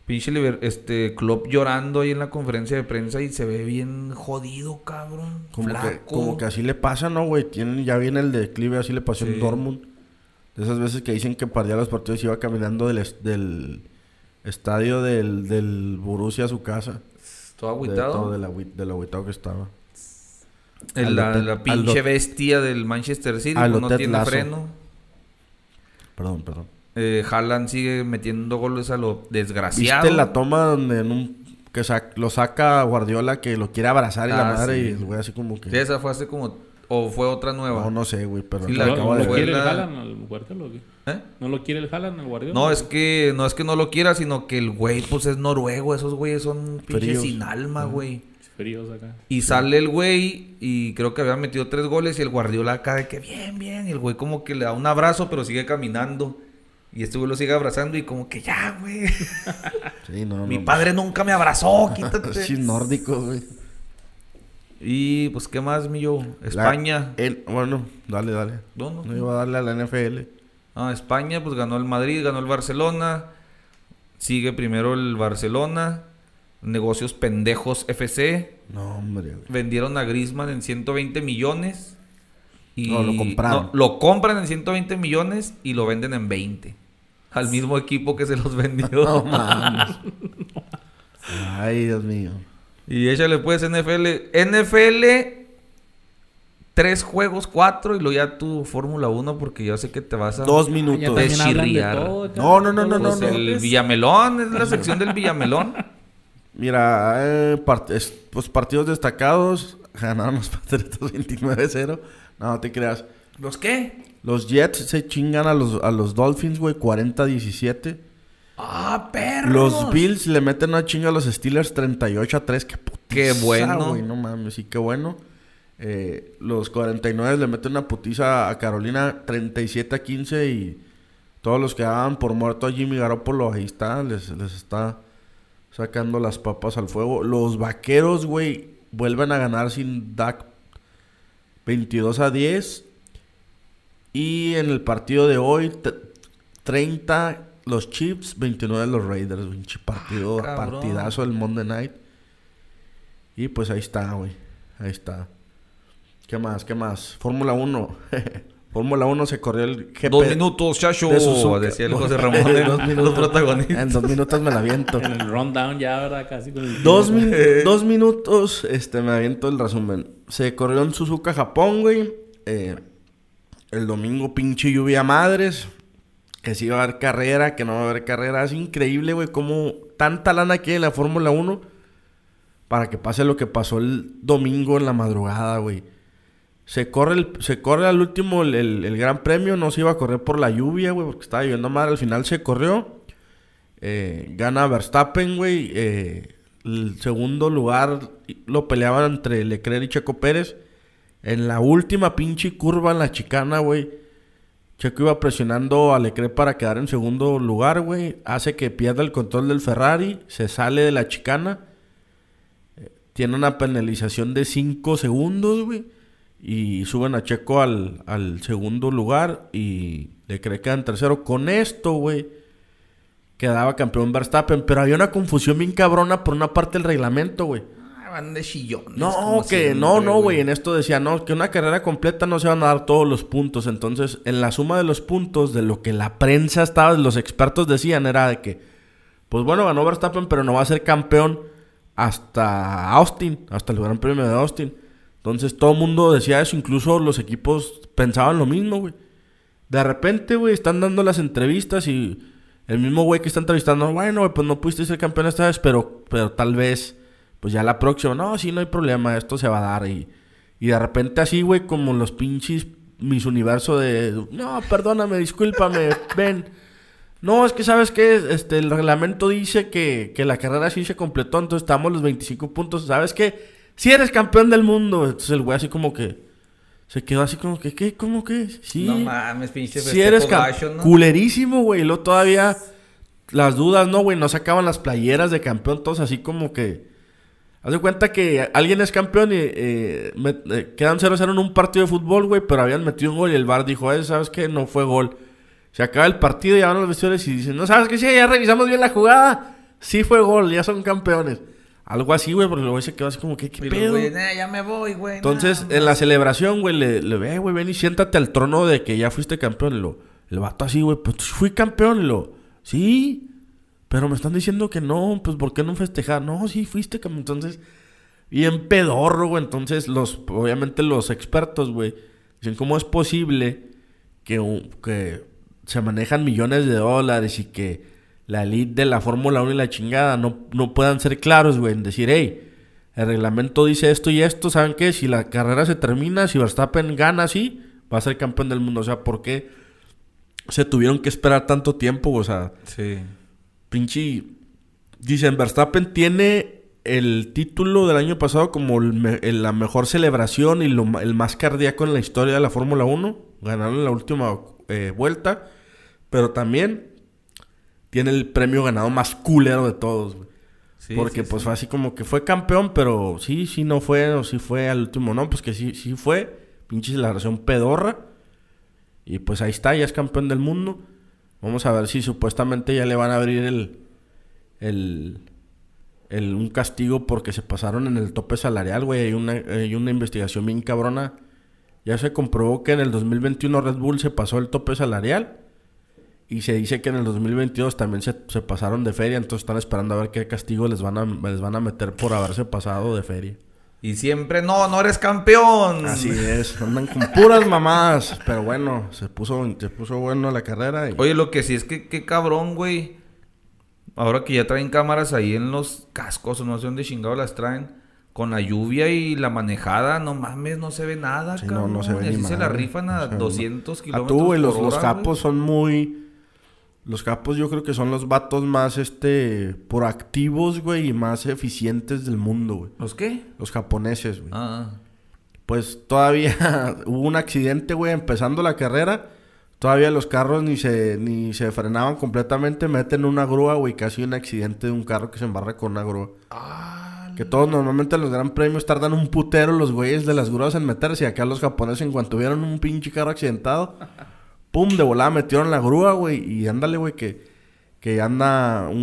Pinche Liber- este Klopp llorando ahí en la conferencia de prensa y se ve bien jodido, cabrón. Como que, como que así le pasa, ¿no, güey? Tienen, ya viene el declive, así le pasó Sí. en Dortmund. De esas veces que dicen que perdía los partidos y iba caminando del, del estadio del, del Borussia a su casa. Todo De, agüitado. todo del agüi- del agüitado que estaba. El- la, la pinche bestia del Manchester City pues, no tiene freno. Perdón, perdón. Eh, Haaland sigue metiendo goles a lo desgraciado. ¿Viste la toma donde en un... Que sac- lo saca Guardiola que lo quiere abrazar y la Ah, madre sí. y el güey así como que... Sí, esa fue hace como... O fue otra nueva. No, no sé, güey, pero Sí, lo la ¿No, acabo no de lo quiere el la- Haaland al Guardiola o qué? ¿Eh? ¿No lo quiere el Haaland al Guardiola? No, es que no es que no lo quiera, sino que el güey pues es noruego, esos güeyes son pinches sin alma, güey. Fríos acá. Y sale el güey y creo que había metido tres goles y el Guardiola acá de que bien, bien. Y el güey como que le da un abrazo, pero sigue caminando. Y este güey lo sigue abrazando y como que ya, güey. Sí, no, Mi no, padre nunca me abrazó, quítate. Sí, nórdico, güey. Y pues, ¿qué más, mi yo? La- España. el- bueno, dale, dale. No, no. No iba a darle a la NFL. Ah, España, pues ganó el Madrid, ganó el Barcelona. Sigue primero el Barcelona. Negocios pendejos FC. No, hombre, güey. Vendieron a Griezmann en 120 millones. Y No, lo compraron. no, lo compran en 120 millones y lo venden en 20. Al mismo equipo que se los vendió. No mames. Ay, Dios mío. Y échale pues NFL. NFL, tres juegos, cuatro. Y luego ya tu Fórmula 1 porque yo sé que te vas a... Dos Ah, minutos. de todo acá, No, no, no, no, Pues no, el. Villamelón, es la sección del Villamelón. Mira, eh, part- es- pues partidos destacados. Ganaron los Patriotas 29-0. No, no te creas. ¿Los qué? Los Jets se chingan a los, a los Dolphins, güey, 40-17. ¡Ah, perros! Los Bills le meten una chinga a los Steelers 38 a 3. Qué putiza, Qué bueno. güey, no mames, sí, qué bueno. Eh, los 49 le meten una putiza a Carolina 37 a 15 y todos los que daban por muerto a Jimmy Garoppolo, ahí está, les, les está sacando las papas al fuego. Los vaqueros, güey, vuelven a ganar sin Dak 22 a 10. Y en el partido de hoy, t- 30 los Chiefs, 29 los Raiders. Pinche partido, Ah, partidazo del Monday Night. Y pues ahí está, güey. Ahí está. ¿Qué más? ¿Qué más? Fórmula 1. Fórmula 1 se corrió el GP. Dos minutos, chacho. de Suzuka. Decía el José Ramón de Dos minutos. protagonistas. En dos minutos me la aviento. En el rundown ya, ¿verdad? Casi con el... Dos, min- dos minutos, este, me aviento el resumen. Se corrió en Suzuka, Japón, güey. Eh, el domingo, pinche lluvia madres. Que sí va a haber carrera, que no va a haber carrera. Es increíble, güey, cómo tanta lana aquí en la Fórmula 1 para que pase lo que pasó el domingo en la madrugada, güey. Se corre, el, se corre al último el, el- gran premio. No se iba a correr por la lluvia, güey, porque estaba lloviendo madre. Al final se corrió. Eh, gana Verstappen, güey. Eh, el segundo lugar lo peleaban entre Leclerc y Checo Pérez. En la última pinche curva en la chicana, güey. Checo iba presionando a Leclerc para quedar en segundo lugar, güey. Hace que pierda el control del Ferrari. Se sale de la chicana. Tiene una penalización de 5 segundos, güey. Y suben a Checo al, al segundo lugar. Y Leclerc queda en tercero. Con esto, güey quedaba campeón Verstappen, pero había una confusión bien cabrona por una parte del reglamento, güey. Van de chillones. No, que siempre, no, no, güey, en esto decía, no, que una carrera completa no se van a dar todos los puntos, entonces en la suma de los puntos de lo que la prensa estaba, los expertos decían era de que pues bueno, ganó Verstappen, pero no va a ser campeón hasta Austin, hasta el Gran Premio de Austin. Entonces todo el mundo decía eso, incluso los equipos pensaban lo mismo, güey. De repente, güey, están dando las entrevistas y el mismo güey que está entrevistando, bueno, güey, pues no pudiste ser campeón esta vez, pero, pero tal vez, pues ya la próxima, no, sí, no hay problema, esto se va a dar. Y, y de repente así, güey, como los pinches mis universo de, no, perdóname, discúlpame, ven. No, es que sabes que este, el reglamento dice que, que la carrera sí se completó, entonces estamos los 25 puntos. ¿Sabes qué? Si eres campeón del mundo. Entonces el güey así como que se quedó así como que, ¿qué? ¿Cómo que? Sí. No mames, pinche Si eres festejo cam- gacho, ¿no? culerísimo, güey. Y luego todavía las dudas, ¿no, güey? No sacaban las playeras de campeón, todos así como que. Haz de cuenta que alguien es campeón y eh, eh, quedan 0-0 en un partido de fútbol, güey, pero habían metido un gol y el bar dijo, eh, ¿sabes qué? No fue gol. Se acaba el partido y van los vestidores y dicen, no, ¿sabes qué? Sí, ya revisamos bien la jugada. Sí fue gol, ya son campeones. Algo así, güey, porque güey se quedó así como que, ¿qué pedo? güeyes, "Nah, ya me voy, güey. Entonces, nah, en la celebración, güey, le, le ve, güey, ven y siéntate al trono de que ya fuiste campeón. Y lo, el vato así, güey, pues fui campeón. Y lo, sí, pero me están diciendo que no, pues ¿por qué no festejar? No, sí, fuiste campeón. Entonces, bien pedorro, güey. Entonces, los, obviamente los expertos, güey, dicen, ¿cómo es posible que, que se manejan millones de dólares y que la elite de la Fórmula 1 y la chingada no, no puedan ser claros, güey, en decir, hey, el reglamento dice esto y esto, ¿saben qué? Si la carrera se termina, si Verstappen gana así, va a ser campeón del mundo. O sea, ¿por qué se tuvieron que esperar tanto tiempo? O sea, Sí. Pinche... Dicen, Verstappen tiene el título del año pasado como el me- el- la mejor celebración y lo el más cardíaco en la historia de la Fórmula 1. Ganaron la última eh, vuelta. Pero también tiene el premio ganado más culero de todos, güey. Sí, Porque sí, pues sí. fue así como que fue campeón, pero sí, sí no fue, o sí fue al último, no, pues que sí, sí fue. Pinche celebración pedorra. Y pues ahí está, ya es campeón del mundo. Vamos a ver si supuestamente ya le van a abrir el, el, el un castigo porque se pasaron en el tope salarial, güey. Hay una, hay una investigación bien cabrona. Ya se comprobó que en el 2021 Red Bull se pasó el tope salarial. Y se dice que en el 2022 también se, se pasaron de feria. Entonces están esperando a ver qué castigo les van a, les van a meter por haberse pasado de feria. Y siempre, no, no eres campeón. Así es, andan con puras mamadas. Pero bueno, se puso, se puso bueno la carrera. Y... Oye, lo que sí es que qué cabrón, güey. Ahora que ya traen cámaras ahí en los cascos, o no sé dónde chingado las traen. Con la lluvia y la manejada, no mames, no se ve nada, Sí, no, cabrón. no se ve Y ni así se la rifan a O sea, 200 A kilómetros tú, güey, los, capos son muy... Los capos yo creo que son los vatos más, este, proactivos, güey, y más eficientes del mundo, güey. ¿Los qué? Los japoneses, güey. Ah, Pues todavía hubo un accidente, güey, empezando la carrera. Todavía los carros ni se, ni se frenaban completamente. Meten una grúa, güey. Casi un accidente de un carro que se embarra con una grúa. Que todos normalmente los gran premios tardan un putero los güeyes de las grúas en meterse. Y acá los japoneses, en cuanto vieron un pinche carro accidentado, pum, de volada metieron la grúa, güey. Y ándale, güey, que, que anda un,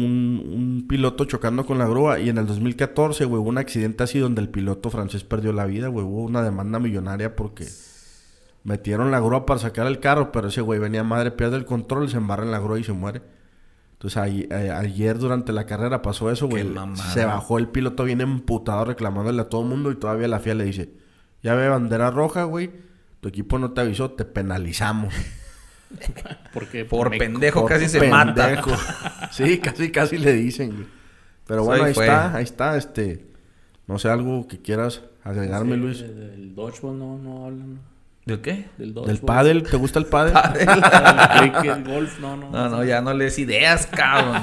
un piloto chocando con la grúa y en el 2014, güey, hubo un accidente así donde el piloto francés perdió la vida, güey, hubo una demanda millonaria porque metieron la grúa para sacar el carro, pero ese güey venía madre, pierde el control, se embarra en la grúa y se muere. Entonces ahí- eh, ayer durante la carrera pasó eso, güey. Se bajó el piloto bien emputado reclamándole a todo el mundo y todavía la FIA le dice, ya ve bandera roja, güey, tu equipo no te avisó, te penalizamos. Porque Por me- pendejo Por casi se mata. pendejo. sí, casi, casi le dicen, güey. Pero bueno, ahí ahí fue. está, ahí está, este... No sé, algo que quieras agregarme, Sí, Luis. Del dodgeball no, no hablan. ¿De qué? Del. Del pádel, ¿te gusta el pádel? Del cricket, golf, no, no. No, no, ya no les ideas, cabrón.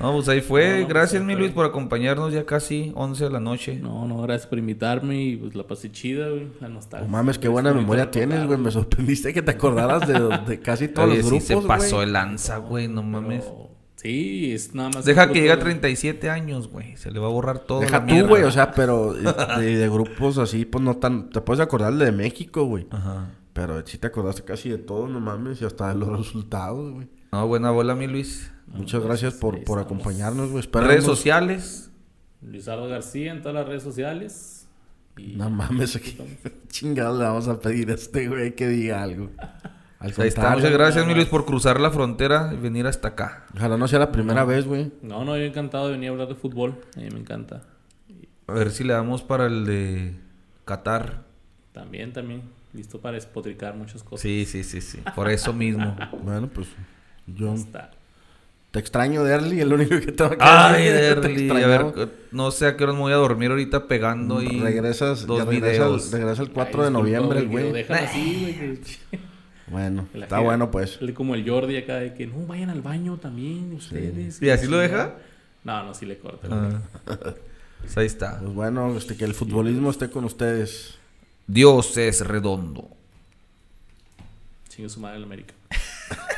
No, pues ahí fue. No, no, Gracias, pues mi Luis, por acompañarnos ya casi 11 de la noche. No, no, gracias por invitarme y pues la pasé chida, güey. La nostalgia. No mames, qué buena memoria tienes, güey. Me sorprendiste que te acordaras de, de casi todos Oye, los sí grupos, se pasó güey. el lanza, güey, no mames. Pero, Sí, es nada más. Deja un que llegue a grupo de- 37 años, güey. Se le va a borrar todo. Deja la tú, mierda. güey, o sea, pero de, de grupos así, pues no tan... Te puedes acordar de México, güey. Ajá. Pero sí te acordaste casi de todo, no mames, y hasta de los resultados, güey. No, buena bola, mi Luis. Muchas gracias por, por acompañarnos, güey. Redes sociales. Luisardo García en todas las redes sociales. Y No mames, aquí chingados le vamos a pedir a este güey que diga algo. Al Ahí está. Muchas gracias, mi Luis, por cruzar la frontera y venir hasta acá. Ojalá no sea la primera vez, güey. No, no, yo encantado de venir a hablar de fútbol. A mí me encanta. A ver si le damos para el de Qatar. También, también. Listo para espotricar muchas cosas. Sí, sí, sí, sí. Por eso mismo. Bueno, pues yo Está. te extraño, Derly, el único que tengo que Ay, Derly. A ver, no sé a qué hora me voy a dormir ahorita pegando y regresas, dos ya regresa, videos. el, regresa el 4 Ay, de noviembre, güey. dejan así, güey. Bueno, la está gira. bueno, pues. Como el Jordi acá de que no vayan al baño también ustedes. ¿Y así lo deja? No, no, sí le corta. Ah. Pues ahí está. Pues bueno, este, que el futbolismo esté con ustedes. Dios es redondo. Chingue su madre en América.